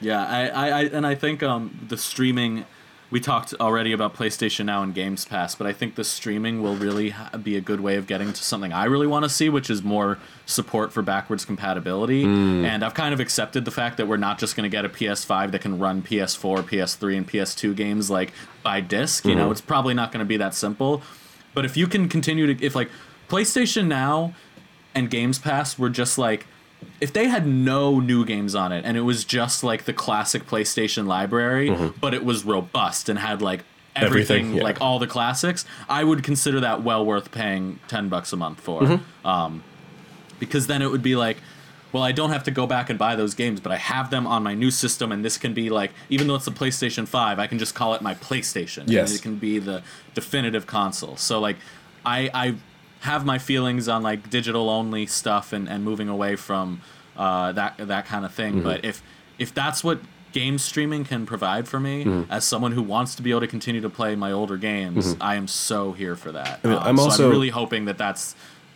S2: Yeah, I, I, I and I think um, the streaming. We talked already about PlayStation Now and Games Pass, but I think the streaming will really be a good way of getting to something I really want to see, which is more support for backwards compatibility. Mm. And I've kind of accepted the fact that we're not just going to get a PS5 that can run PS4, PS3, and PS2 games like by disc. You know, mm. it's probably not going to be that simple. But if you can continue to, if like PlayStation Now and Games Pass were just like if they had no new games on it and it was just like the classic PlayStation library, but it was robust and had like everything,
S1: Everything, yeah.
S2: like all the classics, I would consider that well worth paying ten bucks a month for. Um, because then it would be like, well, I don't have to go back and buy those games, but I have them on my new system, and this can be like, even though it's a PlayStation Five, I can just call it my PlayStation.
S1: Yes.
S2: and it can be the definitive console. So like, I I have my feelings on like digital only stuff and, and moving away from uh, that that kind of thing.
S1: Mm-hmm.
S2: But if if that's what game streaming can provide for me
S1: Mm-hmm.
S2: as someone who wants to be able to continue to play my older games, I am so here for that.
S1: mean,
S2: Um,
S1: Mm-hmm. I'm
S2: so
S1: also-
S2: I'm really hoping that that's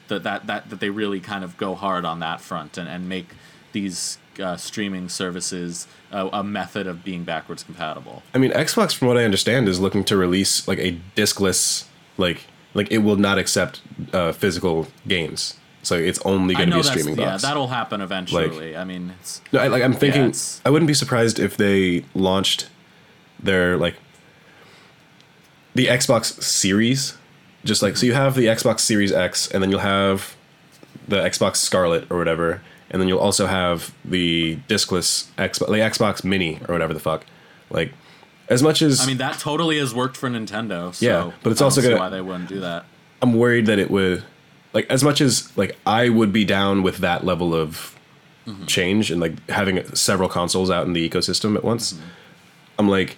S2: that that that, that they really kind of go hard on that front and, and make these uh, streaming services a, a method of being backwards compatible.
S1: I mean, Xbox, from what I understand, is looking to release like a discless, like like it will not accept uh, physical games. So it's only going to be a streaming
S2: yeah, that'll happen eventually. I mean, it's
S1: No, I, like I'm thinking,
S2: it's-
S1: I wouldn't be surprised if they launched their like the Xbox Series, just like so you have the Xbox Series X, and then you'll have the Xbox Scarlet or whatever, and then you'll also have the discless Xbox, the Xbox Mini or whatever the fuck. Like, as much as
S2: I mean, that totally has worked for Nintendo. So
S1: Yeah, but it's also gonna-
S2: why they wouldn't do that.
S1: I'm worried that it would, like, as much as like I would be down with that level of mm-hmm. change and like having several consoles out in the ecosystem at once. Mm-hmm. I'm like,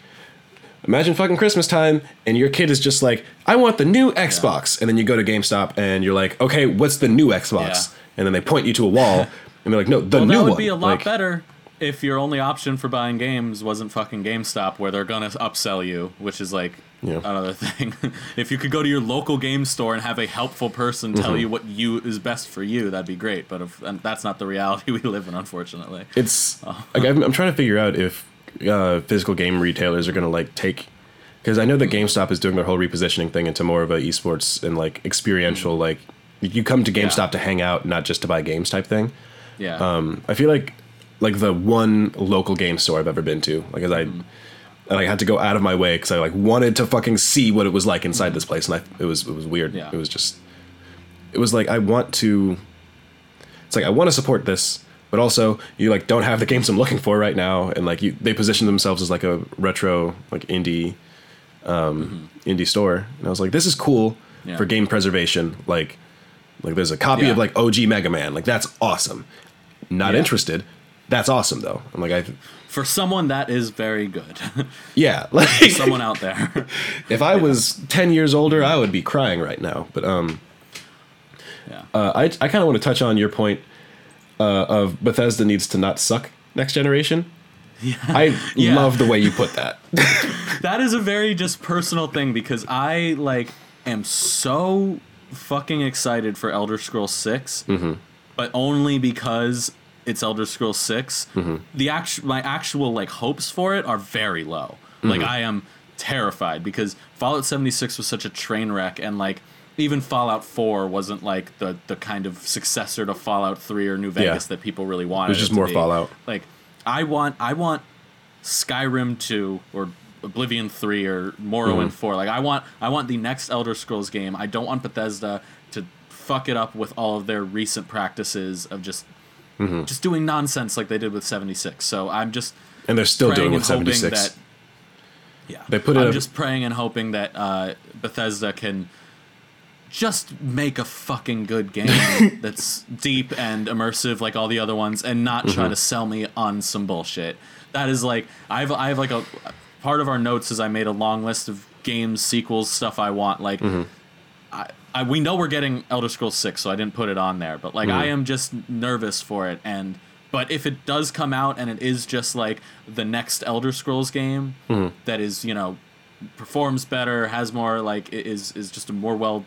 S1: imagine fucking Christmas time and your kid is just like, I want the new Xbox, and then you go to GameStop and you're like, okay, what's the new Xbox?
S2: Yeah.
S1: And then they point you to a wall and they're like, no, the
S2: Well,
S1: new
S2: that would
S1: one.
S2: be a lot
S1: Like,
S2: better if your only option for buying games wasn't fucking GameStop, where they're gonna upsell you, which is like
S1: Yeah.
S2: another thing. if you could go to your local game store and have a helpful person tell
S1: Mm-hmm.
S2: you what you is best for you, that'd be great. But if, and that's not the reality we live in, unfortunately.
S1: It's
S2: Oh.
S1: like I'm, I'm trying to figure out if uh, physical game retailers are going to like take because I know that GameStop is doing their whole repositioning thing into more of a esports and like experiential like you come to GameStop
S2: Yeah.
S1: to hang out, not just to buy games type thing.
S2: Yeah.
S1: Um, I feel like like the one local game store I've ever been to, like as I.
S2: Mm-hmm.
S1: And I had to go out of my way because I like wanted to fucking see what it was like inside this place, and I it was it was weird.
S2: Mm-hmm. Yeah.
S1: It was just, it was like I want to. It's like I want to support this, but also you like don't have the games I'm looking for right now, and like you they position themselves as like a retro like indie, um, indie store, and I was like, this is cool
S2: Mm-hmm. Yeah.
S1: for game preservation. Like, like there's a copy
S2: Yeah.
S1: of like OG Mega Man, like that's awesome. Not interested. That's awesome though. I'm like I,
S2: for someone that is very good,
S1: yeah, like
S2: someone out there.
S1: if I was ten years older, I would be crying right now. But um,
S2: yeah.
S1: uh, I I kind of want to touch on your point uh, of Bethesda needs to not suck next generation. Yeah. I
S2: Yeah.
S1: love the way you put that.
S2: that is a very just personal thing because I like am so fucking excited for Elder Scrolls 6 but only because it's Elder Scrolls 6 The actual my actual like hopes for it are very low. Like I am terrified because Fallout 76 was such a train wreck and like even Fallout 4 wasn't like the the kind of successor to Fallout 3 or New Vegas that people really wanted.
S1: was just
S2: it
S1: more
S2: be.
S1: Fallout.
S2: Like I want I want Skyrim 2 or Oblivion 3 or Morrowind
S1: Mm-hmm.
S2: 4. Like I want I want the next Elder Scrolls game. I don't want Bethesda to fuck it up with all of their recent practices of just
S1: Mm-hmm.
S2: just doing nonsense like they did with 76. So I'm just
S1: and they're still doing
S2: and
S1: with
S2: hoping
S1: 76.
S2: that yeah.
S1: They put
S2: I'm
S1: a-
S2: just praying and hoping that uh, Bethesda can just make a fucking good game that's deep and immersive like all the other ones and not try
S1: Mm-hmm.
S2: to sell me on some bullshit. That is like I've I have like a part of our notes is I made a long list of games, sequels, stuff I want like
S1: Mm-hmm.
S2: I, we know we're getting Elder Scrolls 6 so I didn't put it on there, but like
S1: Mm-hmm.
S2: I am just nervous for it and but if it does come out and it is just like the next Elder Scrolls game
S1: Mm-hmm.
S2: that is, you know, performs better, has more like is is just a more well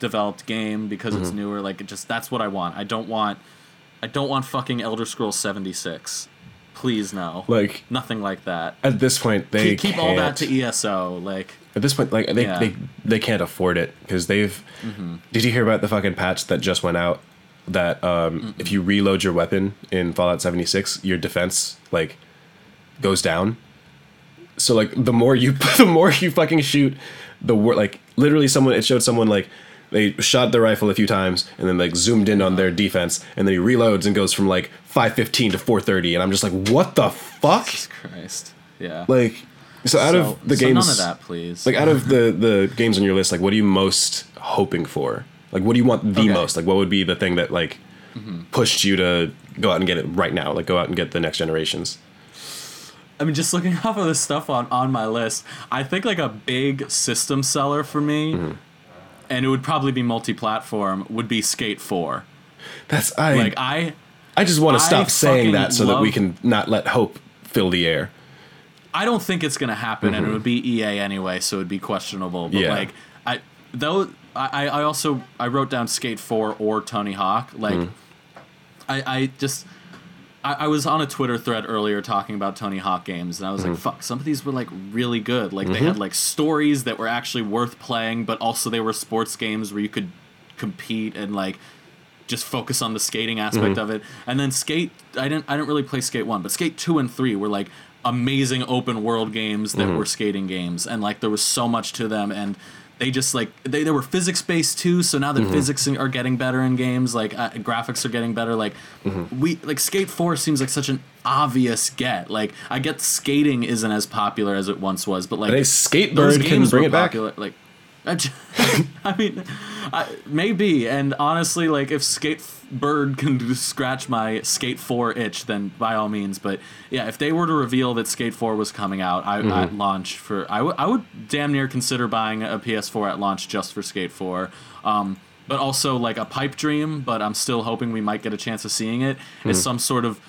S2: developed game because it's newer. Like it just that's what I want. I don't want I don't want fucking Elder Scrolls 76. Please no.
S1: like
S2: Nothing like that.
S1: at this point, they
S2: Keep, keep all that to ESO. Like
S1: At this point, like they
S2: Yeah.
S1: they, they can't afford it because they've.
S2: Mm-hmm.
S1: Did you hear about the fucking patch that just went out? That um, if you reload your weapon in Fallout seventy six, your defense like goes down. So like the more you the more you fucking shoot, the wor- like literally someone it showed someone like they shot their rifle a few times and then like zoomed in on their defense and then he reloads and goes from like 515 to 430 and I'm just like what the fuck?
S2: Jesus Christ. Yeah.
S1: Like so out
S2: so,
S1: of the
S2: so
S1: games
S2: none of that, please.
S1: like out of the the games on your list like what are you most hoping for like what do you want the
S2: Okay.
S1: most like what would be the thing that like pushed you to go out and get it right now like go out and get the next generations
S2: I mean, just looking off of the stuff on on my list, I think like a big system seller for me,
S1: Mm-hmm.
S2: and it would probably be multi-platform. Would be Skate Four.
S1: that's i
S2: Like I,
S1: i just want to stop saying that so that we can not let hope fill the air
S2: I don't think it's gonna happen, and it would be EA anyway, so it'd be questionable. But
S1: Mm-hmm. Yeah.
S2: like I though I I also I wrote down Skate Four or Tony Hawk. Like
S1: Mm.
S2: I I just. I I was on a Twitter thread earlier talking about Tony Hawk games, and I was
S1: Mm-hmm.
S2: like, "Fuck!" Some of these were like really good. Like they had like stories that were actually worth playing, but also they were sports games where you could compete and like just focus on the skating aspect
S1: Mm-hmm.
S2: of it. And then Skate, I didn't I didn't really play Skate One, but Skate Two and Three were like amazing open world games that
S1: Mm-hmm.
S2: were skating games, and like there was so much to them, and they just like they, they were physics based too so now that
S1: Mm-hmm.
S2: physics are getting better in games like uh, graphics are getting better like
S1: Mm-hmm.
S2: we like skate 4 seems like such an obvious get like i get skating isn't as popular as it once was but like
S1: I think
S2: those
S1: Skatebird can
S2: games
S1: bring it back.
S2: popular, like I mean I, maybe and honestly like if skate bird can scratch my skate 4 itch then by all means but yeah if they were to reveal that skate 4 was coming out I,
S1: Mm-hmm.
S2: at launch for I would I would damn near consider buying a ps4 at launch just for skate 4 um, but also like a pipe dream but i'm still hoping we might get a chance of seeing it. it is some sort of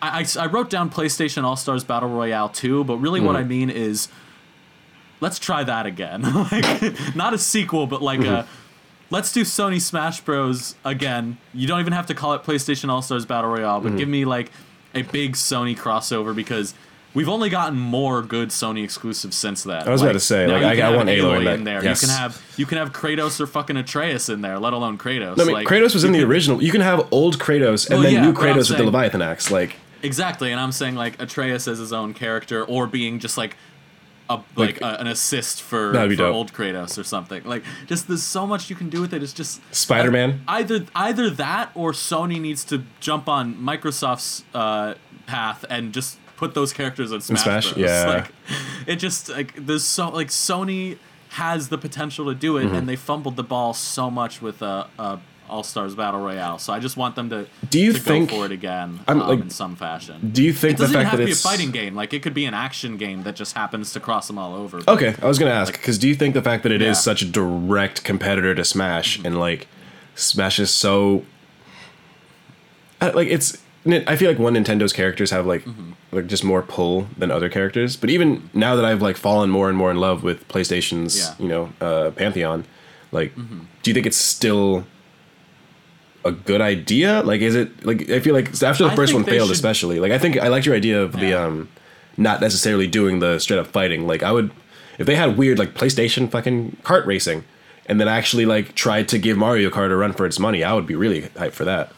S2: I, I, I wrote down PlayStation All Stars Battle Royale 2, but really what I mean is let's try that again. like not a sequel, but like a let's do Sony Smash Bros again. You don't even have to call it PlayStation All Stars Battle Royale, but mm-hmm. give me like a big Sony crossover because we've only gotten more good Sony exclusives since that.
S1: I was about to say, like, I-
S2: can
S1: I want Aloy in
S2: in there.
S1: yes.
S2: You can have you can have Kratos or fucking Atreus in there, let alone Kratos.
S1: No, I mean,
S2: like,
S1: Kratos was in the
S2: could-
S1: original. You can have old Kratos and
S2: Well,
S1: then
S2: yeah,
S1: new Kratos with the Leviathan axe. Like,
S2: Exactly, and I'm saying like Atreus as his own character, or being just like a like,
S1: Like-
S2: a, an assist for, for old Kratos or something. Like, just there's so much you can do with it. It's just
S1: Spider-Man?
S2: uh, either either that or Sony needs to jump on Microsoft's uh, path and just put those characters in Smash.
S1: Smash?
S2: Bros.
S1: Yeah.
S2: Like, it just like there's so like Sony has the potential to do it,
S1: Mm-hmm.
S2: and they fumbled the ball so much with uh, uh, All Stars Battle Royale. So I just want them to
S1: Do you
S2: to
S1: think-
S2: go for it again
S1: I'm,
S2: um,
S1: like,
S2: in some fashion.
S1: do you think
S2: It doesn't even
S1: fact
S2: have
S1: that
S2: to be a fighting game. Like it could be an action game that just happens to cross them all over.
S1: Okay, I was gonna ask because do you think the fact that it is
S2: Yeah.
S1: such a direct competitor to Smash and like Smash is so like it's I feel like one Nintendo's characters have like
S2: Mm-hmm.
S1: like just more pull than other characters. But even now that I've like fallen more and more in love with PlayStation's
S2: Yeah. Mm-hmm.
S1: you know uh, pantheon, like do you think it's still a good idea? Like is it like I feel like after the
S2: I
S1: first one failed
S2: should-
S1: especially like I think I liked your idea of the um not necessarily doing the straight up fighting. Like I would if they had weird like PlayStation fucking kart racing and then actually like tried to give Mario Kart a run for its money, I would be really hyped for that.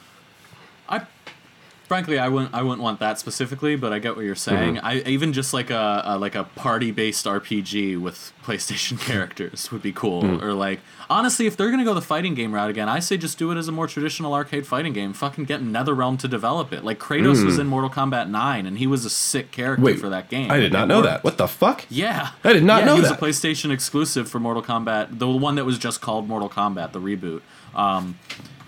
S2: Frankly I wouldn't I wouldn't want that specifically, but I get what you're saying.
S1: Mm-hmm.
S2: I even just like a, a like a party based RPG with PlayStation characters would be cool.
S1: Mm.
S2: Or like honestly, if they're gonna go the fighting game route again, I say just do it as a more traditional arcade fighting game. Fucking get NetherRealm to develop it. Like Kratos was in Mortal Kombat 9 and he was a sick character
S1: Mm. Wait,
S2: for that game.
S1: I did not know
S2: worked.
S1: that. What the fuck?
S2: Yeah,
S1: I did not
S2: yeah,
S1: know
S2: he was
S1: that.
S2: a PlayStation exclusive for Mortal Kombat, the one that was just called Mortal Kombat, the reboot. Um,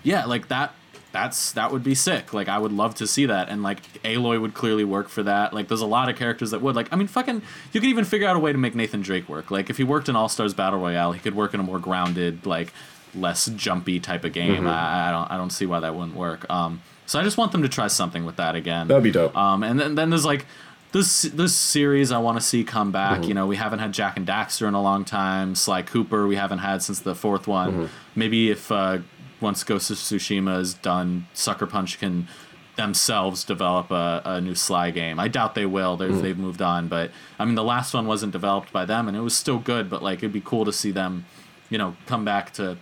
S2: yeah, like that. That's that would be sick. Like I would love to see that, and like Aloy would clearly work for that. Like there's a lot of characters that would. Like I mean, fucking, you could even figure out a way to make Nathan Drake work. Like if he worked in All Stars Battle Royale, he could work in a more grounded, like less jumpy type of game.
S1: Mm-hmm.
S2: I, I don't I don't see why that wouldn't work. Um, so I just want them to try something with that again.
S1: That'd be dope.
S2: Um, and then, then there's like this this series I want to see come back. You know, we haven't had Jak and Daxter in a long time. Sly Cooper we haven't had since the fourth one. Maybe if uh, once Ghost of Tsushima is done, Sucker Punch can themselves develop a, a new Sly game. I doubt they will. They've they've moved on, but I mean the last one wasn't developed by them, and it was still good. But like it'd be cool to see them, you know, come back to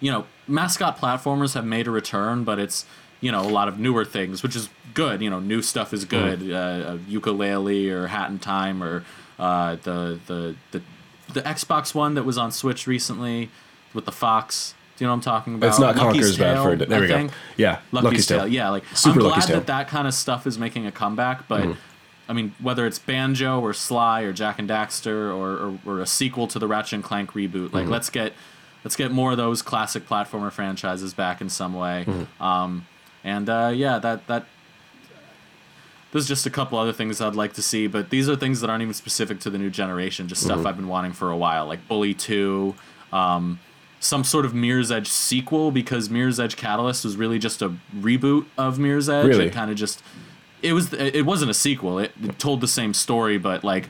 S2: you know, mascot platformers have made a return, but it's you know a lot of newer things, which is good. You know, new stuff is good.
S1: Mm-hmm.
S2: Uh, uh, Yooka-Laylee or Hat in Time or uh, the the the the Xbox one that was on Switch recently with the fox. Do you know what I'm talking about?
S1: It's not
S2: Lucky's
S1: Conker's bad for it. There
S2: I
S1: we go. Yeah,
S2: Lucky's,
S1: Lucky's
S2: Tale.
S1: Tale.
S2: Yeah, like
S1: Super
S2: I'm
S1: Lucky's
S2: glad
S1: Tale.
S2: that that kind of stuff is making a comeback, but.
S1: Mm-hmm.
S2: I mean, whether it's Banjo or Sly or Jak and Daxter or, or, or a sequel to the Ratchet and Clank reboot,
S1: Mm-hmm.
S2: like let's get let's get more of those classic platformer franchises back in some way.
S1: Mm-hmm.
S2: Um, and uh, yeah, that that there's just a couple other things I'd like to see, but these are things that aren't even specific to the new generation. Just
S1: Mm-hmm.
S2: stuff I've been wanting for a while, like Bully Two. Um, some sort of Mirror's Edge sequel because Mirror's Edge Catalyst was really just a reboot of Mirror's Edge.
S1: Really?
S2: It kind of just it was it wasn't a sequel. It, it told the same story, but like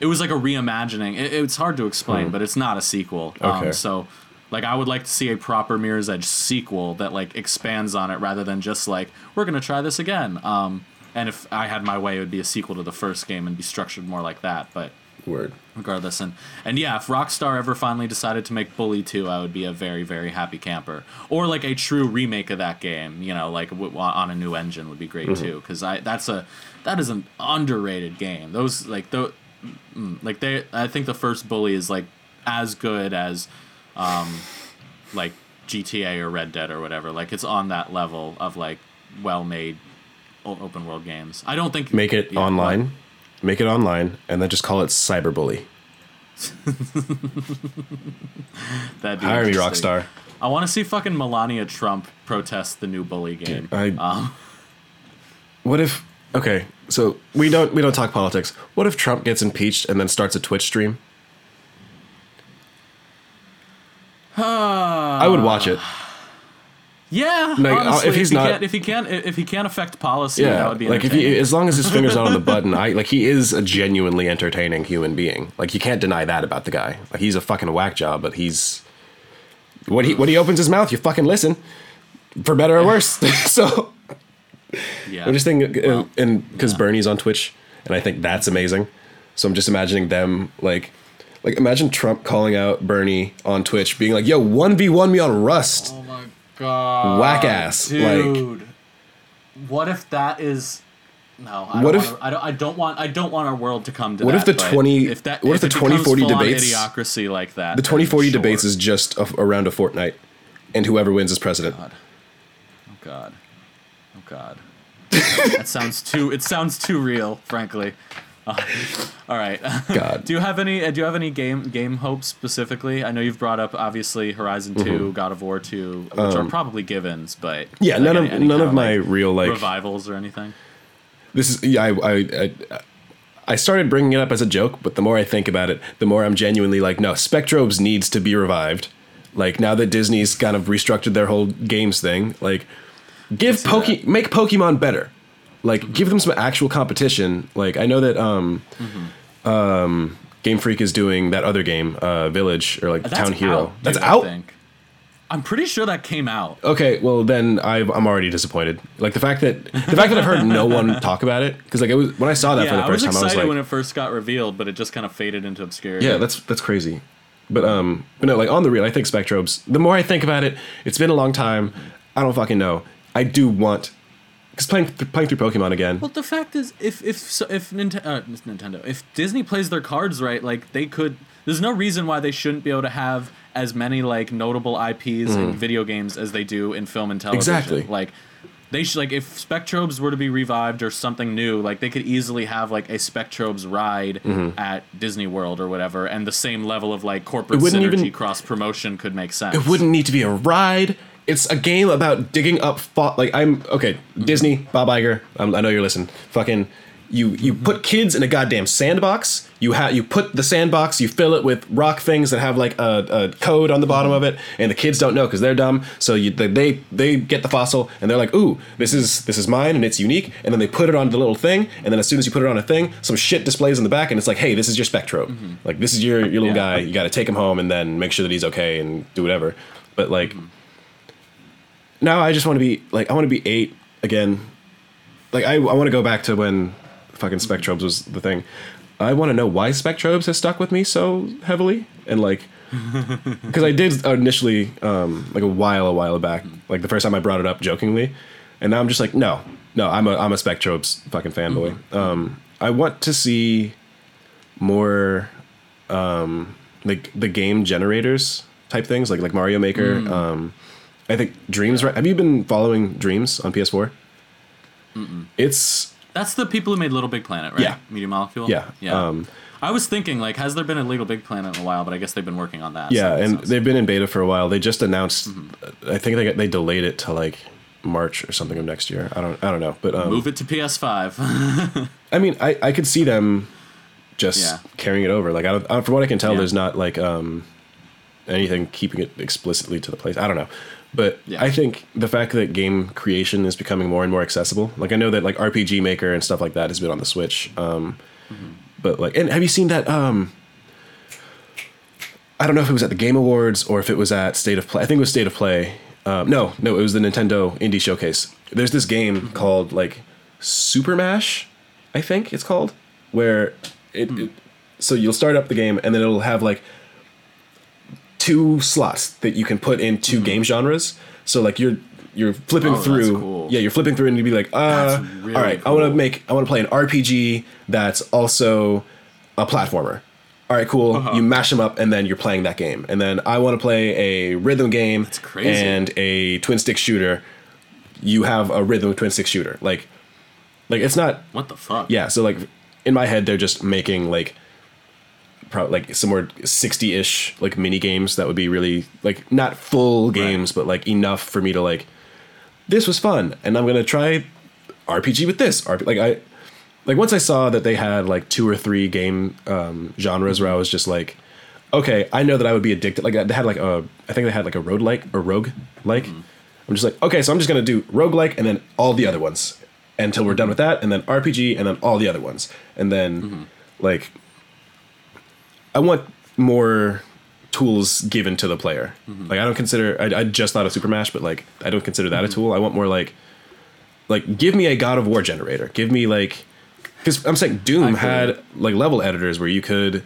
S2: it was like a reimagining. It, it's hard to explain, but it's not a sequel.
S1: Okay.
S2: Um, so like I would like to see a proper Mirror's Edge sequel that like expands on it rather than just like we're gonna try this again. Um, and if I had my way, it would be a sequel to the first game and be structured more like that. But
S1: Word.
S2: Regardless. And and yeah, if Rockstar ever finally decided to make Bully 2, I would be a very very happy camper. Or like a true remake of that game, you know, like w- on a new engine would be great
S1: Mm-hmm.
S2: too cuz I that's a that is an underrated game. Those like those like they I think the first Bully is like as good as um, like GTA or Red Dead or whatever. Like it's on that level of like well made open world games. I don't think
S1: Make it
S2: yeah,
S1: online. Make it online, and then just call it cyberbully.
S2: That'd be
S1: Hire me,
S2: interesting.
S1: Rockstar.
S2: I want to see fucking Melania Trump protest the new bully game.
S1: I-
S2: um,
S1: What if? Okay, so we don't we don't talk politics. What if Trump gets impeached and then starts a Twitch stream? I would watch it.
S2: Yeah,
S1: Like, uh,
S2: honestly,
S1: if he's
S2: he
S1: not-
S2: can't, if he can't, if he can't affect policy,
S1: yeah, that
S2: would be
S1: like if he, as long as his finger's not on the button, I like he is a genuinely entertaining human being. Like you can't deny that about the guy. Like he's a fucking whack job, but he's when he when he opens his mouth, you fucking listen, for better or worse. so
S2: yeah,
S1: I'm just thinking, uh,
S2: Well,
S1: and because
S2: yeah.
S1: Bernie's on Twitch, and I think that's amazing. So I'm just imagining them like, like imagine Trump calling out Bernie on Twitch, being like, "Yo, one v one me on Rust."
S2: Oh my god,
S1: Whack ass, like-
S2: dude. what if that is? No, I
S1: What
S2: don't
S1: if-
S2: wanna, I don't. I don't want. I don't want our world to come to
S1: What
S2: that.
S1: if the 20
S2: If that,
S1: what if
S2: if
S1: the 2040
S2: full-on
S1: debates-
S2: idiocracy like that?
S1: The 2040
S2: sure.
S1: debates is just a, around a fortnight, and whoever wins is president.
S2: God. Oh god. Oh god. that sounds too. It sounds too real, frankly. Uh, all right.
S1: God.
S2: do you have any? Uh, do you have any game game hopes specifically? I know you've brought up obviously Horizon 2 God of War two, which are probably givens, but
S1: Mm-hmm. Um, Yeah,
S2: like,
S1: none
S2: any-
S1: of
S2: any
S1: none of my
S2: like,
S1: real like
S2: revivals or anything.
S1: this is yeah I, I I I started bringing it up as a joke, but the more I think about it, the more I'm genuinely like, no, Spectrobes needs to be revived. Like now that Disney's kind of restructured their whole games thing, like give Poke
S2: that.
S1: make Pokemon better. Like give them some actual competition. Like I know that um um Game Freak is doing that other game, uh Village or like
S2: That's
S1: Town Hero.
S2: out,
S1: That's
S2: dude, I
S1: out.
S2: think. I'm pretty sure that came out.
S1: Okay, well then I've, I'm already disappointed. Like the fact that the fact that I've heard no one talk about it because like it was when I saw that for
S2: Yeah,
S1: the
S2: I was
S1: first time, I was like,
S2: when it first got revealed, but it just kind of faded into obscurity.
S1: yeah, that's that's crazy. But um, but no, like on the real, I think Spectrobes. The more I think about it, it's been a long time. I don't fucking know. I do want because playing playing through Pokemon again.
S2: Well, the fact is, if if if Ninte- uh, Nintendo, if Disney plays their cards right, like they could. There's no reason why they shouldn't be able to have as many like notable IPs in video games as they do in film and television.
S1: Mm. Exactly.
S2: Like they should like if Spectrobes were to be revived or something new, like they could easily have like a Spectrobes ride at Disney World or whatever, and the same level of like corporate
S1: Mm-hmm.
S2: Synergy
S1: even-
S2: cross promotion could make sense.
S1: It wouldn't need to be a ride. It's a game about digging up. Fo- like I'm okay. Disney, mm-hmm. Bob Iger. Um, I know you're listening. Fucking, you you put kids in a goddamn sandbox. You have you put the sandbox. You fill it with rock things that have like a, a code on the bottom of it, and the kids don't know because they're dumb. So you they, they get the fossil and they're like, ooh, this is this is mine and it's unique. And then they put it on the little thing, and then as soon as you put it on a thing, some shit displays in the back, and it's like, hey, this is your Spectro. Mm-hmm. Like this is your your little
S2: Yeah.
S1: guy. You got to take him home and then make sure that he's okay and do whatever. But like mm-hmm. Now I just want to be like I want to be eight again. Like I, I want to go back to when fucking Spectrobes was the thing. I want to know why Spectrobes has stuck with me so heavily and like because I did initially um, like a while a while back like the first time I brought it up jokingly and now I'm just like no no I'm a I'm a Spectrobes fucking fanboy. Um, I want to see more um, like the game generators type things like like Mario Maker. Um, I think Dreams. Right? Have you been following Dreams on PS4? It's
S2: That's the people who made Little Big Planet, right?
S1: Yeah.
S2: Media Molecule.
S1: Yeah,
S2: Yeah.
S1: um,
S2: I was thinking, like, has there been a Little Big Planet in a while? But I guess they've been working on that.
S1: yeah,
S2: so-
S1: and they've been in beta for a while. They just announced.
S2: Mm-hmm.
S1: I think they they delayed it to like March or something of next year. I don't I don't know, but um,
S2: move it to PS5.
S1: I mean, I I could see them just
S2: Yeah.
S1: carrying it over. Like I don't, from what I can tell,
S2: Yeah.
S1: there's not like um anything keeping it explicitly to the place. I don't know. But
S2: Yeah.
S1: I think the fact that game creation is becoming more and more accessible. Like I know that like RPG Maker and stuff like that has been on the Switch. Um, But like, and have you seen that? Um, I don't know if it was at the Game Awards or if it was at State of Play. I think it was State of Play. Um, no, no, it was the Nintendo Indie Showcase. There's this game called like Super Mash, I think it's called, where it, it so you'll start up the game and then it'll have like two slots that you can put in 2 game genres. So like you're you're flipping
S2: Oh,
S1: through.
S2: cool.
S1: Yeah, you're flipping through and you'd be like, uh,
S2: really
S1: all right, I want to make I want to play an RPG that's also a platformer. all right, cool.
S2: Uh-huh.
S1: You mash them up, and then you're playing that game. And then I want to play a rhythm game and a twin stick shooter. You have a rhythm twin stick shooter. Like, like it's not.
S2: What the fuck?
S1: Yeah. So like, in my head, they're just making like, pro- like somewhere sixty ish like mini games that would be really like not full games, but like enough for me to like. This was fun, and I'm gonna try RPG with this. RP- like I, like once I saw that they had like two or three game um, genres where I was just like, okay, I know that I would be addicted. Like they had like a, I think they had like a road like or rogue like. Mm-hmm. I'm just like, okay, so I'm just gonna do rogue like and then all the other ones until we're done mm-hmm. with that, and then RPG and then all the other ones, and then mm-hmm. like, I want more tools given to the player. Like I don't consider I, I just thought of Super Mash, but like I don't consider that a tool. I want more like like give me a God of War generator. Give me like because I'm saying Doom had like level editors where you could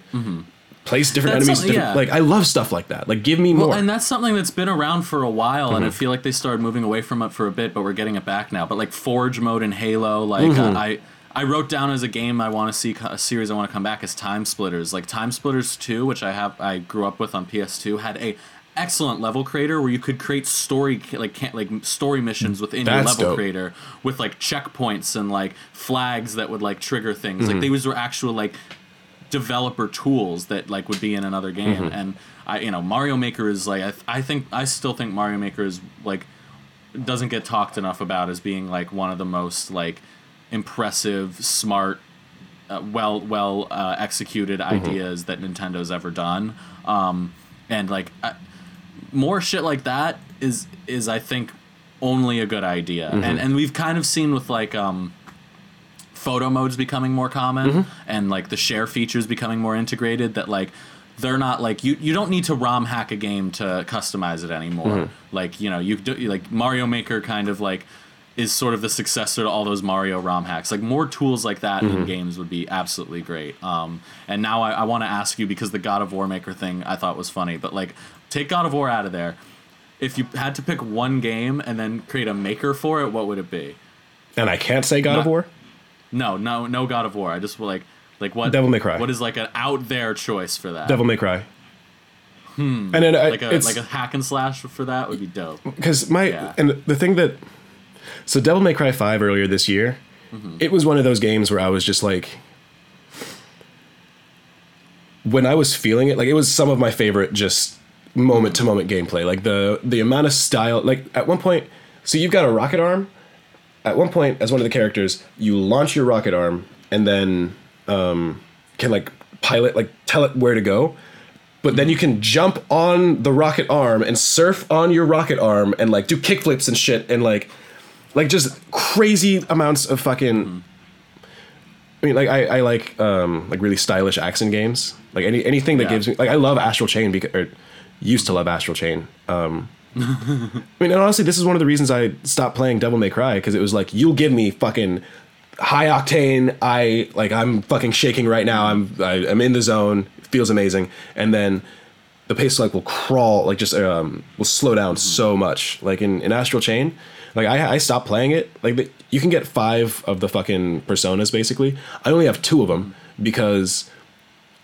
S1: place different
S2: That's
S1: enemies. Different,
S2: yeah.
S1: Like I love stuff like that. Like give me more.
S2: Well, and that's something that's been around for a while,
S1: Mm-hmm.
S2: and I feel like they started moving away from it for a bit, but we're getting it back now. But like Forge mode in Halo, like
S1: Mm-hmm.
S2: uh, I I wrote down as a game I want to see a series I want to come back is Time Splitters. Like Time Splitters Two, which I have I grew up with on PS2, had a excellent level creator where you could create story like can't like story missions within your level
S1: dope.
S2: creator with like checkpoints and like flags that would like trigger things.
S1: Mm-hmm.
S2: Like these were actual like developer tools that like would be in another game
S1: Mm-hmm.
S2: and i you know mario maker is like I, th- I think i still think mario maker is like doesn't get talked enough about as being like one of the most like impressive smart uh, well well uh, executed
S1: Mm-hmm.
S2: ideas that nintendo's ever done um and like I, more shit like that is is i think only a good idea
S1: Mm-hmm.
S2: and and we've kind of seen with like um photo modes becoming more common
S1: Mm-hmm.
S2: and like the share features becoming more integrated that like they're not like you you don't need to rom hack a game to customize it anymore
S1: Mm-hmm.
S2: like you know you do like mario maker kind of like is sort of the successor to all those mario rom hacks like more tools like that
S1: Mm-hmm.
S2: in games would be absolutely great um and now i, I want to ask you because the god of war maker thing i thought was funny but like take god of war out of there if you had to pick one game and then create a maker for it what would it be
S1: and I can't say God of War.
S2: no, no, no God of War. I just like like what
S1: Devil May Cry.
S2: What is like an out there choice for that?
S1: Devil May Cry. Hmm. And then I,
S2: like a like a hack and slash for that would be dope.
S1: because my
S2: Yeah.
S1: and the thing that so Devil May Cry five earlier this year,
S2: Mm-hmm.
S1: it was one of those games where I was just like, when I was feeling it, like it was some of my favorite just moment to moment gameplay. Like the the amount of style, like at one point, so you've got a rocket arm. At one point, as one of the characters, you launch your rocket arm and then um, can like pilot, like tell it where to go but then you can jump on the rocket arm and surf on your rocket arm and like do kickflips and shit and like like just crazy amounts of fucking I mean like I, I like um like really stylish action games. Like any anything that
S2: Yeah.
S1: gives me like I love Astral Chain because or used to love Astral Chain. Um I mean and honestly this is one of the reasons I stopped playing Devil May Cry because it was like you'll give me fucking high octane I like I'm fucking shaking right now I'm I, I'm in the zone it feels amazing. And then the pace like will crawl like just um will slow down so much. Like in, in astral chain like I, I stopped playing it. Like the, you can get five of the fucking personas basically. I only have two of them because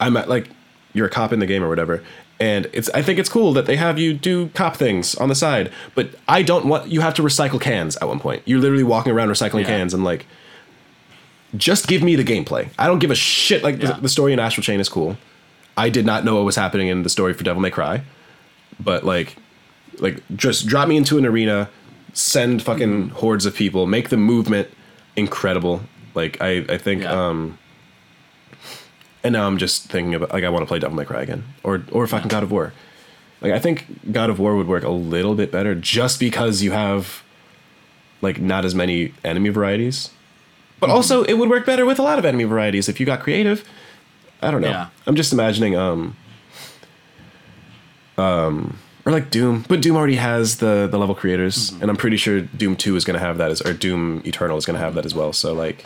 S1: i'm at like you're a cop in the game or whatever. And it's i think it's cool that they have you do cop things on the side but i don't want you have to recycle cans at one point. You're literally walking around recycling
S2: Yeah.
S1: cans and like just give me the gameplay. I don't give a shit like
S2: Yeah.
S1: the, the story in astral chain is cool. I did not know what was happening in the story for Devil May Cry, but like, like just drop me into an arena, send fucking hordes of people, make the movement incredible. Like I, I think,
S2: Yeah.
S1: um, and now I'm just thinking about like I want to play Devil May Cry again, or or fucking God of War. Like I think God of War would work a little bit better just because you have like not as many enemy varieties. But
S2: Mm-hmm.
S1: also it would work better with a lot of enemy varieties if you got creative. I don't know.
S2: Yeah.
S1: I'm just imagining um um or like Doom, but Doom already has the the level creators
S2: Mm-hmm.
S1: and I'm pretty sure Doom 2 is going to have that as or Doom Eternal is going to have that as well. So like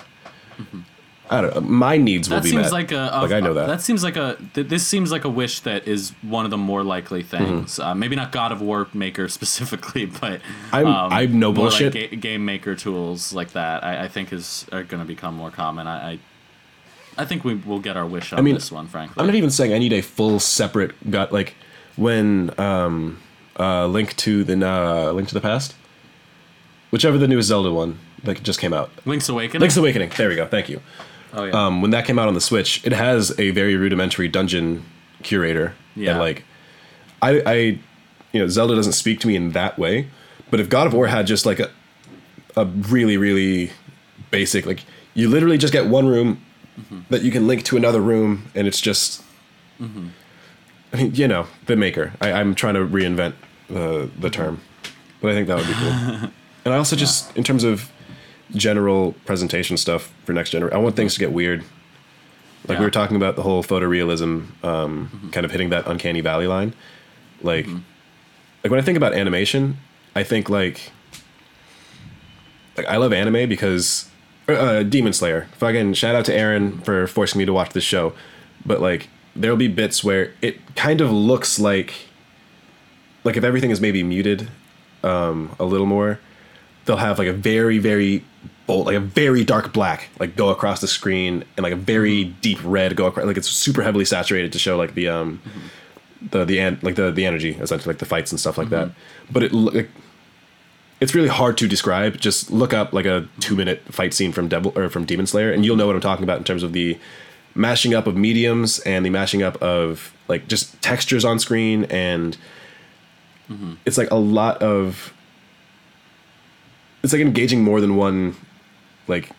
S1: I don't know. My needs will
S2: Mm-hmm. That
S1: be
S2: seems
S1: met.
S2: like a, a
S1: like I know that.
S2: That seems like a th- this seems like a wish that is one of the more likely things. Uh, maybe not God of War Maker specifically, but
S1: I'm-
S2: um,
S1: I'm no
S2: more
S1: bullshit.
S2: Like ga- game maker tools like that, I, I think is are going to become more common. I, I I think we will get our wish on
S1: I mean,
S2: this one, frankly.
S1: I'm not even saying I need a full separate gut like when um uh Link to the uh, Link to the Past, whichever the newest Zelda one that just came out.
S2: Link's Awakening.
S1: Link's Awakening. There we go. Thank you.
S2: oh yeah.
S1: Um, when that came out on the Switch, it has a very rudimentary dungeon curator.
S2: Yeah.
S1: And like, I, I, you know, Zelda doesn't speak to me in that way. But if God of War had just like a, a really really basic like you literally just get one room that you can link to another room and it's just. I mean, you know, the maker. I, I'm trying to reinvent uh, the term, but I think that would be cool. and I also just, in terms of general presentation stuff for next generation, I want things to get weird. Like
S2: Yeah.
S1: we were talking about the whole photorealism, um, kind of hitting that uncanny valley line. Like, like when I think about animation, I think like, like I love anime because uh, Demon Slayer. Fucking shout out to Aaron for forcing me to watch this show, but like there'll be bits where it kind of looks like, like if everything is maybe muted, um, a little more, they'll have like a very very bold, like a very dark black, like go across the screen, and like a very deep red go across. Like it's super heavily saturated to show like the um, the the an- like the the energy essentially like the fights and stuff like that. But it like, it's really hard to describe. Just look up like a two minute fight scene from Devil or from Demon Slayer, and you'll know what I'm talking about in terms of the mashing up of mediums and the mashing up of like just textures on screen and mm-hmm. it's like a lot of it's like engaging more than one like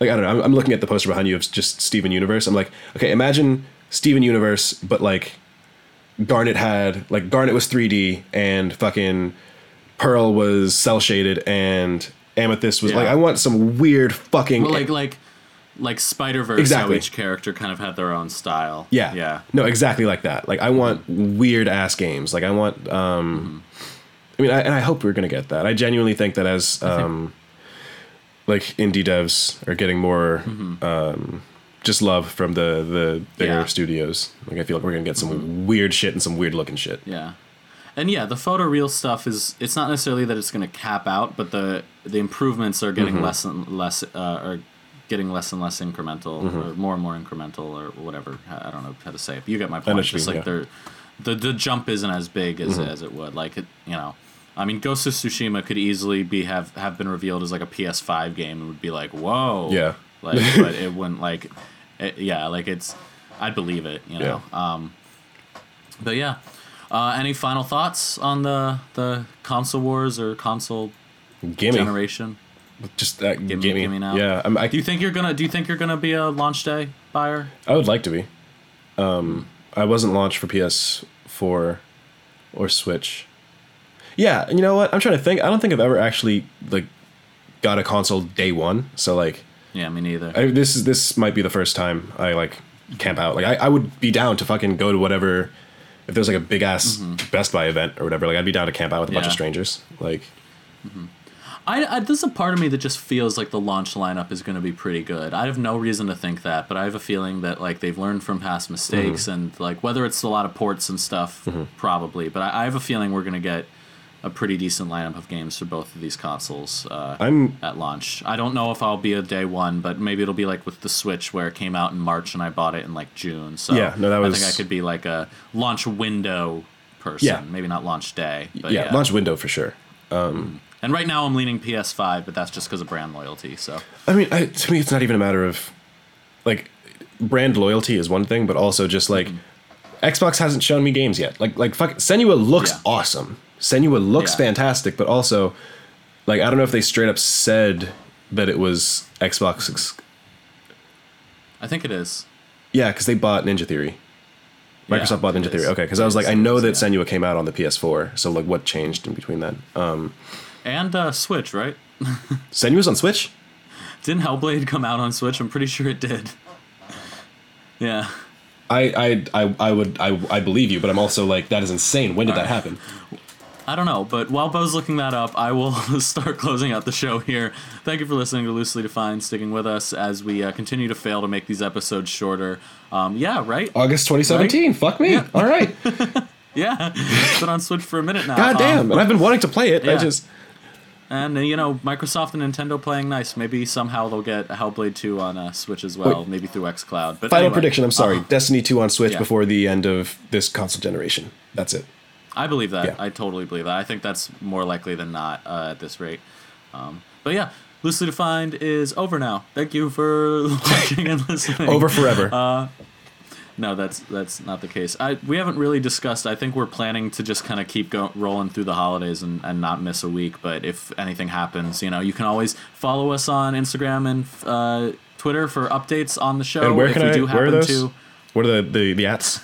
S1: like I don't know. I'm, I'm looking at the poster behind you of just Steven Universe. I'm like, okay, imagine Steven Universe, but like Garnet had like Garnet was 3D and fucking Pearl was cel shaded and Amethyst was
S2: Yeah.
S1: like I want some weird fucking
S2: well, like like like Spider Verse.
S1: Exactly.
S2: How each character kind of had their own style.
S1: yeah
S2: Yeah.
S1: no exactly like that. Like I want weird ass games. Like I want um I mean I, and I hope we're gonna get that. I genuinely think that as um like indie devs are getting more um just love from the the bigger
S2: Yeah.
S1: studios. Like I feel like we're gonna get some weird shit and some weird looking shit.
S2: Yeah. And yeah, the photo photoreal stuff is it's not necessarily that it's going to cap out, but the the improvements are
S1: Mm-hmm.
S2: getting less and less uh, are getting less and less incremental
S1: Mm-hmm.
S2: or more and more incremental or whatever. I don't know how to say it. But you get my point. Just like
S1: yeah.
S2: they're the the jump isn't as big as
S1: Mm-hmm.
S2: as it would. Like it, you know, I mean, Ghost of Tsushima could easily be have have been revealed as like a PS5 game and would be like, whoa,
S1: Yeah.
S2: like, but it wouldn't like, it, yeah, like it's, I'd believe it, you know. Um, but yeah, uh, any final thoughts on the the console wars or console
S1: Gimme.
S2: generation?
S1: Just that
S2: Gimme,
S1: gimme.
S2: gimme now.
S1: Yeah, I'm, I,
S2: Do you think you're gonna? Do you think you're gonna be a launch day buyer?
S1: I would like to be. Um, I wasn't launched for PS4 or Switch. Yeah, you know what? I'm trying to think. I don't think I've ever actually like got a console day one. So like,
S2: Yeah, me neither.
S1: I, this is this might be the first time I like camp out. Like, I, I would be down to fucking go to whatever. If there's like a big ass Best Buy event or whatever, like I'd be down to camp out with a bunch
S2: Mm-hmm.
S1: Of strangers. Like,
S2: I, I there's a part of me that just feels like the launch lineup is going to be pretty good. I have no reason to think that, but I have a feeling that like they've learned from past mistakes
S1: Mm-hmm.
S2: and like whether it's a lot of ports and stuff, probably. But I, I have a feeling we're going to get a pretty decent lineup of games for both of these consoles uh,
S1: I'm
S2: at launch. I don't know if I'll be a day one, but maybe it'll be like with the Switch where it came out in March and I bought it in like June. So
S1: Yeah, no, that was, I
S2: think I could be like a launch window person.
S1: Yeah.
S2: maybe not launch day. But
S1: yeah,
S2: yeah,
S1: launch window for sure.
S2: And right now I'm leaning PS5, but that's just because of brand loyalty. So
S1: I mean, I, to me, it's not even a matter of like brand loyalty is one thing, but also just like Xbox hasn't shown me games yet. Like, like fuck, Senua looks
S2: Yeah.
S1: awesome. Senua looks
S2: Yeah.
S1: fantastic, but also, like, I don't know if they straight up said that it was Xbox. Ex-
S2: I think it is.
S1: yeah, because they bought Ninja Theory. Microsoft
S2: Yeah,
S1: bought Ninja Theory. Okay, because I was like, I know that. Senua came out on the PS4, so like, what changed in between then? Um,
S2: And uh, Switch, right?
S1: Senua's on Switch.
S2: Didn't Hellblade come out on Switch? I'm pretty sure it did. Yeah.
S1: I, I, I, I would, I, I believe you, but I'm also like, that is insane. When did that
S2: Alright.
S1: happen?
S2: I don't know, but while Bo's looking that up, I will start closing out the show here. Thank you for listening to Loosely Defined, sticking with us as we uh, continue to fail to make these episodes shorter. Um, yeah, right?
S1: August 2017. Fuck me. All right.
S2: Yeah. it's been on Switch for a minute now.
S1: God damn.
S2: Um,
S1: and I've been wanting to play it. I just
S2: And uh, you know, Microsoft and Nintendo playing nice. Maybe somehow they'll get Hellblade 2 on uh, Switch as well.
S1: Wait.
S2: maybe through XCloud. But
S1: Final
S2: anyway,
S1: prediction. I'm sorry.
S2: uh,
S1: Destiny 2 on Switch
S2: yeah.
S1: before the end of this console generation. That's it.
S2: I believe that.
S1: Yeah.
S2: I totally believe that. I think that's more likely than not uh, at this rate. Um, but yeah, loosely defined is over now. Thank you for watching and listening.
S1: Over forever.
S2: Uh, No, that's that's not the case. I we haven't really discussed. I think we're planning to just kind of keep go, rolling through the holidays and, and not miss a week. But if anything happens, you know, you can always follow us on Instagram and uh, Twitter for updates on the show.
S1: and where
S2: if
S1: can
S2: we
S1: I?
S2: do
S1: Where are
S2: happen
S1: those?
S2: to.
S1: What are the the, the ats?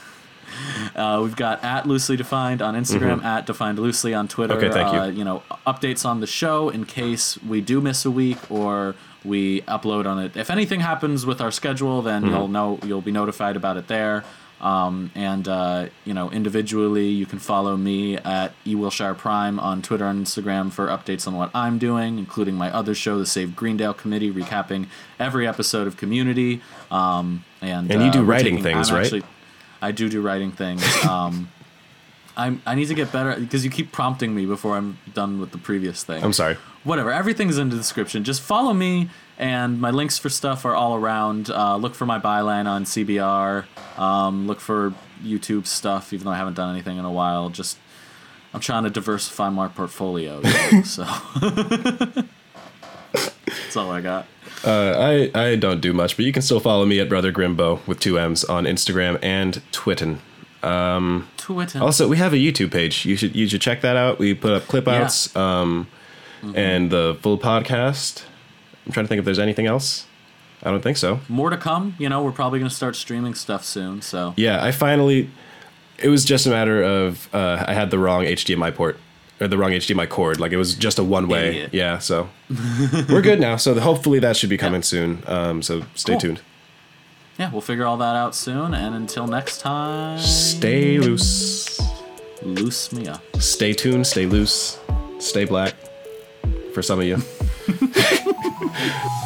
S2: Uh, we've got at loosely defined on Instagram, at defined loosely on Twitter.
S1: Mm-hmm. Okay, thank you.
S2: Uh, you know, updates on the show in case we do miss a week or we upload on it. If anything happens with our schedule, then
S1: Mm-hmm.
S2: you'll know you'll be notified about it there. Um, and uh, you know, individually, you can follow me at E Wilshire Prime on Twitter and Instagram for updates on what I'm doing, including my other show, the Save Greendale Committee, recapping every episode of Community. Um, and
S1: And you
S2: uh,
S1: do
S2: we're
S1: writing
S2: taking-
S1: things,
S2: I'm
S1: right?
S2: actually- I do do writing things. Um, I'm, I need to get better because you keep prompting me before I'm done with the previous thing.
S1: I'm sorry.
S2: Whatever. Everything's in the description. Just follow me, and my links for stuff are all around. Uh, look for my byline on CBR. Um, look for YouTube stuff, even though I haven't done anything in a while. Just I'm trying to diversify my portfolio. so that's all I got.
S1: Uh, I I don't do much, but you can still follow me at Brother Grimbo with two M's on Instagram and Twitten.
S2: Twitter.
S1: Also, we have a YouTube page. You should you should check that out. We put up clip outs um,
S2: Mm-hmm.
S1: and the full podcast. I'm trying to think if there's anything else. I don't think so.
S2: More to come. You know, we're probably gonna start streaming stuff soon. So
S1: Yeah, I finally. It was just a matter of uh, I had the wrong HDMI port or the wrong HDMI cord. Like it was just a one way. Yeah, so we're good now. So hopefully that should be coming soon. Um, so stay
S2: Cool.
S1: tuned.
S2: Yeah, we'll figure all that out soon. And until next time,
S1: Stay loose.
S2: loose me up.
S1: Stay tuned. Stay loose. Stay black. For some of you.